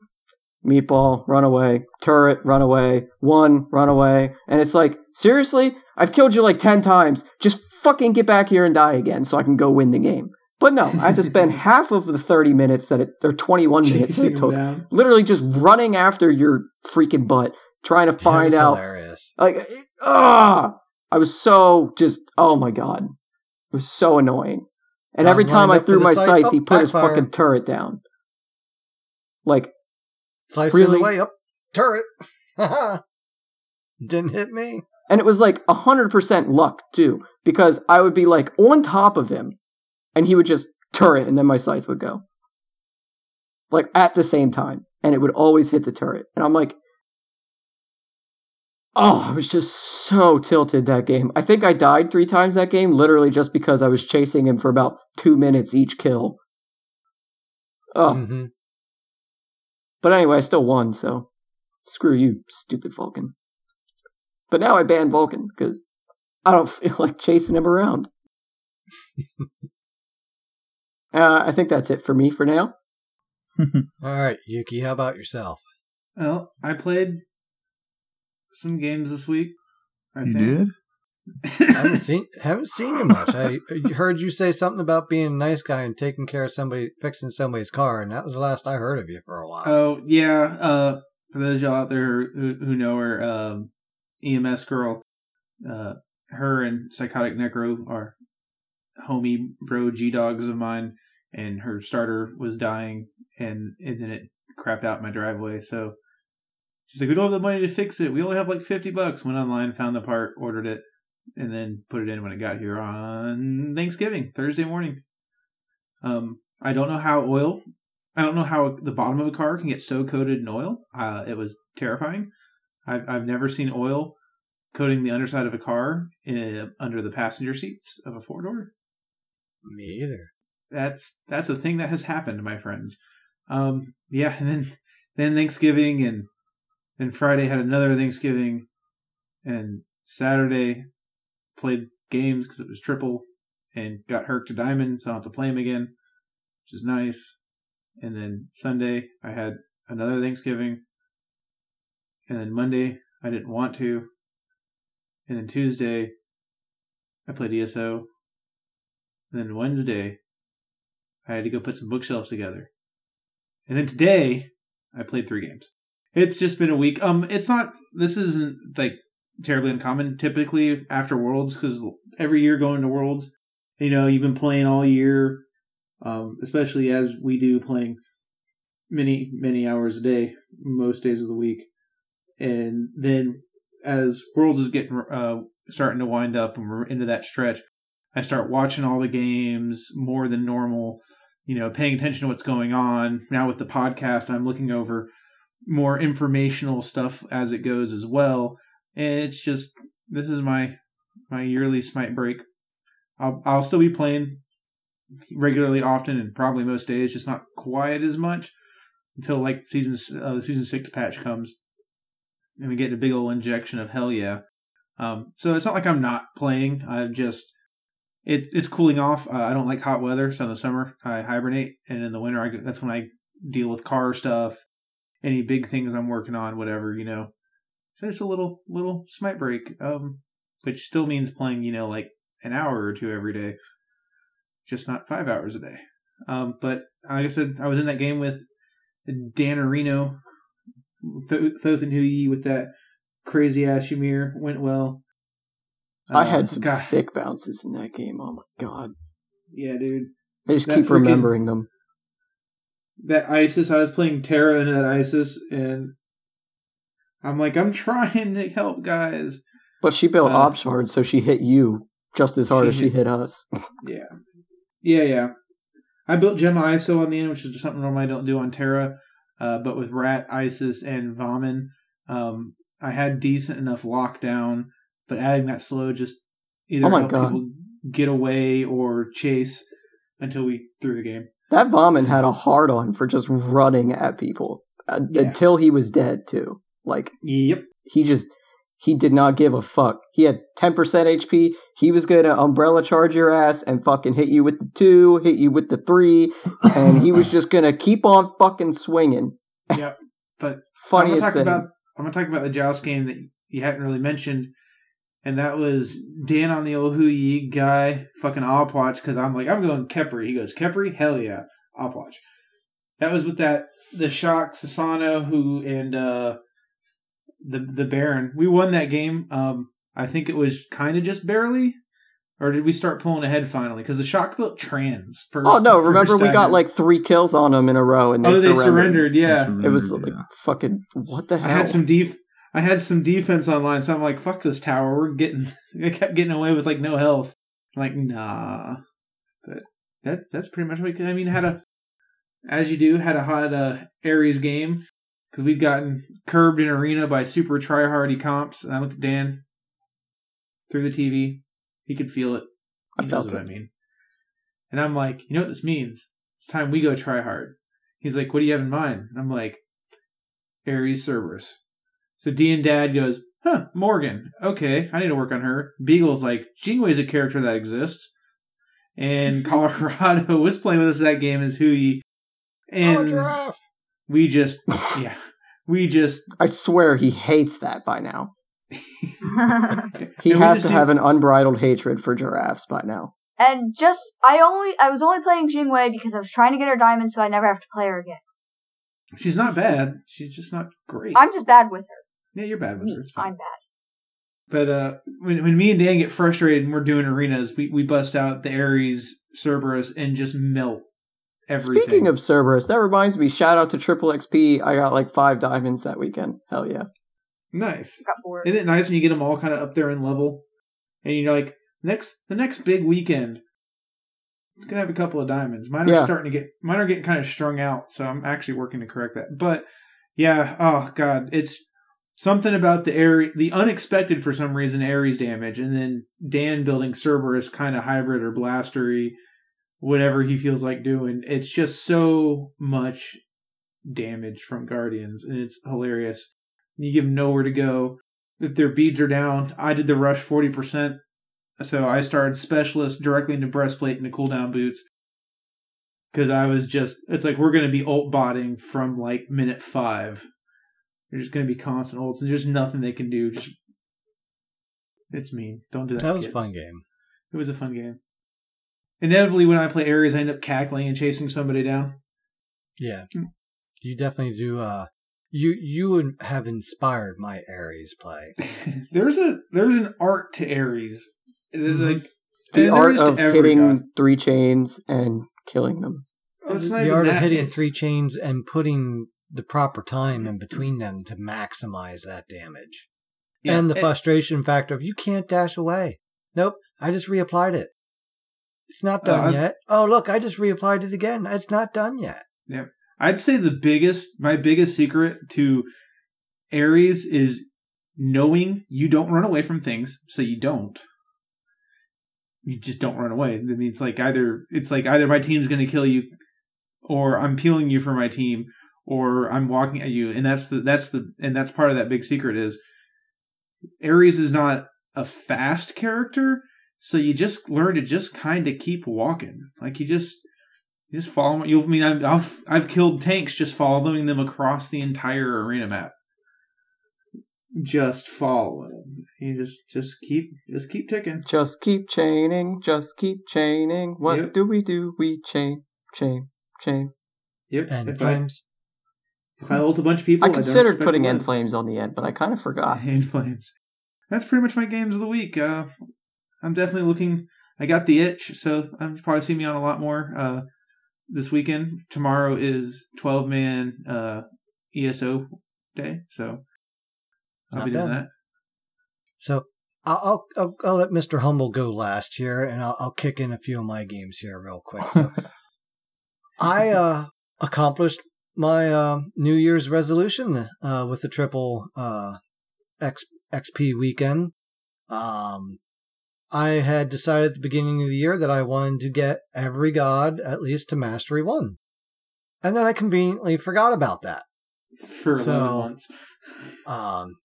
Speaker 4: meatball, run away, turret, run away, one, run away. And it's like, seriously? I've killed you like 10 times. Just fucking get back here and die again so I can go win the game. But no, I have to spend half of the 30 minutes that it, or 21 minutes it took,
Speaker 15: down.
Speaker 4: literally just running after your freaking butt, trying to find out.
Speaker 1: hilarious.
Speaker 4: Like, ah! I was so just, oh my god. It was so annoying. And every time I threw my
Speaker 1: scythe,
Speaker 4: scythe,
Speaker 1: up,
Speaker 4: he put his
Speaker 1: backfire.
Speaker 4: fucking turret down. Like,
Speaker 1: Slice
Speaker 4: Really?
Speaker 1: way up turret. Didn't hit me.
Speaker 4: And it was like 100% luck, too, because I would be like on top of him, and he would just turret, and then my scythe would go. Like at the same time, and it would always hit the turret. And I'm like, oh, I was just so tilted that game. I think I died three times that game, literally just because I was chasing him for about two minutes each kill. Oh,
Speaker 1: Mm-hmm.
Speaker 4: but anyway, I still won, so screw you, stupid Vulcan. But now I banned Vulcan because I don't feel like chasing him around. uh, I think that's it for me for now.
Speaker 1: All right, Yuki. How about yourself?
Speaker 15: Well, I played some games this week. I
Speaker 2: You
Speaker 15: think.
Speaker 2: did?
Speaker 1: haven't seen haven't seen you much. I heard you say something about being a nice guy and taking care of somebody, fixing somebody's car, and that was the last I heard of you for a while.
Speaker 15: Oh yeah. Uh, for those of y'all out there who, who know her, um, EMS girl, uh, her and Psychotic Necro are homie bro G dogs of mine, and her starter was dying, and and then it crapped out in my driveway. So she's like, "We don't have the money to fix it. We only have like fifty bucks." Went online, found the part, ordered it, and then put it in when it got here on Thanksgiving Thursday morning. Um, I don't know how oil I don't know how the bottom of a car can get so coated in oil. Uh, it was terrifying. I've, I've never seen oil coating the underside of a car uh under the passenger seats of a four door.
Speaker 1: Me either.
Speaker 15: That's that's a thing that has happened, my friends. Um, yeah, and then then Thanksgiving and then Friday had another Thanksgiving, and Saturday played games because it was triple and got Herc to diamond, so I don't have to play him again, which is nice. And then Sunday I had another Thanksgiving, and then Monday I didn't want to, and then Tuesday I played ESO, and then Wednesday I had to go put some bookshelves together, and then today I played three games. It's just been a week. Um, it's not. This isn't like terribly uncommon. Typically after Worlds, because every year going to Worlds, you know, you've been playing all year. Um, especially as we do playing many many hours a day, most days of the week, and then as Worlds is getting uh starting to wind up and we're into that stretch, I start watching all the games more than normal. You know, paying attention to what's going on. Now with the podcast, I'm looking over more informational stuff as it goes as well. And it's just this is my my yearly smite break. I'll I'll still be playing regularly, often, and probably most days, just not quite as much until like season uh, the season six patch comes, and we get a big old injection of hell yeah. Um, so it's not like I'm not playing. I'm just it's it's cooling off. Uh, I don't like hot weather, so in the summer I hibernate, and in the winter I that's when I deal with car stuff any big things I'm working on, whatever, you know. So just a little little smite break, um, which still means playing, you know, like an hour or two every day, just not five hours a day. Um, but like I said, I was in that game with Dan Areno, Th- Thothan with that crazy ass Ymir went well.
Speaker 4: I
Speaker 15: Um,
Speaker 4: had some
Speaker 15: God,
Speaker 4: sick bounces in that game. Oh my god.
Speaker 15: Yeah, dude.
Speaker 4: I just
Speaker 15: That
Speaker 4: keep
Speaker 15: freaking-
Speaker 4: remembering them.
Speaker 15: That ISIS. I was playing Terra into that ISIS, and I'm like, I'm trying to help guys.
Speaker 4: But she built
Speaker 15: Uh,
Speaker 4: ops hard, so she hit you just as hard
Speaker 15: she
Speaker 4: as she
Speaker 15: hit-
Speaker 4: us.
Speaker 15: Yeah, yeah, yeah. I built Gemma ISO on the end, which is something normally I don't do on Terra. Uh, but with Rat, ISIS, and Vomit, um, I had decent enough lockdown. But adding that slow just either
Speaker 4: Oh
Speaker 15: helped people get away or chase until we threw the game.
Speaker 4: That Vomit had a hard on for just running at people uh,
Speaker 15: Yeah.
Speaker 4: until he was dead too. Like
Speaker 15: Yep.
Speaker 4: he just he did not give a fuck. He had 10% HP. He was going to umbrella charge your ass and fucking hit you with the 2, hit you with the 3, and he was just going to keep on fucking swinging.
Speaker 15: Yep. But so I'm
Speaker 4: Funniest
Speaker 15: gonna talk
Speaker 4: thing.
Speaker 15: about I'm gonna talk about the joust game that you hadn't really mentioned, and that was Dan on the old Hou Yi guy fucking Opwatch because I'm like I'm going Khepri. He goes Khepri, hell yeah, Opwatch. That was with that the shock Susano who and uh the the Baron. We won that game. Um, I think it was kind of just barely. Or did we start pulling ahead finally? Because the shock built trans first.
Speaker 4: Oh no,
Speaker 15: first
Speaker 4: remember we got
Speaker 15: stagger.
Speaker 4: like 3 kills on them in a row and they
Speaker 15: oh, they
Speaker 4: surrendered.
Speaker 15: surrendered. Yeah,
Speaker 4: It was like fucking what the
Speaker 15: I
Speaker 4: hell?
Speaker 15: had some def- I had some defense online, so I'm like, "Fuck this tower." We're getting. I kept getting away with like no health. I'm like, nah. But that that's pretty much what. I mean, had a as you do had a hot uh, Ares game because we'd gotten curbed in arena by super tryhardy comps. And I looked at Dan through the TV. He could feel it.
Speaker 4: I
Speaker 15: He
Speaker 4: felt
Speaker 15: knows what
Speaker 4: it.
Speaker 15: I mean. And I'm like, you know what this means? It's time we go try hard. He's like, what do you have in mind? And I'm like, Ares Cerberus. So D and Dad goes, huh, Morgan. Okay, I need to work on her. Beagle's like, Jingwei's a character that exists. And Colorado was playing with us that game as Hou Yi. And we just, yeah, we just,
Speaker 4: I swear he hates that by now. He
Speaker 15: And we
Speaker 4: has to
Speaker 15: do-
Speaker 4: have an unbridled hatred for giraffes by now.
Speaker 13: and just I only I was only playing Jingwei because I was trying to get her diamond so I never have to play her again.
Speaker 15: she's not bad. She's just not great.
Speaker 13: I'm just bad with her.
Speaker 15: Yeah, you're bad with her. It's fine.
Speaker 13: I'm bad.
Speaker 15: But uh, when when me and Dan get frustrated and we're doing arenas, we, we bust out the Ares Cerberus and just melt everything.
Speaker 4: Speaking of Cerberus, that reminds me, shout out to Triple XP. I got like five diamonds that weekend. Hell yeah.
Speaker 15: nice,
Speaker 13: Got bored.
Speaker 15: isn't it nice when you get them all kind of up there in level, and you're like next the next big weekend, it's gonna have a couple of diamonds. Mine are
Speaker 4: Yeah.
Speaker 15: starting to get mine are getting kind of strung out, so I'm actually working to correct that. But yeah, oh god, it's something about the air the unexpected for some reason Ares damage, and then Dan building Cerberus kind of hybrid or blastery, whatever he feels like doing. It's just so much damage from Guardians, and it's hilarious. You give them nowhere to go. If their beads are down, I did the rush forty percent, so I started specialist directly into breastplate and the cooldown boots. Because I was just, it's like we're to be ult botting from like minute five. They're just going to be constant ults. There's nothing they can do. Just it's mean. Don't do that.
Speaker 1: That was a fun game.
Speaker 15: It was a fun game. Inevitably, when I play Ares, I end up cackling and chasing somebody down.
Speaker 1: Yeah, you definitely do. Uh, you you have inspired my Ares play.
Speaker 15: there's a there's an art to Ares. Like
Speaker 4: The art of hitting
Speaker 15: god.
Speaker 4: three chains and killing them.
Speaker 15: It's not
Speaker 1: the
Speaker 15: even
Speaker 1: art of
Speaker 15: that,
Speaker 1: hitting
Speaker 15: it's-
Speaker 1: three chains and putting the proper time in between them to maximize that damage.
Speaker 15: Yeah,
Speaker 1: and the
Speaker 15: it-
Speaker 1: frustration factor of you can't dash away. Nope, I just reapplied it. It's not
Speaker 15: Oh,
Speaker 1: done
Speaker 15: I-
Speaker 1: yet. Oh, look, I just reapplied it again. It's not done yet.
Speaker 15: Yeah. I'd say the biggest, my biggest secret to Ares is knowing you don't run away from things, so you don't. You just don't run away. That means like either it's like either my team's going to kill you, or I'm peeling you for my team, or I'm walking at you, and that's the that's the and that's part of that big secret is Ares is not a fast character, so you just learn to just kind of keep walking. Like you just You just follow. You'll I mean I've, I've I've killed tanks just following them across the entire arena map. Just following them. You just just keep just keep ticking.
Speaker 4: Just keep chaining, just keep chaining. What
Speaker 15: Yep.
Speaker 4: do we do? We chain, chain, chain.
Speaker 15: Yep.
Speaker 1: And
Speaker 15: if I,
Speaker 1: flames.
Speaker 15: If I ult a bunch of people,
Speaker 4: I
Speaker 15: I don't
Speaker 4: considered
Speaker 15: expect
Speaker 4: putting
Speaker 15: end
Speaker 4: flames on the end, but I kind of forgot.
Speaker 15: End flames. That's pretty much my games of the week. Uh, I'm definitely looking. I got the itch, so I'm probably see me on a lot more uh, this weekend. Tomorrow is 12 man uh, ESO day, so I'll
Speaker 1: Not
Speaker 15: be doing
Speaker 1: bad.
Speaker 15: that.
Speaker 1: So I'll, I'll I'll I'll let Mr. Humble go last here, and I'll I'll kick in a few of my games here real quick. So I uh, accomplished my uh, New Year's resolution uh, with the triple uh, X, XP weekend. Um, I had decided at the beginning of the year that I wanted to get every god at least to mastery one, and then I conveniently forgot about that.
Speaker 15: For
Speaker 1: So-
Speaker 15: months.
Speaker 1: Um,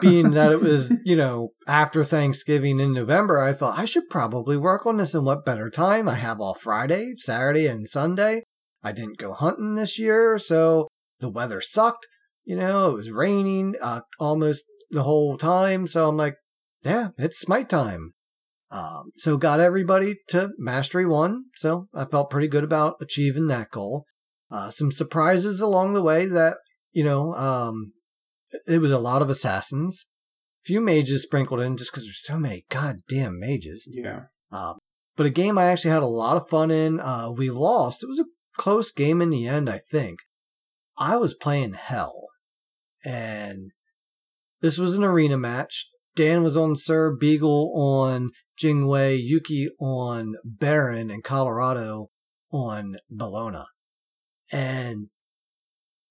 Speaker 1: being that it was, you know, after Thanksgiving in November, I thought I should probably work on this. And what better time? I have all Friday, Saturday, and Sunday. I didn't go hunting this year, so the weather sucked. You know, it was raining uh, almost the whole time. So I'm like, yeah, it's smite time. Um, so got everybody to mastery one. So I felt pretty good about achieving that goal. Uh, some surprises along the way that, you know, um, it was a lot of assassins, few mages sprinkled in just because there's so many goddamn mages.
Speaker 15: Yeah.
Speaker 1: Um, but a game I actually had a lot of fun in. Uh, we lost. It was a close game in the end, I think. I was playing Hel, and this was an arena match. Dan was on Sir, Beagle on Jingwei, Yuki on Baron, and Colorado on Bellona. And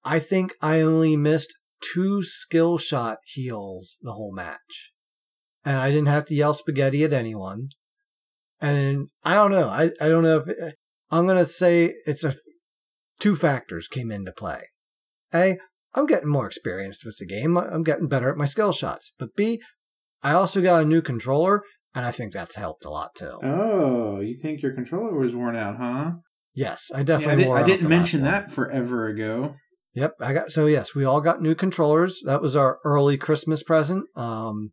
Speaker 1: I think I only missed two skill shot heals the whole match. And I didn't have to yell spaghetti at anyone. And I don't know. I, I don't know if I'm going to say it's a two factors came into play. A, I'm getting more experienced with the game. I'm getting better at my skill shots. But B, I also got a new controller and I think that's helped a lot too.
Speaker 15: Oh, you think your controller was worn out, huh?
Speaker 1: Yes, I
Speaker 15: Yeah, I,
Speaker 1: definitely
Speaker 15: did,
Speaker 1: wore
Speaker 15: I didn't
Speaker 1: the
Speaker 15: mention that forever ago.
Speaker 1: Yep, I got so yes, we all got new controllers. That was our early Christmas present. Um,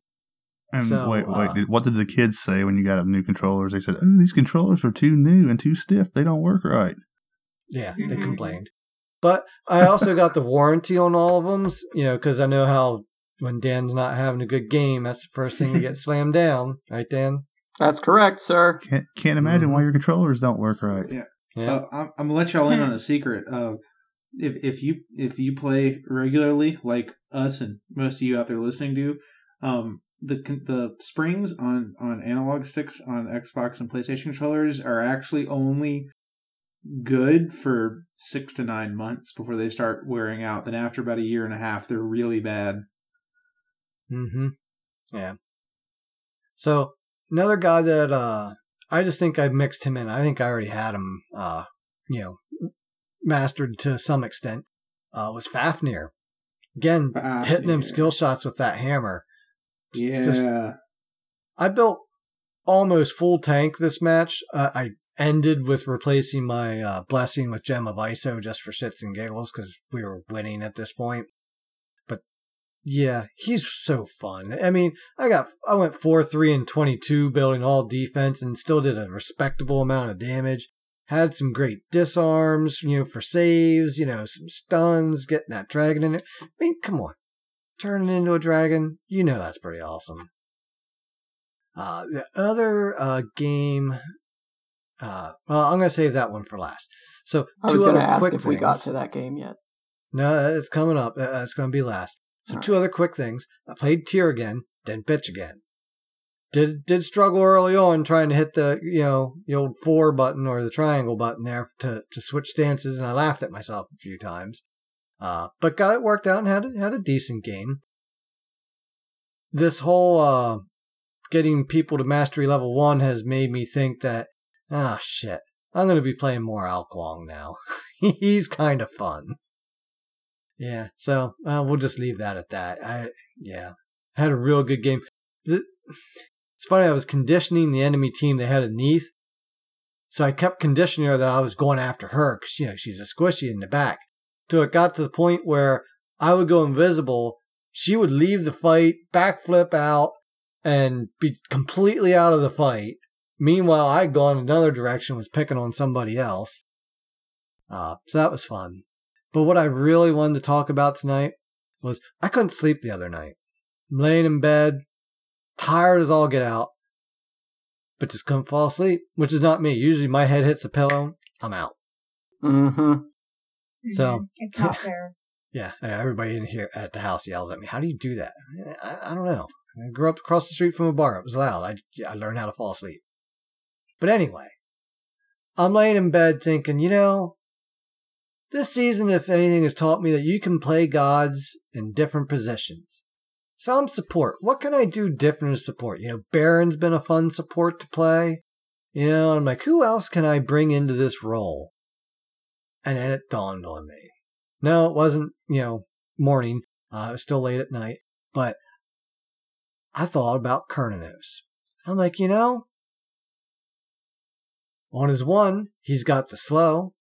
Speaker 2: And
Speaker 1: So,
Speaker 2: wait, wait.
Speaker 1: uh,
Speaker 2: what did the kids say when you got new controllers? They said, "Oh, these controllers are too new and too stiff. They don't work right."
Speaker 1: yeah, they complained, but I also got the warranty on all of them. You know, because I know how when Dan's not having a good game, that's the first thing to get slammed down, right, Dan?
Speaker 4: That's correct, sir.
Speaker 2: Can't can't imagine why your controllers don't work right.
Speaker 15: Yeah.
Speaker 1: Yeah.
Speaker 15: Uh, I'm, I'm gonna let y'all in on a secret. Uh, if if you if you play regularly, like us and most of you out there listening do, um, the the springs on on analog sticks on Xbox and PlayStation controllers are actually only good for six to nine months before they start wearing out. Then after about a year and a half, they're really bad.
Speaker 1: Mm-hmm. Yeah. So another guy that uh I just think I mixed him in. I think I already had him uh you know mastered to some extent. Uh was Fafnir. Again, hitting them
Speaker 15: Fafnir.
Speaker 1: skill shots with that hammer.
Speaker 15: Yeah.
Speaker 1: Just- I built almost full tank this match. Uh, I ended with replacing my uh, blessing with Gem of ISO just for shits and giggles because we were winning at this point. But yeah, he's so fun. I mean, I got I went four, three, and twenty-two building all defense and still did a respectable amount of damage. Had some great disarms, you know, for saves. You know, some stuns, getting that dragon in it. I mean, come on, turning into a dragon. You know that's pretty awesome. Uh, the other uh, game, uh, well, I'm going to save that one for last. So,
Speaker 4: I
Speaker 1: two
Speaker 4: going
Speaker 1: other
Speaker 4: ask
Speaker 1: quick
Speaker 4: if
Speaker 1: things.
Speaker 4: we got to that game yet.
Speaker 1: No, it's coming up. Uh, It's going to be last. So, two other quick things. I played Tyr again, didn't bitch again. Did did struggle early on trying to hit the you know the old four button or the triangle button there to to switch stances, and I laughed at myself a few times. Uh, but got it worked out and had had a decent game. This whole uh, getting people to mastery level one has made me think that ah shit, I'm gonna be playing more Alquang now. He's kind of fun. Yeah, so uh, we'll just leave that at that. I yeah, had a real good game. The, it's funny. I was conditioning the enemy team. They had a Neith, So I kept conditioning her that I was going after her because, you know, she's a squishy in the back. Till it got to the point where I would go invisible. She would leave the fight, backflip out, and be completely out of the fight. Meanwhile, I'd gone another direction, was picking on somebody else. Uh, so that was fun. But what I really wanted to talk about tonight was I couldn't sleep the other night. I'm laying in bed, tired as all get out, but just couldn't fall asleep, which is not me. Usually my head hits the pillow, I'm out.
Speaker 4: Mm-hmm. Mm-hmm.
Speaker 1: So
Speaker 13: It's not fair.
Speaker 1: yeah, and everybody in here at the house yells at me. How do you do that? I, I don't know. I grew up across the street from a bar. It was loud. I, I learned how to fall asleep. But anyway, I'm laying in bed thinking, you know, this season, if anything, has taught me that you can play gods in different positions. So I'm support. What can I do different as support? You know, Baron's been a fun support to play. You know, I'm like, who else can I bring into this role? And then it dawned on me. No, it wasn't, you know, morning. Uh, it was still late at night. But I thought about Cernunnos. I'm like, you know, on his one, he's got the slow.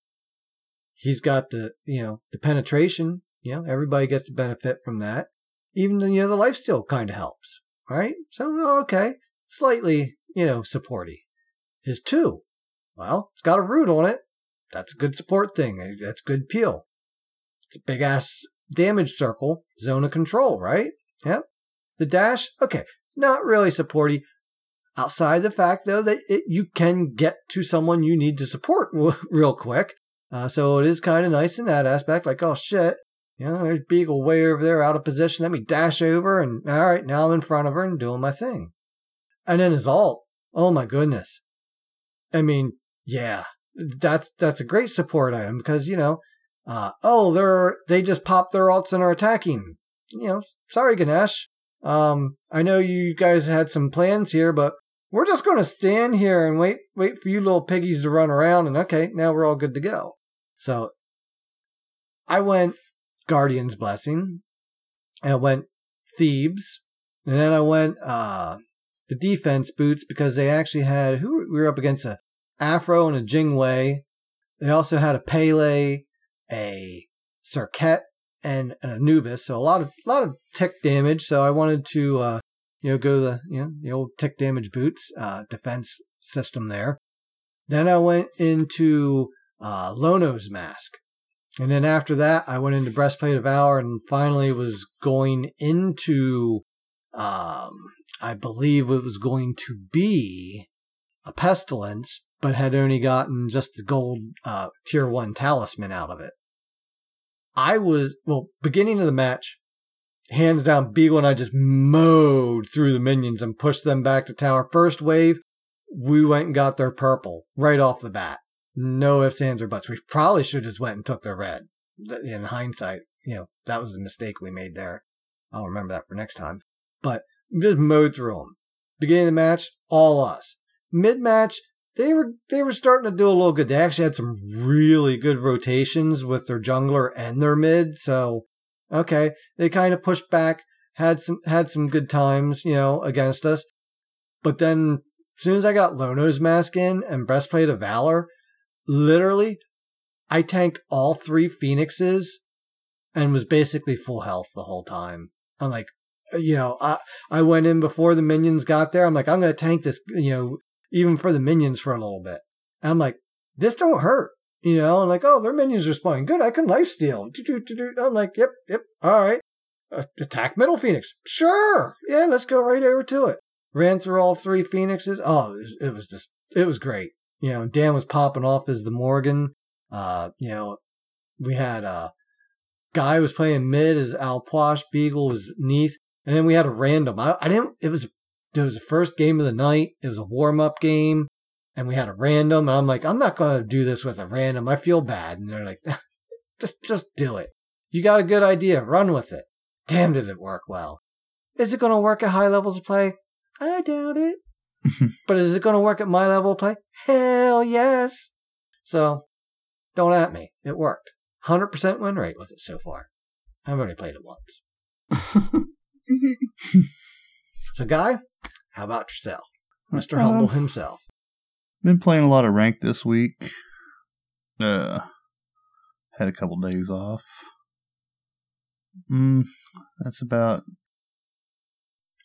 Speaker 1: He's got the, you know, the penetration. You know, everybody gets the benefit from that. Even the, you know, the lifesteal kind of helps, right? So, oh, okay, slightly, you know, supporty. His two, well, it's got a root on it. That's a good support thing. That's good peel. It's a big ass damage circle, zone of control, right? Yep. The dash, okay, not really supporty. Outside the fact though that it, you can get to someone you need to support real quick. Uh, so it is kind of nice in that aspect. Like, oh shit, you know, there's Beagle way over there out of position. Let me dash over and all right, now I'm in front of her and doing my thing. And then his alt. Oh my goodness. I mean, yeah, that's that's a great support item because you know, uh, oh, they're they just popped their alts and are attacking. You know, sorry Ganesh. Um, I know you guys had some plans here, but we're just going to stand here and wait wait for you little piggies to run around. And okay, now we're all good to go. So I went Guardian's Blessing, I went Thebes, and then I went uh the defense boots because they actually had who we were up against a Afro and a Jingwei. They also had a Pele, a Serqet, and an Anubis. So a lot of a lot of tick damage. So I wanted to uh, you know go the you know the old tick damage boots uh, defense system there. Then I went into uh, Lono's mask. And then after that, I went into Breastplate of Valor and finally was going into, um, I believe it was going to be a Pestilence, but had only gotten just the gold uh, tier one talisman out of it. I was, well, beginning of the match, hands down, Beagle and I just mowed through the minions and pushed them back to tower. First wave, we went and got their purple right off the bat. No ifs, ands, or buts. We probably should have just went and took their red. In hindsight, you know, that was a mistake we made there. I'll remember that for next time. But just mowed through them. Beginning of the match, all us. Mid match, they were they were starting to do a little good. They actually had some really good rotations with their jungler and their mid. So okay, they kind of pushed back, had some had some good times, you know, against us. But then as soon as I got Lono's mask in and breastplate of valor, literally, I tanked all three phoenixes and was basically full health the whole time. I'm like, you know, I I went in before the minions got there. I'm like, I'm gonna tank this, you know, even for the minions for a little bit. And I'm like, this don't hurt. You know, I'm like, oh, their minions are spawning. Good, I can lifesteal. I'm like, yep, yep, all right. Uh, attack Metal phoenix. Sure. Yeah, let's go right over to it. Ran through all three phoenixes. Oh, it was, it was just, it was great. You know, Dan was popping off as the Morgan. Uh, you know, we had, uh, Guy was playing mid as Alposh. Beagle was Neith. And then we had a random. I, I didn't, it was, it was the first game of the night. It was a warm up game and we had a random. And I'm like, I'm not going to do this with a random. I feel bad. And they're like, just, just do it. You got a good idea. Run with it. Damn, did it work well. Is it going to work at high levels of play? I doubt it. but is it going to work at my level of play? Hell yes. So don't at me. It worked. 100% win rate with it so far. I've only played it once. so, Guy, how about yourself? Mr. Humble himself.
Speaker 2: Been playing a lot of rank this week. Uh, had a couple days off. Mm, that's about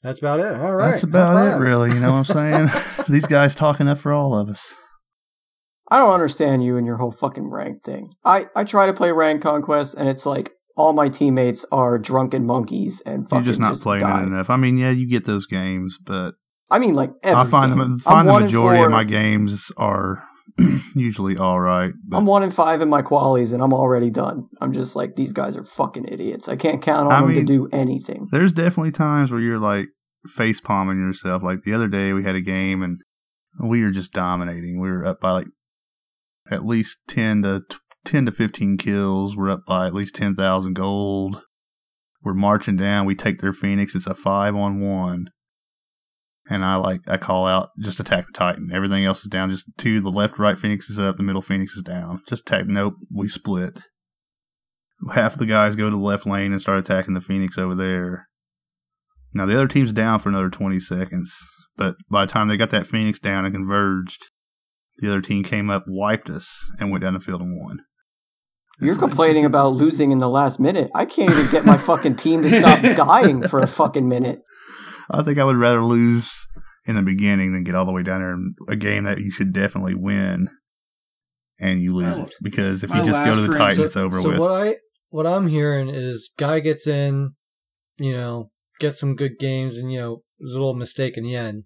Speaker 1: That's about it. All right.
Speaker 2: that's about it, really. You know what I'm saying? These guys talk enough for all of us.
Speaker 4: I don't understand you and your whole fucking rank thing. I, I try to play rank conquest and it's like all my teammates are drunken monkeys and fucking
Speaker 2: You're just not playing
Speaker 4: die.
Speaker 2: it enough. I mean, yeah, you get those games, but
Speaker 4: I mean, like
Speaker 2: I find the
Speaker 4: I'm
Speaker 2: the majority of my games are usually all right. But
Speaker 4: I'm one in five in my qualies and I'm already done. I'm just like these guys are fucking idiots. I can't count on
Speaker 2: I
Speaker 4: them
Speaker 2: mean-
Speaker 4: to do anything.
Speaker 2: there's definitely times where you're like face palming yourself. Like the other day, we had a game and we were just dominating. We were up by like at least ten to ten to fifteen kills. We're up by at least ten thousand gold. We're marching down. We take their phoenix. It's a five on one. And I like I call out just attack the Titan. Everything else is down. Just two. The left, right Phoenix is up. The middle Phoenix is down. Just attack. Nope. We split. Half the guys go to the left lane and start attacking the Phoenix over there. Now the other team's down for another 20 seconds, but by the time they got that Phoenix down and converged, the other team came up, wiped us, and went down the field and won.
Speaker 4: You're complaining about losing in the last minute. I can't even get my fucking team to stop dying for a fucking minute.
Speaker 2: I think I would rather lose in the beginning than get all the way down there in a game that you should definitely win, and you lose it because if you just go to the
Speaker 15: friend-
Speaker 2: Titan,
Speaker 1: so,
Speaker 2: it's over
Speaker 1: so
Speaker 2: with.
Speaker 1: what I what I'm hearing is guy gets in, you know, gets some good games, and you know, a little mistake in the end.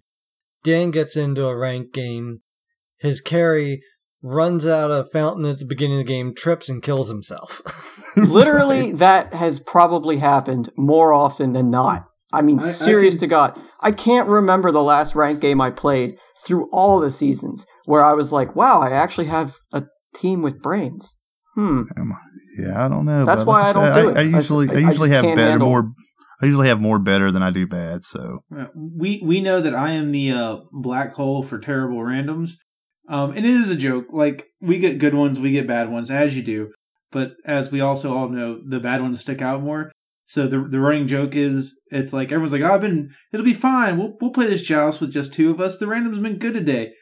Speaker 1: Dan gets into a ranked game. His carry runs out of a fountain at the beginning of the game, trips and kills himself.
Speaker 4: Literally, that has probably happened more often than not. I mean,
Speaker 15: I- I
Speaker 4: serious
Speaker 15: can-
Speaker 4: to God. I can't remember the last ranked game I played through all the seasons where I was like, wow, I actually have a team with brains. Hmm.
Speaker 2: Yeah, I don't know.
Speaker 4: That's why
Speaker 2: like
Speaker 4: I don't
Speaker 2: said,
Speaker 4: do it.
Speaker 2: I,
Speaker 4: I-
Speaker 2: usually, I,
Speaker 4: I
Speaker 2: usually
Speaker 4: just
Speaker 2: have better,
Speaker 4: handle-
Speaker 2: more. I usually have more better than I do bad. So
Speaker 15: we we know that I am the uh, black hole for terrible randoms, um, and it is a joke. Like we get good ones, we get bad ones, as you do. But as we also all know, the bad ones stick out more. So the the running joke is, it's like everyone's like, oh, "I've been, it'll be fine. We'll we'll play this joust with just two of us. The random's been good today,"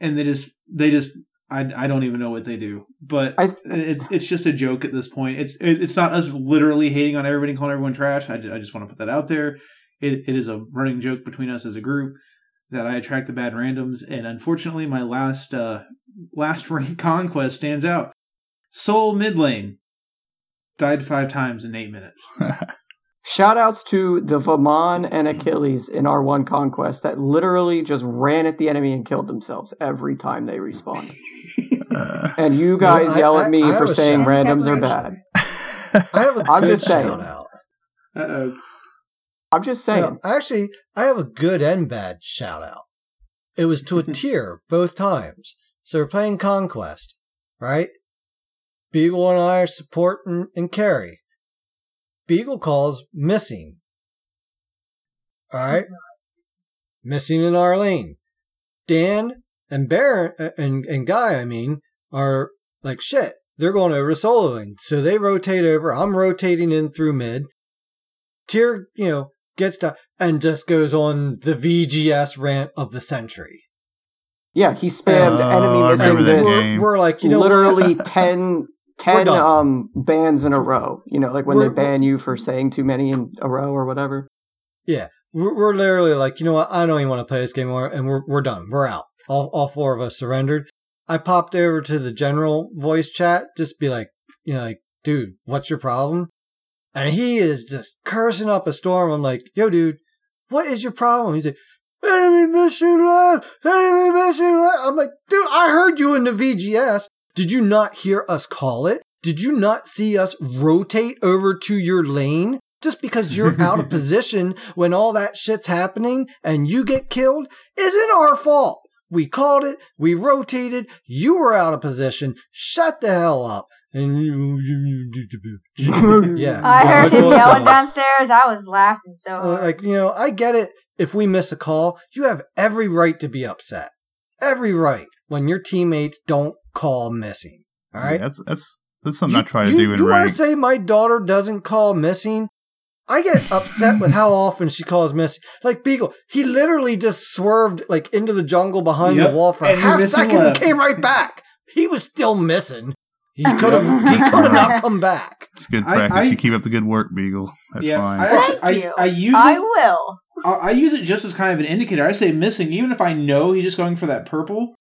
Speaker 15: and they just they just. I, I don't even know what they do, but it's it's just a joke at this point. It's it, it's not us literally hating on everybody, and calling everyone trash. I, I just want to put that out there. It, it is a running joke between us as a group that I attract the bad randoms, and unfortunately, my last uh last rank conquest stands out. Soul mid lane died five times in eight minutes.
Speaker 4: Shout outs to the Vaman and Achilles in our one conquest that literally just ran at the enemy and killed themselves every time they respawned. and you guys
Speaker 1: No, I-
Speaker 4: yell
Speaker 1: I-
Speaker 4: at me
Speaker 1: I
Speaker 4: for
Speaker 1: have
Speaker 4: saying randoms are bad.
Speaker 1: I have a
Speaker 4: I'm
Speaker 1: good
Speaker 4: just saying.
Speaker 1: shout out.
Speaker 15: Uh-oh.
Speaker 4: I'm just saying.
Speaker 1: No, actually, I have a good and bad shout out. It was to a Tyr both times. So we're playing Conquest, right? Beagle and I are support and, and carry. Beagle calls missing. Alright? Missing in our lane. Dan and Baron uh, and, and Guy, I mean, are like shit. They're going over to solo lane. So they rotate over. I'm rotating in through mid. Tyr, you know, gets to and just goes on the VGS rant of the century.
Speaker 4: Yeah, he spammed
Speaker 2: Oh,
Speaker 4: enemy missing
Speaker 2: remember that
Speaker 4: this.
Speaker 1: We're like, you know,
Speaker 4: literally
Speaker 1: what?
Speaker 4: 10,
Speaker 1: We're
Speaker 4: 10 um bans in a row. You know, like when
Speaker 1: We're-
Speaker 4: they ban you for saying too many in a row or whatever.
Speaker 1: Yeah, we're, we're literally like, you know what? I don't even want to play this game anymore, and we're we're done. We're out. All all four of us surrendered. I popped over to the general voice chat, just be like, you know, like, dude, what's your problem? And he is just cursing up a storm. I'm like, yo, dude, what is your problem? He's like, enemy missing left, enemy missing left. I'm like, dude, I heard you in the VGS. Did you not hear us call it? Did you not see us rotate over to your lane? Just because you're out of position when all that shit's happening and you get killed isn't our fault. We called it. We rotated. You were out of position. Shut the hell up. And yeah,
Speaker 13: I heard him yelling downstairs. I was laughing so
Speaker 1: Uh, like you know, I get it. If we miss a call, you have every right to be upset. Every right when your teammates don't call missing. All right.
Speaker 2: Yeah, that's that's that's something I try to
Speaker 1: you,
Speaker 2: do in
Speaker 1: you want to say my daughter doesn't call missing? I get upset with how often she calls Missy. Like Beagle, he literally just swerved like into the jungle behind
Speaker 15: Yep.
Speaker 1: the wall for a
Speaker 15: And he
Speaker 1: half
Speaker 15: missed
Speaker 1: second and came right back. He was still missing. He could have he could have not come back.
Speaker 2: It's good practice.
Speaker 15: I-
Speaker 2: you keep up the good work, Beagle. That's
Speaker 15: yeah,
Speaker 2: fine.
Speaker 15: I, actually, I, I use it.
Speaker 13: I will.
Speaker 15: I, I use it just as kind of an indicator. I say missing, even if I know he's just going for that purple.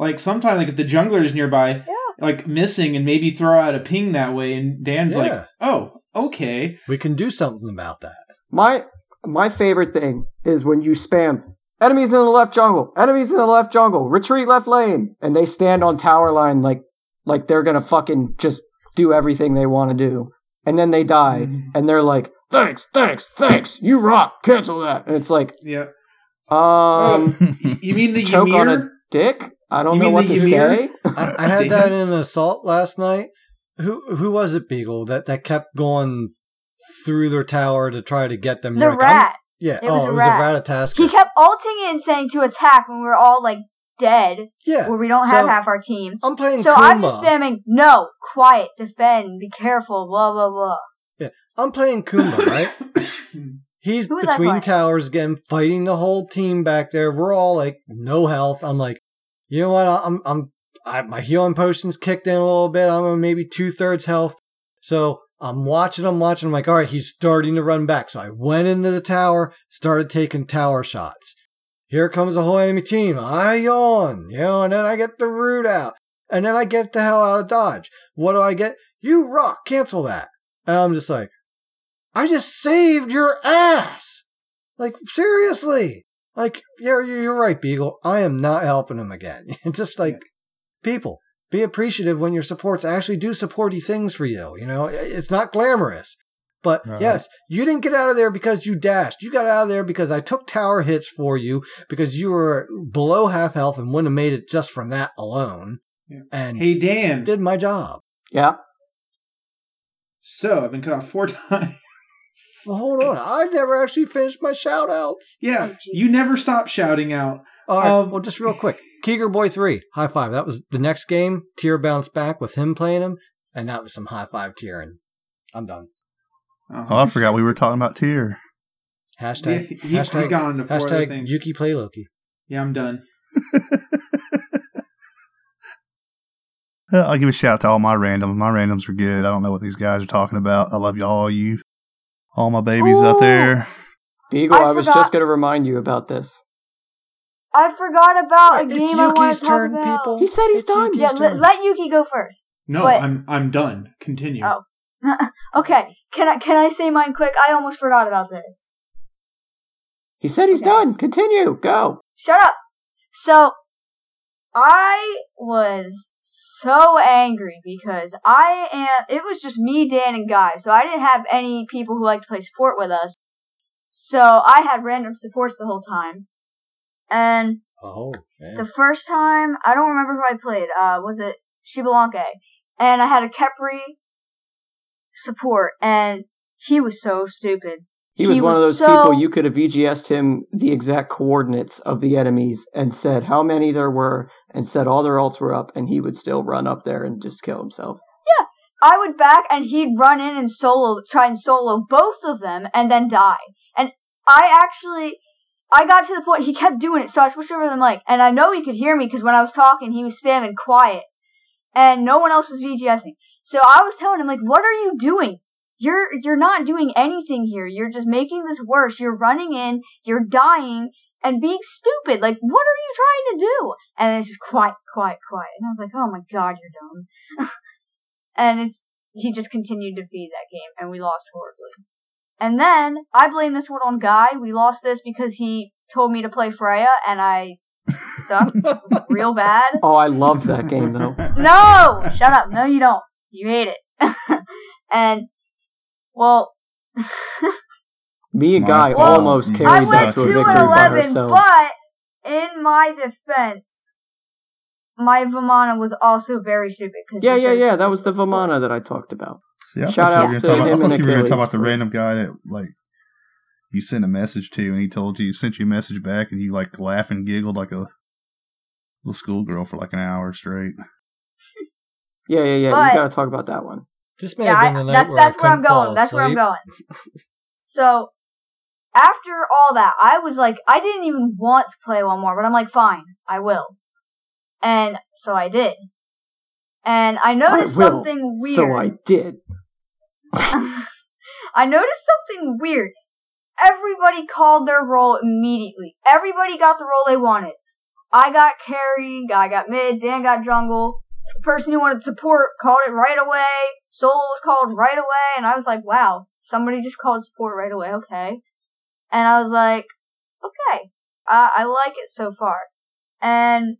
Speaker 15: Like sometimes, like if the jungler is nearby, yeah. like missing, and maybe throw out a ping that way. And Dan's
Speaker 1: Yeah.
Speaker 15: like, "Oh, okay."
Speaker 1: We can do something about that.
Speaker 4: My my favorite thing is when you spam enemies in the left jungle, enemies in the left jungle, retreat left lane, and they stand on tower line like like they're gonna fucking just do everything they want to do, and then they die, and they're like, "Thanks, thanks, thanks, you rock, cancel that," and it's like,
Speaker 15: Yeah.
Speaker 4: um,
Speaker 15: You mean the
Speaker 4: choke on a
Speaker 15: Ymir?
Speaker 4: dick? I don't
Speaker 15: You
Speaker 4: know what to
Speaker 15: Ymir?
Speaker 4: say.
Speaker 1: I, I had that in an assault last night. Who who was it, Beagle, that, that kept going through their tower to try to get them?
Speaker 13: The
Speaker 1: You're like,
Speaker 13: rat.
Speaker 1: I'm- yeah,
Speaker 13: It was
Speaker 1: oh,
Speaker 13: a
Speaker 1: it was
Speaker 13: rat.
Speaker 1: a Ratatoskr.
Speaker 13: He kept ulting and saying to attack when we were all like dead.
Speaker 1: Yeah,
Speaker 13: Where we don't have
Speaker 1: so
Speaker 13: half our team.
Speaker 1: I'm playing
Speaker 13: So I'm just spamming no, quiet, defend, be careful, blah blah blah.
Speaker 1: Yeah, I'm playing Kumba, right? He's
Speaker 13: Who was I
Speaker 1: between towers again, fighting the whole team back there. We're all like no health. I'm like, you know what? I'm I'm I, my healing potions kicked in a little bit. I'm maybe two thirds health. So I'm watching him, watching. I'm like, all right, he's starting to run back. So I went into the tower, started taking tower shots. Here comes the whole enemy team. I yawn, you know, and then I get the root out, and then I get the hell out of dodge. What do I get? You rock, cancel that. And I'm just like, I just saved your ass. Like seriously. Like yeah, you- you're right, Beagle. I am not helping him again. It's just like people be appreciative when your supports actually do supporty things for you. You know, it's not glamorous. But
Speaker 2: Right.
Speaker 1: yes, you didn't get out of there because you dashed. You got out of there because I took tower hits for you because you were below half health and wouldn't have made it just from that alone.
Speaker 15: Yeah.
Speaker 1: And
Speaker 15: Hey Dan,
Speaker 1: did my job.
Speaker 4: Yeah.
Speaker 15: so I've been cut off four times.
Speaker 1: Well, hold on. I never actually finished my shout outs.
Speaker 15: Yeah, you never stop shouting out.
Speaker 1: All right.
Speaker 15: Um,
Speaker 1: well, just real quick. Keeger Boy 3, high five. That was the next game. Tyr bounced back with him playing him, and that was some high five Tyr, and I'm done.
Speaker 2: Oh, I forgot we were talking about Tyr.
Speaker 1: Hashtag,
Speaker 15: He- he- he
Speaker 1: hashtag,
Speaker 15: got on four
Speaker 1: hashtag
Speaker 15: things.
Speaker 1: Yuki play Loki.
Speaker 15: Yeah, I'm done.
Speaker 2: I'll give a shout out to all my randoms. My randoms are good. I don't know what these guys are talking about. I love you all you, all my babies out there.
Speaker 4: Beagle,
Speaker 13: I
Speaker 4: I, was just going to remind you about this.
Speaker 13: I forgot about a
Speaker 1: It's
Speaker 13: game I want
Speaker 1: Yuki's
Speaker 13: to talk
Speaker 1: turn,
Speaker 13: about.
Speaker 1: people.
Speaker 4: He said he's
Speaker 1: It's
Speaker 4: done.
Speaker 1: Yuki's
Speaker 13: Yeah,
Speaker 1: turn.
Speaker 13: let, let Yuki go first.
Speaker 15: No,
Speaker 13: But-
Speaker 15: I'm I'm done. Continue.
Speaker 13: Oh. okay, can I can I say mine quick? I almost forgot about this.
Speaker 4: He said he's
Speaker 13: Okay.
Speaker 4: done. Continue. Go.
Speaker 13: Shut up. So, I was so angry because I am. It was just me, Dan, and Guy. So I didn't have any people who like to play sport with us. So I had random supports the whole time. And
Speaker 1: Oh, man.
Speaker 13: the first time, I don't remember who I played. Uh, was it Xbalanque? And I had a Khepri support, and he was so stupid.
Speaker 4: He was one of those
Speaker 13: so-
Speaker 4: people you could have VGS'd him the exact coordinates of the enemies and said how many there were and said all their ults were up and he would still run up there and just kill himself.
Speaker 13: Yeah, I would back and he'd run in and solo, try and solo both of them and then die. And I actually, I got to the point, he kept doing it, so I switched over to the mic. And I know he could hear me because when I was talking, he was spamming quiet. And no one else was VGSing. So I was telling him, like, what are you doing? You're, you're not doing anything here. You're just making this worse. You're running in, you're dying, and being stupid. Like, what are you trying to do? And it's just quiet, quiet, quiet. And I was like, oh my god, you're dumb. and it's he just continued to feed that game, and we lost horribly. And then I blame this one on Guy. We lost this because he told me to play Freya, and I sucked real bad.
Speaker 4: Oh, I love that game though.
Speaker 13: No, shut up. No, you don't. You hate it. and well,
Speaker 4: Me and Guy
Speaker 2: fault.
Speaker 4: almost
Speaker 2: I
Speaker 4: carried
Speaker 13: I
Speaker 4: that to a victory
Speaker 13: and
Speaker 4: by
Speaker 13: eleven,
Speaker 4: ourselves.
Speaker 13: but in my defense, my Vamana was also very stupid. Cause
Speaker 4: yeah, yeah, yeah. That was the
Speaker 13: support.
Speaker 4: Vamana that I talked about.
Speaker 2: See, I
Speaker 4: Shout
Speaker 2: thought you were gonna
Speaker 4: to
Speaker 2: talk about, I thought
Speaker 4: and
Speaker 2: you were gonna talk about the random guy that like you sent a message to, and he told you, sent you a message back, and you like laugh and giggled like a little schoolgirl for like an hour straight.
Speaker 4: Yeah, yeah, yeah.
Speaker 13: But-
Speaker 4: you got to talk about that one.
Speaker 1: This may
Speaker 13: Yeah,
Speaker 1: have been the night
Speaker 13: that's
Speaker 1: where
Speaker 13: that's
Speaker 1: I
Speaker 13: where I'm
Speaker 1: couldn't fall
Speaker 13: going. That's where I'm
Speaker 1: asleep.
Speaker 13: going. So after all that, I was like, I didn't even want to play one more, but I'm like, fine, I will. And so I did. And I noticed
Speaker 4: I will,
Speaker 13: something weird.
Speaker 4: So I did.
Speaker 13: I noticed something weird. Everybody called their role immediately. Everybody got the role they wanted. I got carry, I got mid, Dan got jungle. Person who wanted support called it right away. Solo was called right away, and I was like, wow, somebody just called support right away, okay. And I was like, okay, uh, I like it so far. And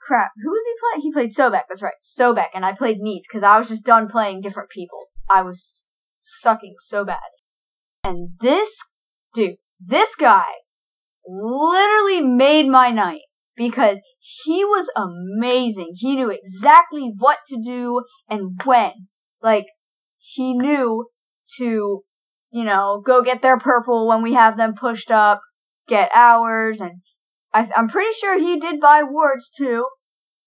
Speaker 13: crap, who was he playing? He played Sobek, that's right, Sobek, and I played Neith because I was just done playing different people. I was sucking so bad. And this dude, this guy literally made my night because he was amazing. He knew exactly what to do and when. Like, he knew to, you know, go get their purple when we have them pushed up, get ours, and I, I'm pretty sure he did buy wards too.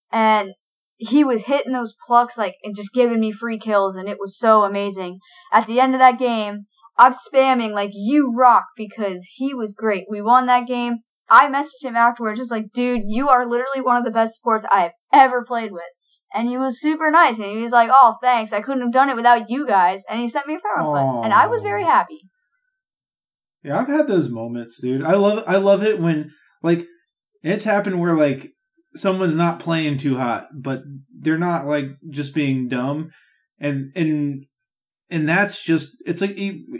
Speaker 13: And he was hitting those plucks like and just giving me free kills and it was so amazing. At the end of that game, I'm spamming like you rock because he was great. We won that game. I messaged him afterwards just like, dude, you are literally one of the best sports I have ever played with. And he was super nice and he was like, oh, thanks. I couldn't have done it without you guys. And he sent me a friend request and I was very happy.
Speaker 15: Yeah, I've had those moments, dude. I love I love it when like it's happened where like someone's not playing too hot, but they're not like just being dumb, and and and that's just it's like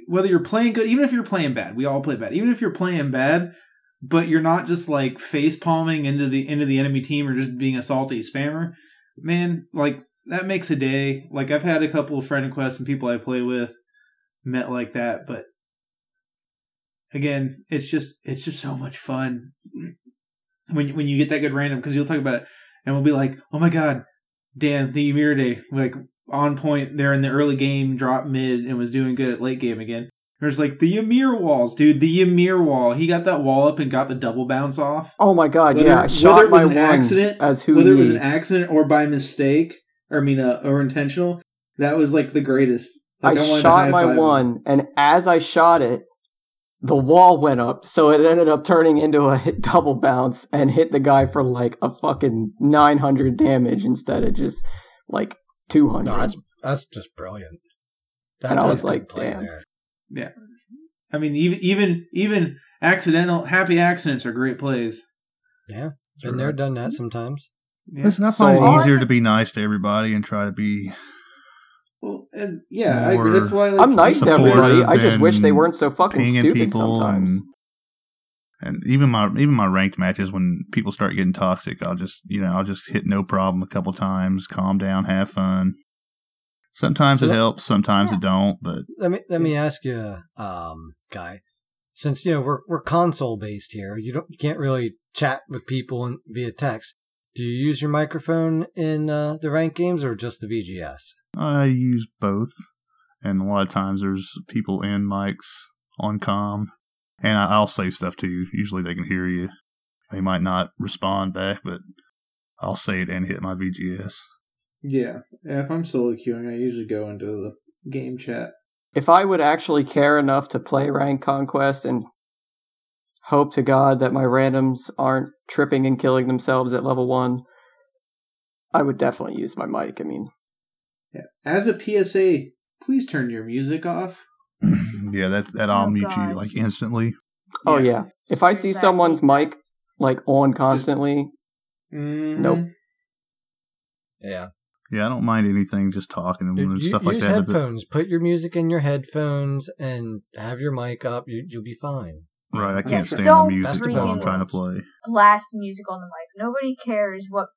Speaker 15: whether you're playing good, even if you're playing bad, we all play bad. Even if you're playing bad, but you're not just like face palming into the into the enemy team or just being a salty spammer, man. Like that makes a day. Like I've had a couple of friend requests and people I play with met like that, but again, it's just it's just so much fun when when you get that good random because you'll talk about it and we'll be like, oh my god, Dan the Ymir day like on point there in the early game, dropped mid and was doing good at late game again. There's like the Ymir walls, dude. The Ymir wall. He got that wall up and got the double bounce off.
Speaker 4: Oh my god,
Speaker 15: Whether,
Speaker 4: yeah. I
Speaker 15: whether it was
Speaker 4: my
Speaker 15: an accident,
Speaker 4: as who
Speaker 15: whether it was an accident or by mistake, or I mean, uh, or intentional, that was like the greatest. Like,
Speaker 4: I,
Speaker 15: wanted to
Speaker 4: shot my
Speaker 15: high-five him.
Speaker 4: one, and as I shot it, the wall went up, so it ended up turning into a hit double bounce and hit the guy for like a fucking 900 damage instead of just like 200.
Speaker 1: No, that's that's just brilliant. That
Speaker 4: And I
Speaker 1: does
Speaker 4: was like,
Speaker 1: play
Speaker 4: damn.
Speaker 1: there.
Speaker 15: Yeah, I mean, even even even accidental happy accidents are great plays.
Speaker 1: Yeah, been there, done that sometimes.
Speaker 15: Yeah.
Speaker 2: Listen, I find
Speaker 15: So-
Speaker 2: it easier to be nice to everybody and try to be.
Speaker 15: Well, and yeah, I agree. That's why like,
Speaker 4: I'm nice to everybody. I just wish they weren't so fucking
Speaker 2: pinging
Speaker 4: stupid
Speaker 2: people
Speaker 4: sometimes.
Speaker 2: And, and even my even my ranked matches, when people start getting toxic, I'll just you know I'll just hit no problem a couple times, calm down, have fun. Sometimes
Speaker 1: So
Speaker 2: it
Speaker 1: that-
Speaker 2: helps, sometimes it don't. But
Speaker 1: Let me let me ask you, um, guy, since you know we're we're console based here, you don't you can't really chat with people in, via text. Do you use your microphone in uh, the rank games or just the VGS?
Speaker 2: I use both, and a lot of times there's people in mics on com, and I, I'll say stuff to you. Usually they can hear you. They might not respond back, but I'll say it and hit my VGS.
Speaker 15: Yeah, yeah. If I'm solo queuing, I usually go into the game chat.
Speaker 4: if I would actually care enough to play rank conquest and hope to God that my randoms aren't tripping and killing themselves at level one, I would definitely use my mic. I mean,
Speaker 15: Yeah. As a PSA, please turn your music off.
Speaker 2: yeah, that's that. I'll
Speaker 13: Oh,
Speaker 2: mute
Speaker 13: God.
Speaker 2: you like instantly.
Speaker 4: oh yeah, if I see
Speaker 13: Exactly.
Speaker 4: someone's mic like on constantly,
Speaker 15: Mm,
Speaker 4: nope.
Speaker 1: Yeah,
Speaker 2: Yeah, I don't mind anything, just talking and
Speaker 1: you-
Speaker 2: stuff like
Speaker 1: use
Speaker 2: that. but-
Speaker 1: headphones. Put your music in your headphones and have your mic up. You, you'll be fine.
Speaker 2: Right, I can't stand
Speaker 13: Don't
Speaker 2: the music
Speaker 1: freaking
Speaker 2: while I'm trying to play,
Speaker 13: Blast music on the mic. Nobody cares what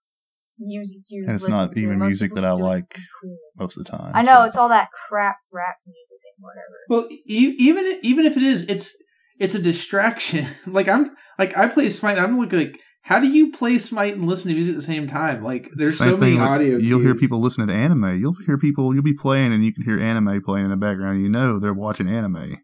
Speaker 13: music you
Speaker 2: and it's
Speaker 13: listen
Speaker 2: not
Speaker 13: to.
Speaker 2: even
Speaker 13: Most
Speaker 2: music that I
Speaker 13: just do it
Speaker 2: like
Speaker 13: cool.
Speaker 2: most of the time.
Speaker 13: I know
Speaker 2: so-
Speaker 13: it's all that crap rap music and whatever.
Speaker 15: Well, e- even even if it is, it's it's a distraction. like I'm like I play Smite. I'm looking like how do you play Smite and listen to music at the same time? Like there's
Speaker 2: Same
Speaker 15: so many
Speaker 2: thing with-
Speaker 15: audio.
Speaker 2: You'll hear people listening to anime. You'll hear people. You'll be playing, and you can hear anime playing in the background. You know they're watching anime.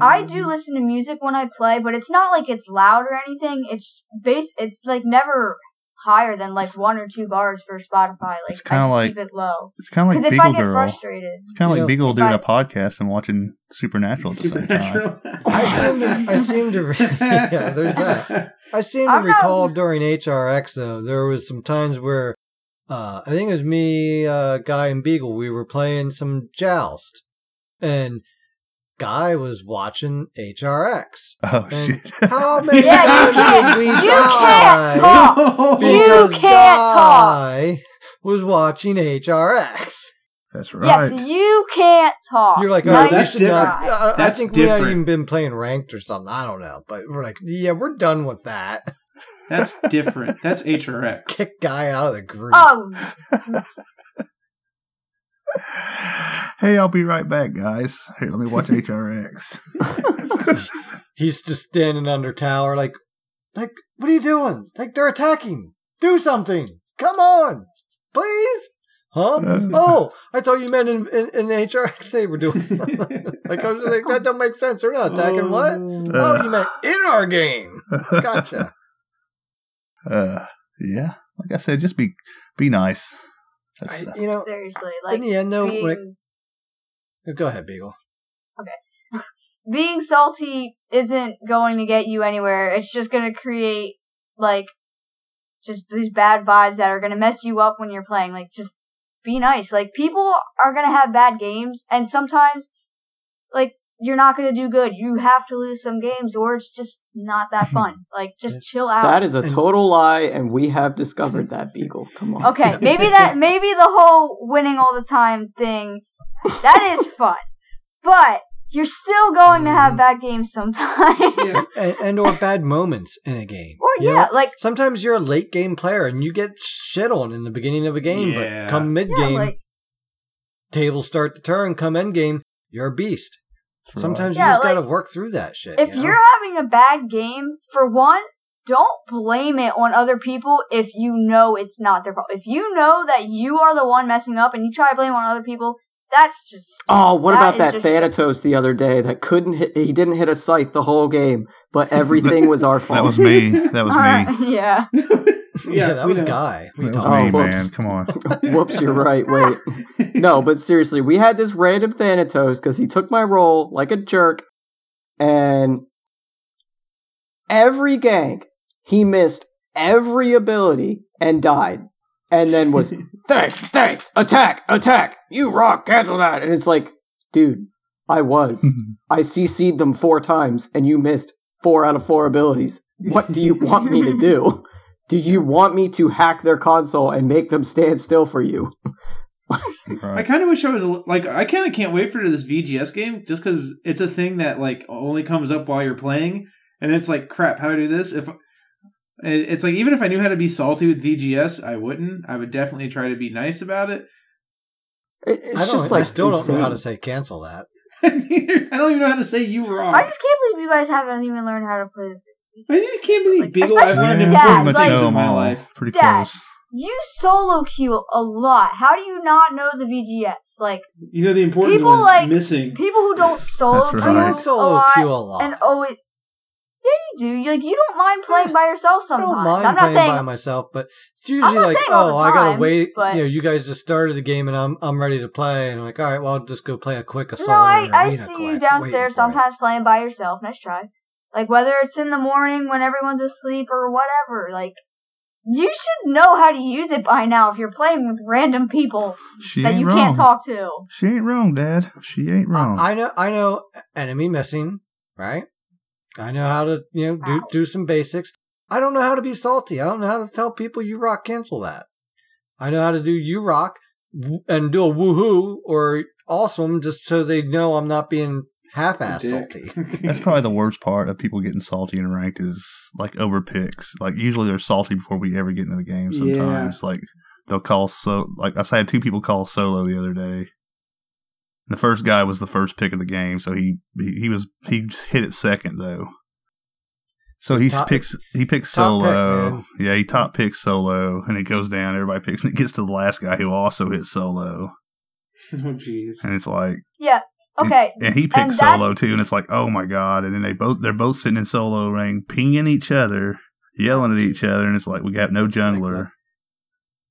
Speaker 13: I do listen to music when I play, but it's not like it's loud or anything. It's base. It's like never higher than like one or two bars for Spotify. Like
Speaker 2: It's
Speaker 13: I
Speaker 2: kinda like-
Speaker 13: keep it low.
Speaker 2: It's kind of like
Speaker 13: 'Cause if
Speaker 2: Beagle
Speaker 13: I get
Speaker 2: Girl.
Speaker 13: frustrated,
Speaker 2: It's kind of like
Speaker 1: know,
Speaker 2: Beagle doing
Speaker 13: I-
Speaker 2: a podcast and watching Supernatural at the same time.
Speaker 1: I seem to, I seem to, yeah, there's that. I seem to
Speaker 13: I'm not-
Speaker 1: recall during HRX though, there was some times where, uh, I think it was me, uh, Guy and Beagle, we were playing some Joust, and Guy was watching HRX.
Speaker 2: Oh
Speaker 1: And
Speaker 2: shit!
Speaker 1: how many
Speaker 13: Yeah,
Speaker 1: times did we
Speaker 13: you
Speaker 1: die?
Speaker 13: can't talk.
Speaker 1: Because
Speaker 13: You can't talk.
Speaker 1: Guy was watching HRX.
Speaker 2: That's right.
Speaker 13: Yes, you can't talk.
Speaker 1: You're like,
Speaker 15: No,
Speaker 1: oh,
Speaker 15: that's different.
Speaker 1: not. I- I,
Speaker 15: That's
Speaker 1: think we
Speaker 15: haven't
Speaker 1: even been playing ranked or something. I don't know, but we're like, yeah, we're done with that.
Speaker 15: That's different. That's HRX.
Speaker 1: Kick guy out of the group.
Speaker 13: Oh,
Speaker 2: hey, I'll be right back, guys. Here, let me watch HRX.
Speaker 1: He's just standing under tower, like, like, what are you doing? Like they're attacking. Do something. Come on, please. Huh? oh, I thought you meant in, in, in the HRX they were doing. like I was like, that don't make sense. They're not attacking. what? Oh, you meant in our game. Gotcha.
Speaker 2: uh, yeah, like I said, just be be nice. That's,
Speaker 1: I, you know,
Speaker 13: seriously, like
Speaker 1: in the end, though,
Speaker 13: being,
Speaker 1: when it- go ahead, Beagle.
Speaker 13: Okay, being salty isn't going to get you anywhere. It's just going to create like just these bad vibes that are going to mess you up when you're playing. Like just be nice. Like people are going to have bad games and sometimes like you're not going to do good. You have to lose some games or it's just not that fun. Like just chill out.
Speaker 4: That is a total lie, and we have discovered that, Beagle. Come on.
Speaker 13: Okay, maybe that maybe the whole winning all the time thing that is fun. But you're still going to have mm. bad games sometimes.
Speaker 1: and, and or bad moments in a game.
Speaker 13: Or,
Speaker 1: You
Speaker 13: yeah,
Speaker 1: know,
Speaker 13: like-
Speaker 1: sometimes you're a late game player and you get shit on in the beginning of a game,
Speaker 15: Yeah.
Speaker 1: but come mid game,
Speaker 13: Yeah, like-
Speaker 1: tables start to turn. Come end game, you're a beast. Sometimes
Speaker 13: Yeah,
Speaker 1: you just
Speaker 13: like,
Speaker 1: got to work through that shit.
Speaker 13: if
Speaker 1: you know?
Speaker 13: you're having a bad game, for one, don't blame it on other people if you know it's not their fault. If you know that you are the one messing up and you try to blame it on other people, that's just
Speaker 4: Oh, what
Speaker 13: That
Speaker 4: about that
Speaker 13: just-
Speaker 4: Thanatos the other day that couldn't hit? He didn't hit a sight the whole game, but everything was our fault.
Speaker 2: that was me. That was me.
Speaker 13: yeah.
Speaker 1: yeah, that was
Speaker 15: know.
Speaker 1: Guy. We
Speaker 2: That was
Speaker 1: talked
Speaker 2: me,
Speaker 4: whoops.
Speaker 2: man. Come on.
Speaker 4: Whoops, you're right. Wait. No, but seriously, we had this random Thanatos because he took my role like a jerk, and every gang he missed every ability and died, and then was thanks, thanks, attack, attack, you rock, cancel that, and it's like, dude, I was, I CC'd them four times, and you missed four out of four abilities. What do you want me to do? Do you want me to hack their console and make them stand still for you?
Speaker 15: I kind of wish I was like I kind of can't wait for this VGS game just because it's a thing that like only comes up while you're playing, and it's like crap. How do I do this? If it's like even if I knew how to be salty with VGS, I wouldn't. I would definitely try to be nice about it.
Speaker 4: It- It's
Speaker 1: I don't.
Speaker 4: just like
Speaker 1: I still don't know how to say cancel that.
Speaker 15: I don't even know how to say you rock.
Speaker 13: I just can't believe you guys haven't even learned how to play this.
Speaker 15: I just can't believe Beagle. I've
Speaker 13: especially
Speaker 15: learned
Speaker 13: Dad,
Speaker 15: important
Speaker 13: like-
Speaker 2: know
Speaker 15: in my life.
Speaker 2: Pretty
Speaker 13: Dad.
Speaker 2: close.
Speaker 13: You solo queue a lot. How do you not know the VGS? Like
Speaker 15: You know the important
Speaker 13: people
Speaker 15: one
Speaker 13: like
Speaker 15: missing.
Speaker 13: people who don't solo
Speaker 2: That's
Speaker 13: queue
Speaker 2: right. I
Speaker 13: a
Speaker 1: solo
Speaker 13: lot
Speaker 1: queue a lot.
Speaker 13: and always. Yeah, you do. You, like you don't mind playing by yourself sometimes.
Speaker 1: I
Speaker 13: sometimes.
Speaker 1: don't mind
Speaker 13: I'm not
Speaker 1: playing
Speaker 13: saying
Speaker 1: by myself, but it's usually like,
Speaker 13: saying all oh, the
Speaker 1: oh, I gotta wait.
Speaker 13: but-
Speaker 1: You know, you guys just started the game and I'm I'm ready to play, and I'm like, all right, well, I'll just go play a quick assault.
Speaker 13: No, I,
Speaker 1: or
Speaker 13: I see
Speaker 1: quick,
Speaker 13: you downstairs
Speaker 1: for it.
Speaker 13: sometimes playing by yourself. Nice try. Like whether it's in the morning when everyone's asleep or whatever. Like you should know how to use it by now if you're playing with random people
Speaker 2: She
Speaker 13: that you
Speaker 2: wrong.
Speaker 13: can't talk to.
Speaker 2: She ain't wrong, Dad. She ain't wrong.
Speaker 1: I know, I know, enemy missing, right? I know how to, you know, do do some basics. I don't know how to be salty. I don't know how to tell people you rock cancel that. I know how to do you rock and do a woohoo or awesome just so they know I'm not being half ass salty.
Speaker 2: That's probably the worst part of people getting salty and ranked is like over picks. Like usually they're salty before we ever get into the game. Sometimes like they'll call so like I had two people call solo the other day. The first guy was the first pick of the game, so he he, he was he hit it second though. So he
Speaker 1: Top-
Speaker 2: picks he picks
Speaker 1: top pick,
Speaker 2: solo. yeah, he top picks solo, and it goes down. Everybody picks, and it gets to the last guy who also hits solo,
Speaker 15: oh jeez.
Speaker 2: and it's like
Speaker 13: Yeah. Okay.
Speaker 2: and he
Speaker 13: And
Speaker 2: picks
Speaker 13: that-
Speaker 2: solo too, and it's like, oh my god! And then they both they're both sitting in solo ring, pinging each other, yelling at each other, and it's like we got no jungler.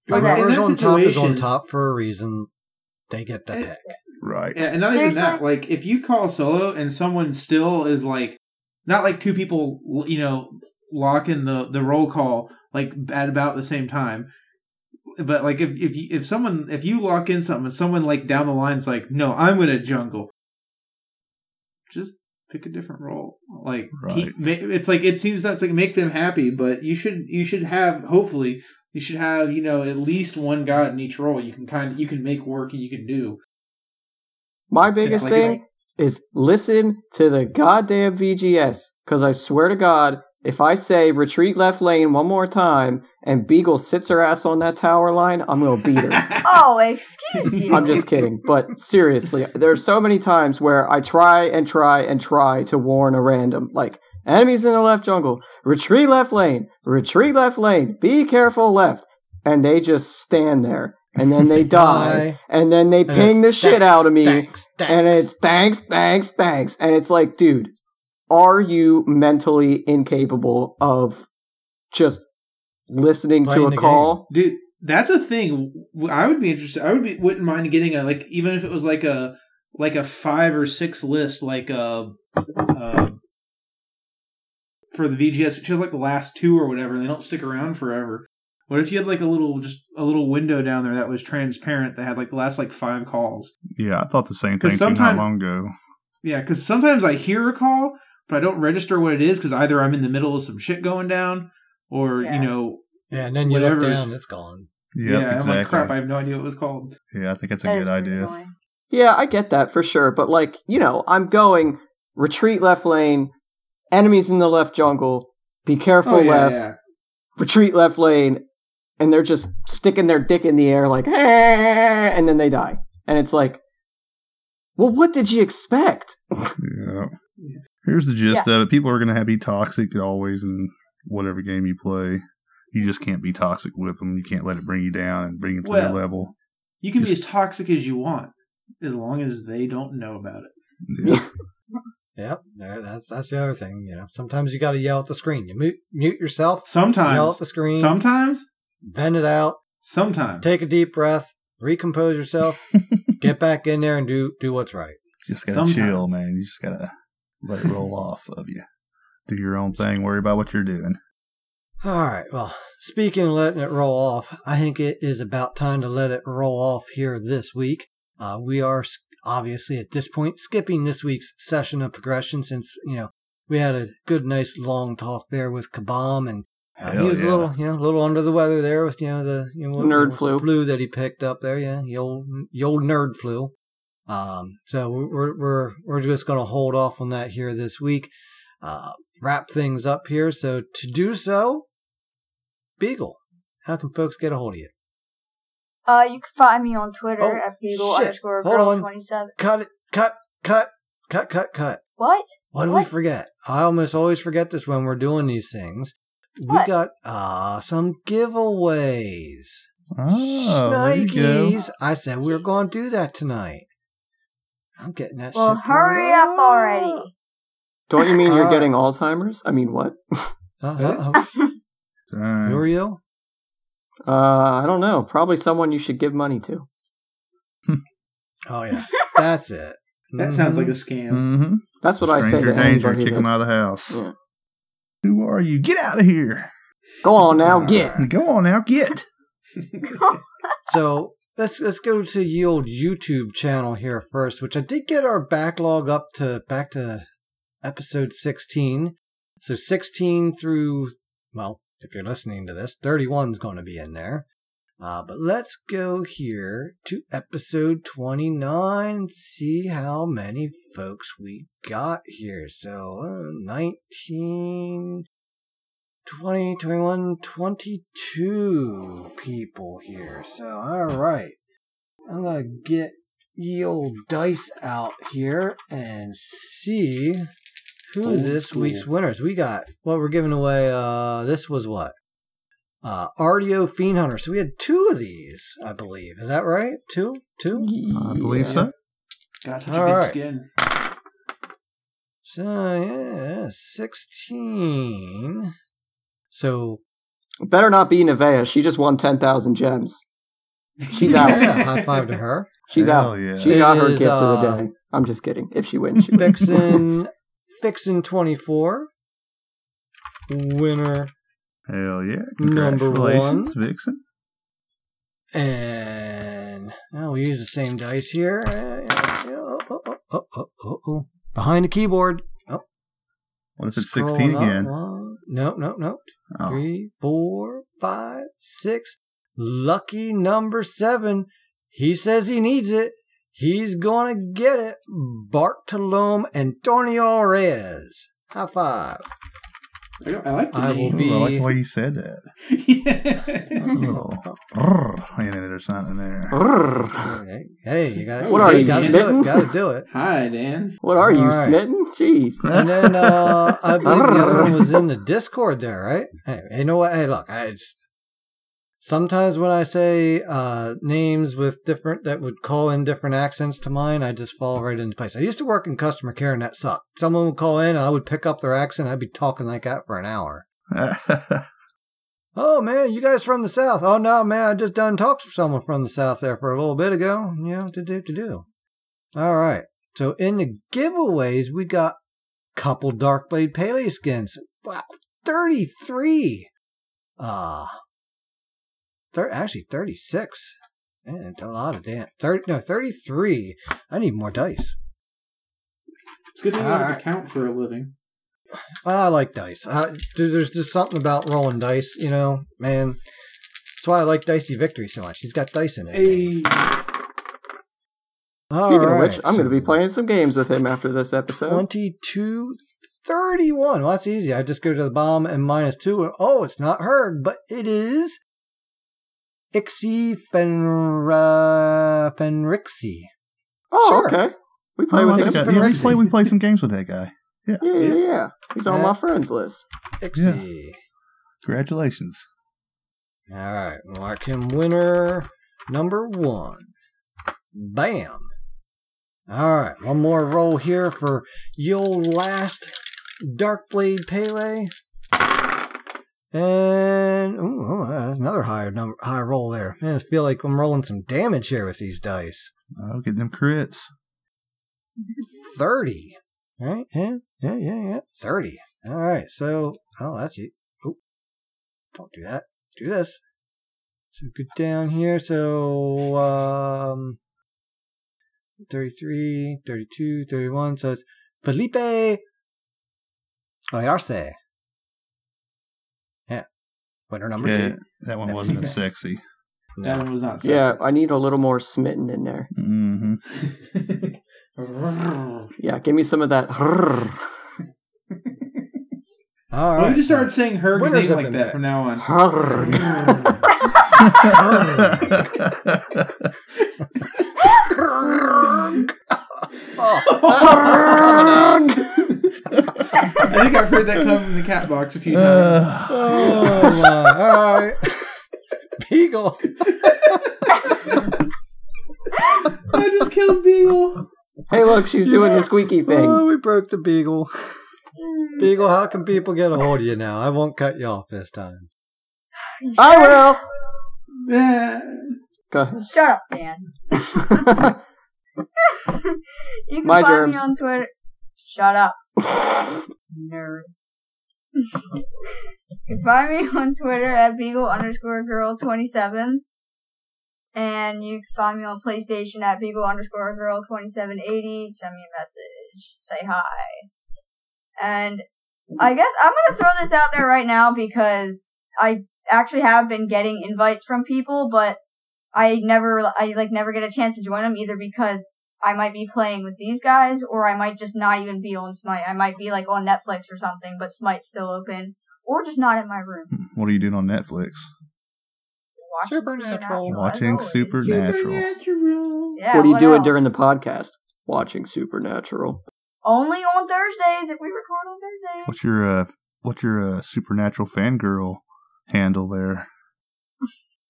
Speaker 15: Like, in
Speaker 1: Whoever's
Speaker 15: that
Speaker 1: on top is on top for a reason. They get the pick.
Speaker 2: Right.
Speaker 15: Yeah, and not even that. Like, if you call solo and someone still is like, not like two people, you know, lock in the the roll call like at about the same time. But like, if if you, if someone if you lock in something and someone like down the line's like, no, I'm gonna jungle. Just pick a different role. Like, keep, it's like it seems that's like make them happy, but you should you should have hopefully you should have you know at least one guy in each role you can kind of you can make work and you can do.
Speaker 4: My biggest
Speaker 15: like-
Speaker 4: thing is listen to the goddamn VGS. Because I swear to God, if I say retreat left lane one more time and Beagle sits her ass on that tower line, I'm going to beat her.
Speaker 13: Oh, excuse you.
Speaker 4: I'm just kidding. But seriously, there's so many times where I try and try and try to warn a random, like, enemies in the left jungle, retreat left lane, retreat left lane, be careful left. And they just stand there. And then they die.
Speaker 1: die.
Speaker 4: And then they
Speaker 1: And
Speaker 4: ping
Speaker 1: it's
Speaker 4: the shit out of me.
Speaker 1: thanks,
Speaker 4: And it's thanks, thanks, thanks. And it's like, dude, are you mentally incapable of just listening to a
Speaker 1: the
Speaker 4: call?
Speaker 15: dude that's a thing i would be interested i would be wouldn't mind getting a like even if it was like a like a five or six list like uh uh for the vgs which has like the last two or whatever and they don't stick around forever what if you had like a little just a little window down there that was transparent that had like the last like five calls
Speaker 2: Yeah, I thought the same thing too not long ago.
Speaker 15: yeah because sometimes i hear a call but i don't register what it is because either i'm in the middle of some shit going down or
Speaker 13: Yeah.
Speaker 15: you know
Speaker 1: Yeah, and then you look down, it's gone.
Speaker 2: Yep,
Speaker 15: yeah i'm
Speaker 2: exactly.
Speaker 15: like crap i have no idea what it was called
Speaker 2: yeah, I think that's a
Speaker 13: That
Speaker 2: good idea.
Speaker 13: annoying.
Speaker 4: Yeah, I get that for sure. But like, you know, I'm going retreat left lane, enemies in the left jungle, be careful
Speaker 15: Oh, yeah,
Speaker 4: left,
Speaker 15: yeah.
Speaker 4: retreat left lane, and they're just sticking their dick in the air like, "Eh," and then they die. And it's like, well, what did you expect?
Speaker 2: Yeah. Here's the gist of it. People are going to have be toxic always in whatever game you play. You just can't be toxic with them. You can't let it bring you down and bring them to their level.
Speaker 15: You can be as toxic as you want, as long as they don't know about it.
Speaker 2: Yeah.
Speaker 1: Yep, that's that's the other thing. You know, sometimes you got to yell at the screen. You mute mute yourself.
Speaker 15: Sometimes.
Speaker 1: yell at the screen.
Speaker 15: Sometimes.
Speaker 1: Vent it out.
Speaker 15: Sometimes.
Speaker 1: Take a deep breath. Recompose yourself. get back in there and do do what's right.
Speaker 2: You just got to
Speaker 15: Sometimes.
Speaker 2: chill, man. You just got to let it roll off of you. Do your own thing. Worry about what you're doing.
Speaker 1: All right. Well, speaking of letting it roll off, I think it is about time to let it roll off here this week. Uh, we are obviously at this point skipping this week's session of progression since you know we had a good, nice, long talk there with Kabam, and uh, he
Speaker 2: Hell
Speaker 1: was a little, you know, a little under the weather there with you know the you know
Speaker 4: Nerd flu.
Speaker 1: flu that he picked up there. Yeah, the old, the old nerd flu. Um, so we're we're we're just going to hold off on that here this week. Uh, wrap things up here. So to do so, Beagle, how can folks get a hold of you?
Speaker 13: Uh, you can find me on Twitter
Speaker 1: Oh,
Speaker 13: at Beagle
Speaker 1: shit.
Speaker 13: underscore
Speaker 1: Hold
Speaker 13: girl
Speaker 1: on.
Speaker 13: twenty seven.
Speaker 1: Cut it, cut, cut, cut, cut, cut.
Speaker 13: What?
Speaker 1: What do we forget? I almost always forget this when we're doing these things. We
Speaker 13: What?
Speaker 1: got uh some giveaways.
Speaker 2: Oh, there you go.
Speaker 1: Nikes. I said we were going to do that tonight. I'm getting that
Speaker 13: Well,
Speaker 1: shit.
Speaker 13: Well, hurry
Speaker 1: pulled
Speaker 13: up already.
Speaker 4: Don't you mean you're
Speaker 1: All
Speaker 4: getting Alzheimer's? I mean, what?
Speaker 1: Uh, uh,
Speaker 2: Dang.
Speaker 1: who?
Speaker 4: Uh, I don't know. Probably someone you should give money to.
Speaker 1: Oh yeah, that's it.
Speaker 15: That sounds like a
Speaker 1: Mhm.
Speaker 15: scam.
Speaker 2: Mm-hmm.
Speaker 4: That's what I say
Speaker 2: Stranger
Speaker 4: to
Speaker 2: danger. Kick
Speaker 4: that-
Speaker 2: them out of the house.
Speaker 4: Yeah.
Speaker 2: Who are you? Get out of here.
Speaker 4: Go on now, uh, get.
Speaker 2: Go on now, get.
Speaker 1: So let's let's go to the old YouTube channel here first, which I did get our backlog up to back to episode sixteen. So sixteen through well, if you're listening to this, 31's going to be in there. Uh, but let's go here to episode 29 and see how many folks we got here. So, uh, 19, 20, 21, 22 people here. So, alright. I'm gonna get ye old dice out here and see who
Speaker 15: Old
Speaker 1: this
Speaker 15: school.
Speaker 1: week's winners. We got what we're giving away. Uh, this was what? Uh, RDO Fiend Hunter. So we had two of these, I believe. Is that right? Two? Two?
Speaker 2: I believe so.
Speaker 15: Got such a
Speaker 1: All
Speaker 15: good
Speaker 1: right.
Speaker 15: skin.
Speaker 1: So yeah, 16. So
Speaker 4: Better not be Nevea. She just won 10,000 gems. She's out.
Speaker 1: yeah, high five to her.
Speaker 4: She's
Speaker 2: Hell
Speaker 4: out.
Speaker 2: yeah.
Speaker 4: She
Speaker 1: It
Speaker 4: got her
Speaker 1: is,
Speaker 4: gift of the
Speaker 1: uh,
Speaker 4: day. I'm just kidding. If she wins, she wins.
Speaker 1: Vixen, Vixen24. Winner.
Speaker 2: Hell yeah. Congratulations. Vixen.
Speaker 1: And oh, we use the same dice here. Uh, oh, oh, oh, oh, oh, oh, oh. Behind the keyboard. Oh,
Speaker 2: What if it's
Speaker 1: scrolling
Speaker 2: 16
Speaker 1: up.
Speaker 2: again?
Speaker 1: One, no, no, no.
Speaker 2: Oh.
Speaker 1: Three, four, five, six. Lucky number seven. He says he needs it. He's gonna get it. Bartolome Antonio Reyes. High five.
Speaker 15: I, I like the
Speaker 1: I will
Speaker 15: name.
Speaker 1: be-
Speaker 2: Ooh, I like the way you said that.
Speaker 15: yeah.
Speaker 2: Oh, in it or something there.
Speaker 1: Hey, Hey, you got
Speaker 15: What are you,
Speaker 1: Gotta do
Speaker 4: smitten?
Speaker 1: it. Gotta do it.
Speaker 15: Hi, Dan.
Speaker 4: What are you,
Speaker 1: All right.
Speaker 4: smitten? Jeez.
Speaker 1: And then uh, I believe the other one was in the Discord there, right? Hey, you know what? Hey, look, I, it's sometimes when I say uh, names with different that would call in different accents to mine, I just fall right into place. I used to work in customer care, and that sucked. Someone would call in, and I would pick up their accent. I'd be talking like that for an hour. Oh man, you guys from the south? Oh no, man, I just done talked to someone from the south there for a little bit ago. You know, to do to do. All right. So in the giveaways, we got couple Darkblade Pele skins. Wow, thirty three. Uh thir- actually thirty six. And a lot of damn thirty no thirty three. I need more dice.
Speaker 15: It's good to know how
Speaker 1: Alright.
Speaker 15: to count for a living.
Speaker 1: I like dice. Uh, dude, there's just something about rolling dice, you know, man. That's why I like Dicey Victory so much. He's got dice in it.
Speaker 15: Hey,
Speaker 1: All
Speaker 4: Speaking of which, I'm going to be playing some games with him after this episode.
Speaker 1: 22 31. Well, that's easy. I just go to the bomb and minus two. Oh, it's not Herg, but it is Ixie Fenra Fenrixie.
Speaker 4: Oh,
Speaker 1: Sure.
Speaker 4: okay. We play
Speaker 2: Oh, I
Speaker 4: with him.
Speaker 2: so. Yeah, we play, we play some games with that guy. Yeah.
Speaker 4: Yeah, yeah, yeah. He's on
Speaker 1: Yeah.
Speaker 4: my friends list.
Speaker 1: Ixie.
Speaker 2: Congratulations.
Speaker 1: All right, mark him winner number one. Bam. All right, one more roll here for your last Darkblade Pele. And ooh, oh, that's another higher number, high roll there. Man, I feel like I'm rolling some damage here with these dice.
Speaker 2: I'll get them crits.
Speaker 1: Thirty. Right? Yeah, yeah, yeah, yeah. Thirty. All right. So, oh, that's it. Oh, don't do that. Do this. So go down here. So, um, 33, 32, 31. So it's Felipe Oyarce. Yeah. Winner number
Speaker 2: Yeah,
Speaker 1: two.
Speaker 2: that one wasn't as sexy.
Speaker 15: that one was not sexy.
Speaker 4: Yeah, I need a little more smitten in there.
Speaker 2: hmm
Speaker 4: Yeah, give me some of that.
Speaker 1: All
Speaker 15: Well, we
Speaker 1: right.
Speaker 15: just started saying Herg's
Speaker 1: Winners
Speaker 15: name like
Speaker 1: been
Speaker 15: that
Speaker 1: picked.
Speaker 15: from now on. I think I've heard that come in the cat box a few times.
Speaker 2: Uh,
Speaker 1: Oh my! All right, Beagle.
Speaker 15: I just killed Beagle.
Speaker 4: hey, look, she's doing the squeaky
Speaker 1: Oh,
Speaker 4: thing.
Speaker 1: we broke the Beagle. Beagle, how can people get a hold of you now? I won't cut you off this time.
Speaker 13: You
Speaker 4: I will. Go ahead.
Speaker 13: Shut up, Dan. You can
Speaker 4: My
Speaker 13: find
Speaker 4: germs.
Speaker 13: me on Twitter. Shut up, nerd. you can find me on Twitter at beagle underscore girl twenty seven, and you can find me on PlayStation at beagle underscore girl twenty seven eighty. Send me a message, say hi, and I guess I'm gonna throw this out there right now because I actually have been getting invites from people, but I never, I like never get a chance to join them either because I might be playing with these guys or I might just not even be on Smite. I might be like on Netflix or something, but Smite's still open or just not in my room.
Speaker 2: what are you doing on Netflix?
Speaker 13: Watching
Speaker 1: Supernatural.
Speaker 13: as
Speaker 2: Watching
Speaker 13: always.
Speaker 2: Supernatural.
Speaker 13: Yeah,
Speaker 4: what are you
Speaker 13: what
Speaker 4: doing
Speaker 13: else?
Speaker 4: during the podcast? Watching Supernatural.
Speaker 13: Only on Thursdays if we record on Thursdays.
Speaker 2: What's your uh, what's your uh, Supernatural fangirl handle there?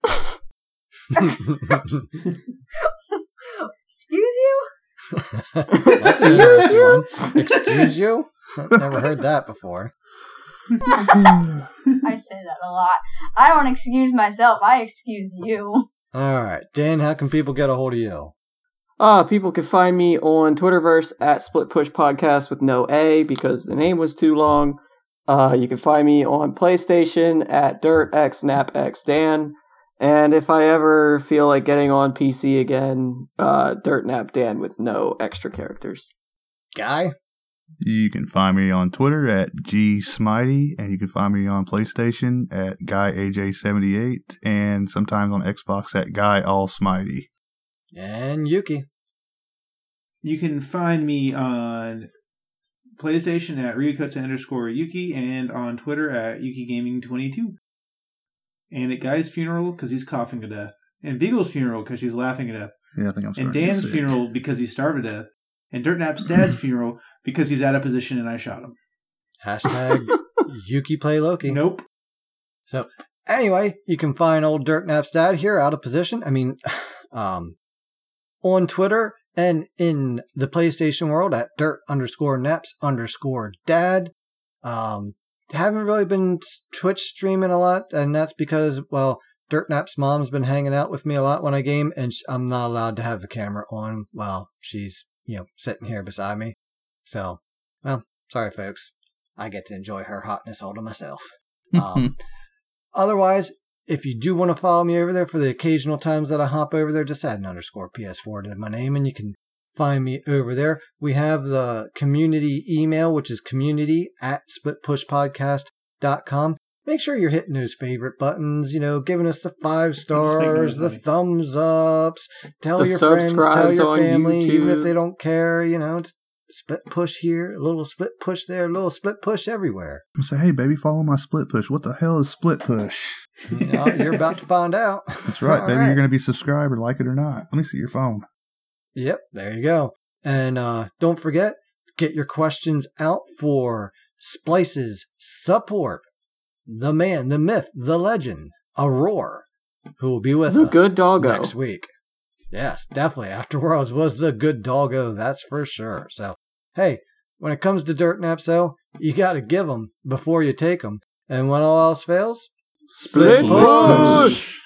Speaker 13: Excuse you?
Speaker 1: That's an interesting one. Excuse you? I've never heard that before.
Speaker 13: I say that a lot. I don't excuse myself. I excuse you.
Speaker 1: All right, Dan. How can people get a hold of you?
Speaker 4: Uh, people can find me on Twitterverse at Split Push Podcast with no A because the name was too long. Uh, you can find me on PlayStation at Dirt X Nap X Dan. And if I ever feel like getting on PC again, uh, Dirt Nap Dan with no extra characters.
Speaker 1: Guy?
Speaker 2: You can find me on Twitter at G Smitey, and you can find me on PlayStation at Guy AJ78, and sometimes on Xbox at Guy All Smitey.
Speaker 1: And Yuki.
Speaker 15: You can find me on PlayStation at Ryukutsu underscore Yuki and on Twitter at Yuki Gaming 22 And at Guy's funeral because he's coughing to death. And Beagle's funeral because she's laughing to death.
Speaker 2: Yeah, I think I'm
Speaker 15: And
Speaker 2: starting to get
Speaker 15: Dan's
Speaker 2: sick.
Speaker 15: funeral because he starved to death. And Dirt Nap's dad's funeral because he's out of position and I shot him.
Speaker 1: Hashtag Yuki play Loki.
Speaker 15: Nope.
Speaker 1: So anyway, you can find old Dirt Nap's dad here out of position. I mean, um, on Twitter and in the PlayStation world at dirt underscore naps underscore dad. Um, haven't really been Twitch streaming a lot, and that's because, well, Dirt Nap's mom's been hanging out with me a lot when I game, and I'm not allowed to have the camera on while she's, you know, sitting here beside me. So, well, sorry, folks. I get to enjoy her hotness all to myself. Um, otherwise, if you do want to follow me over there for the occasional times that I hop over there, just add an underscore PS4 to my name and you can find me over there. We have the community email, which is community at splitpushpodcast.com. Make sure you're hitting those favorite buttons, you know, giving us the five stars, the thumbs ups, tell
Speaker 4: The
Speaker 1: your friends, tell your
Speaker 4: on
Speaker 1: family, even if they don't care, you know, just split push here, a little split push there, a little split push everywhere.
Speaker 2: I say, hey, baby, follow my split push. What the hell is split push?
Speaker 1: You know, you're about to find out.
Speaker 2: That's right,
Speaker 1: All
Speaker 2: baby.
Speaker 1: right.
Speaker 2: You're going to be subscribed or like it or not. Let me see your phone.
Speaker 1: Yep, there you go. And uh, don't forget, get your questions out for Splyce's support. The man, the myth, the legend, Aurora, who will be with
Speaker 4: The
Speaker 1: us
Speaker 4: good doggo.
Speaker 1: next week. Yes, definitely. Afterworlds was the good doggo, that's for sure. So, hey, when it comes to dirt naps, though, you got to give them before you take them. And when all else fails,
Speaker 4: Split push.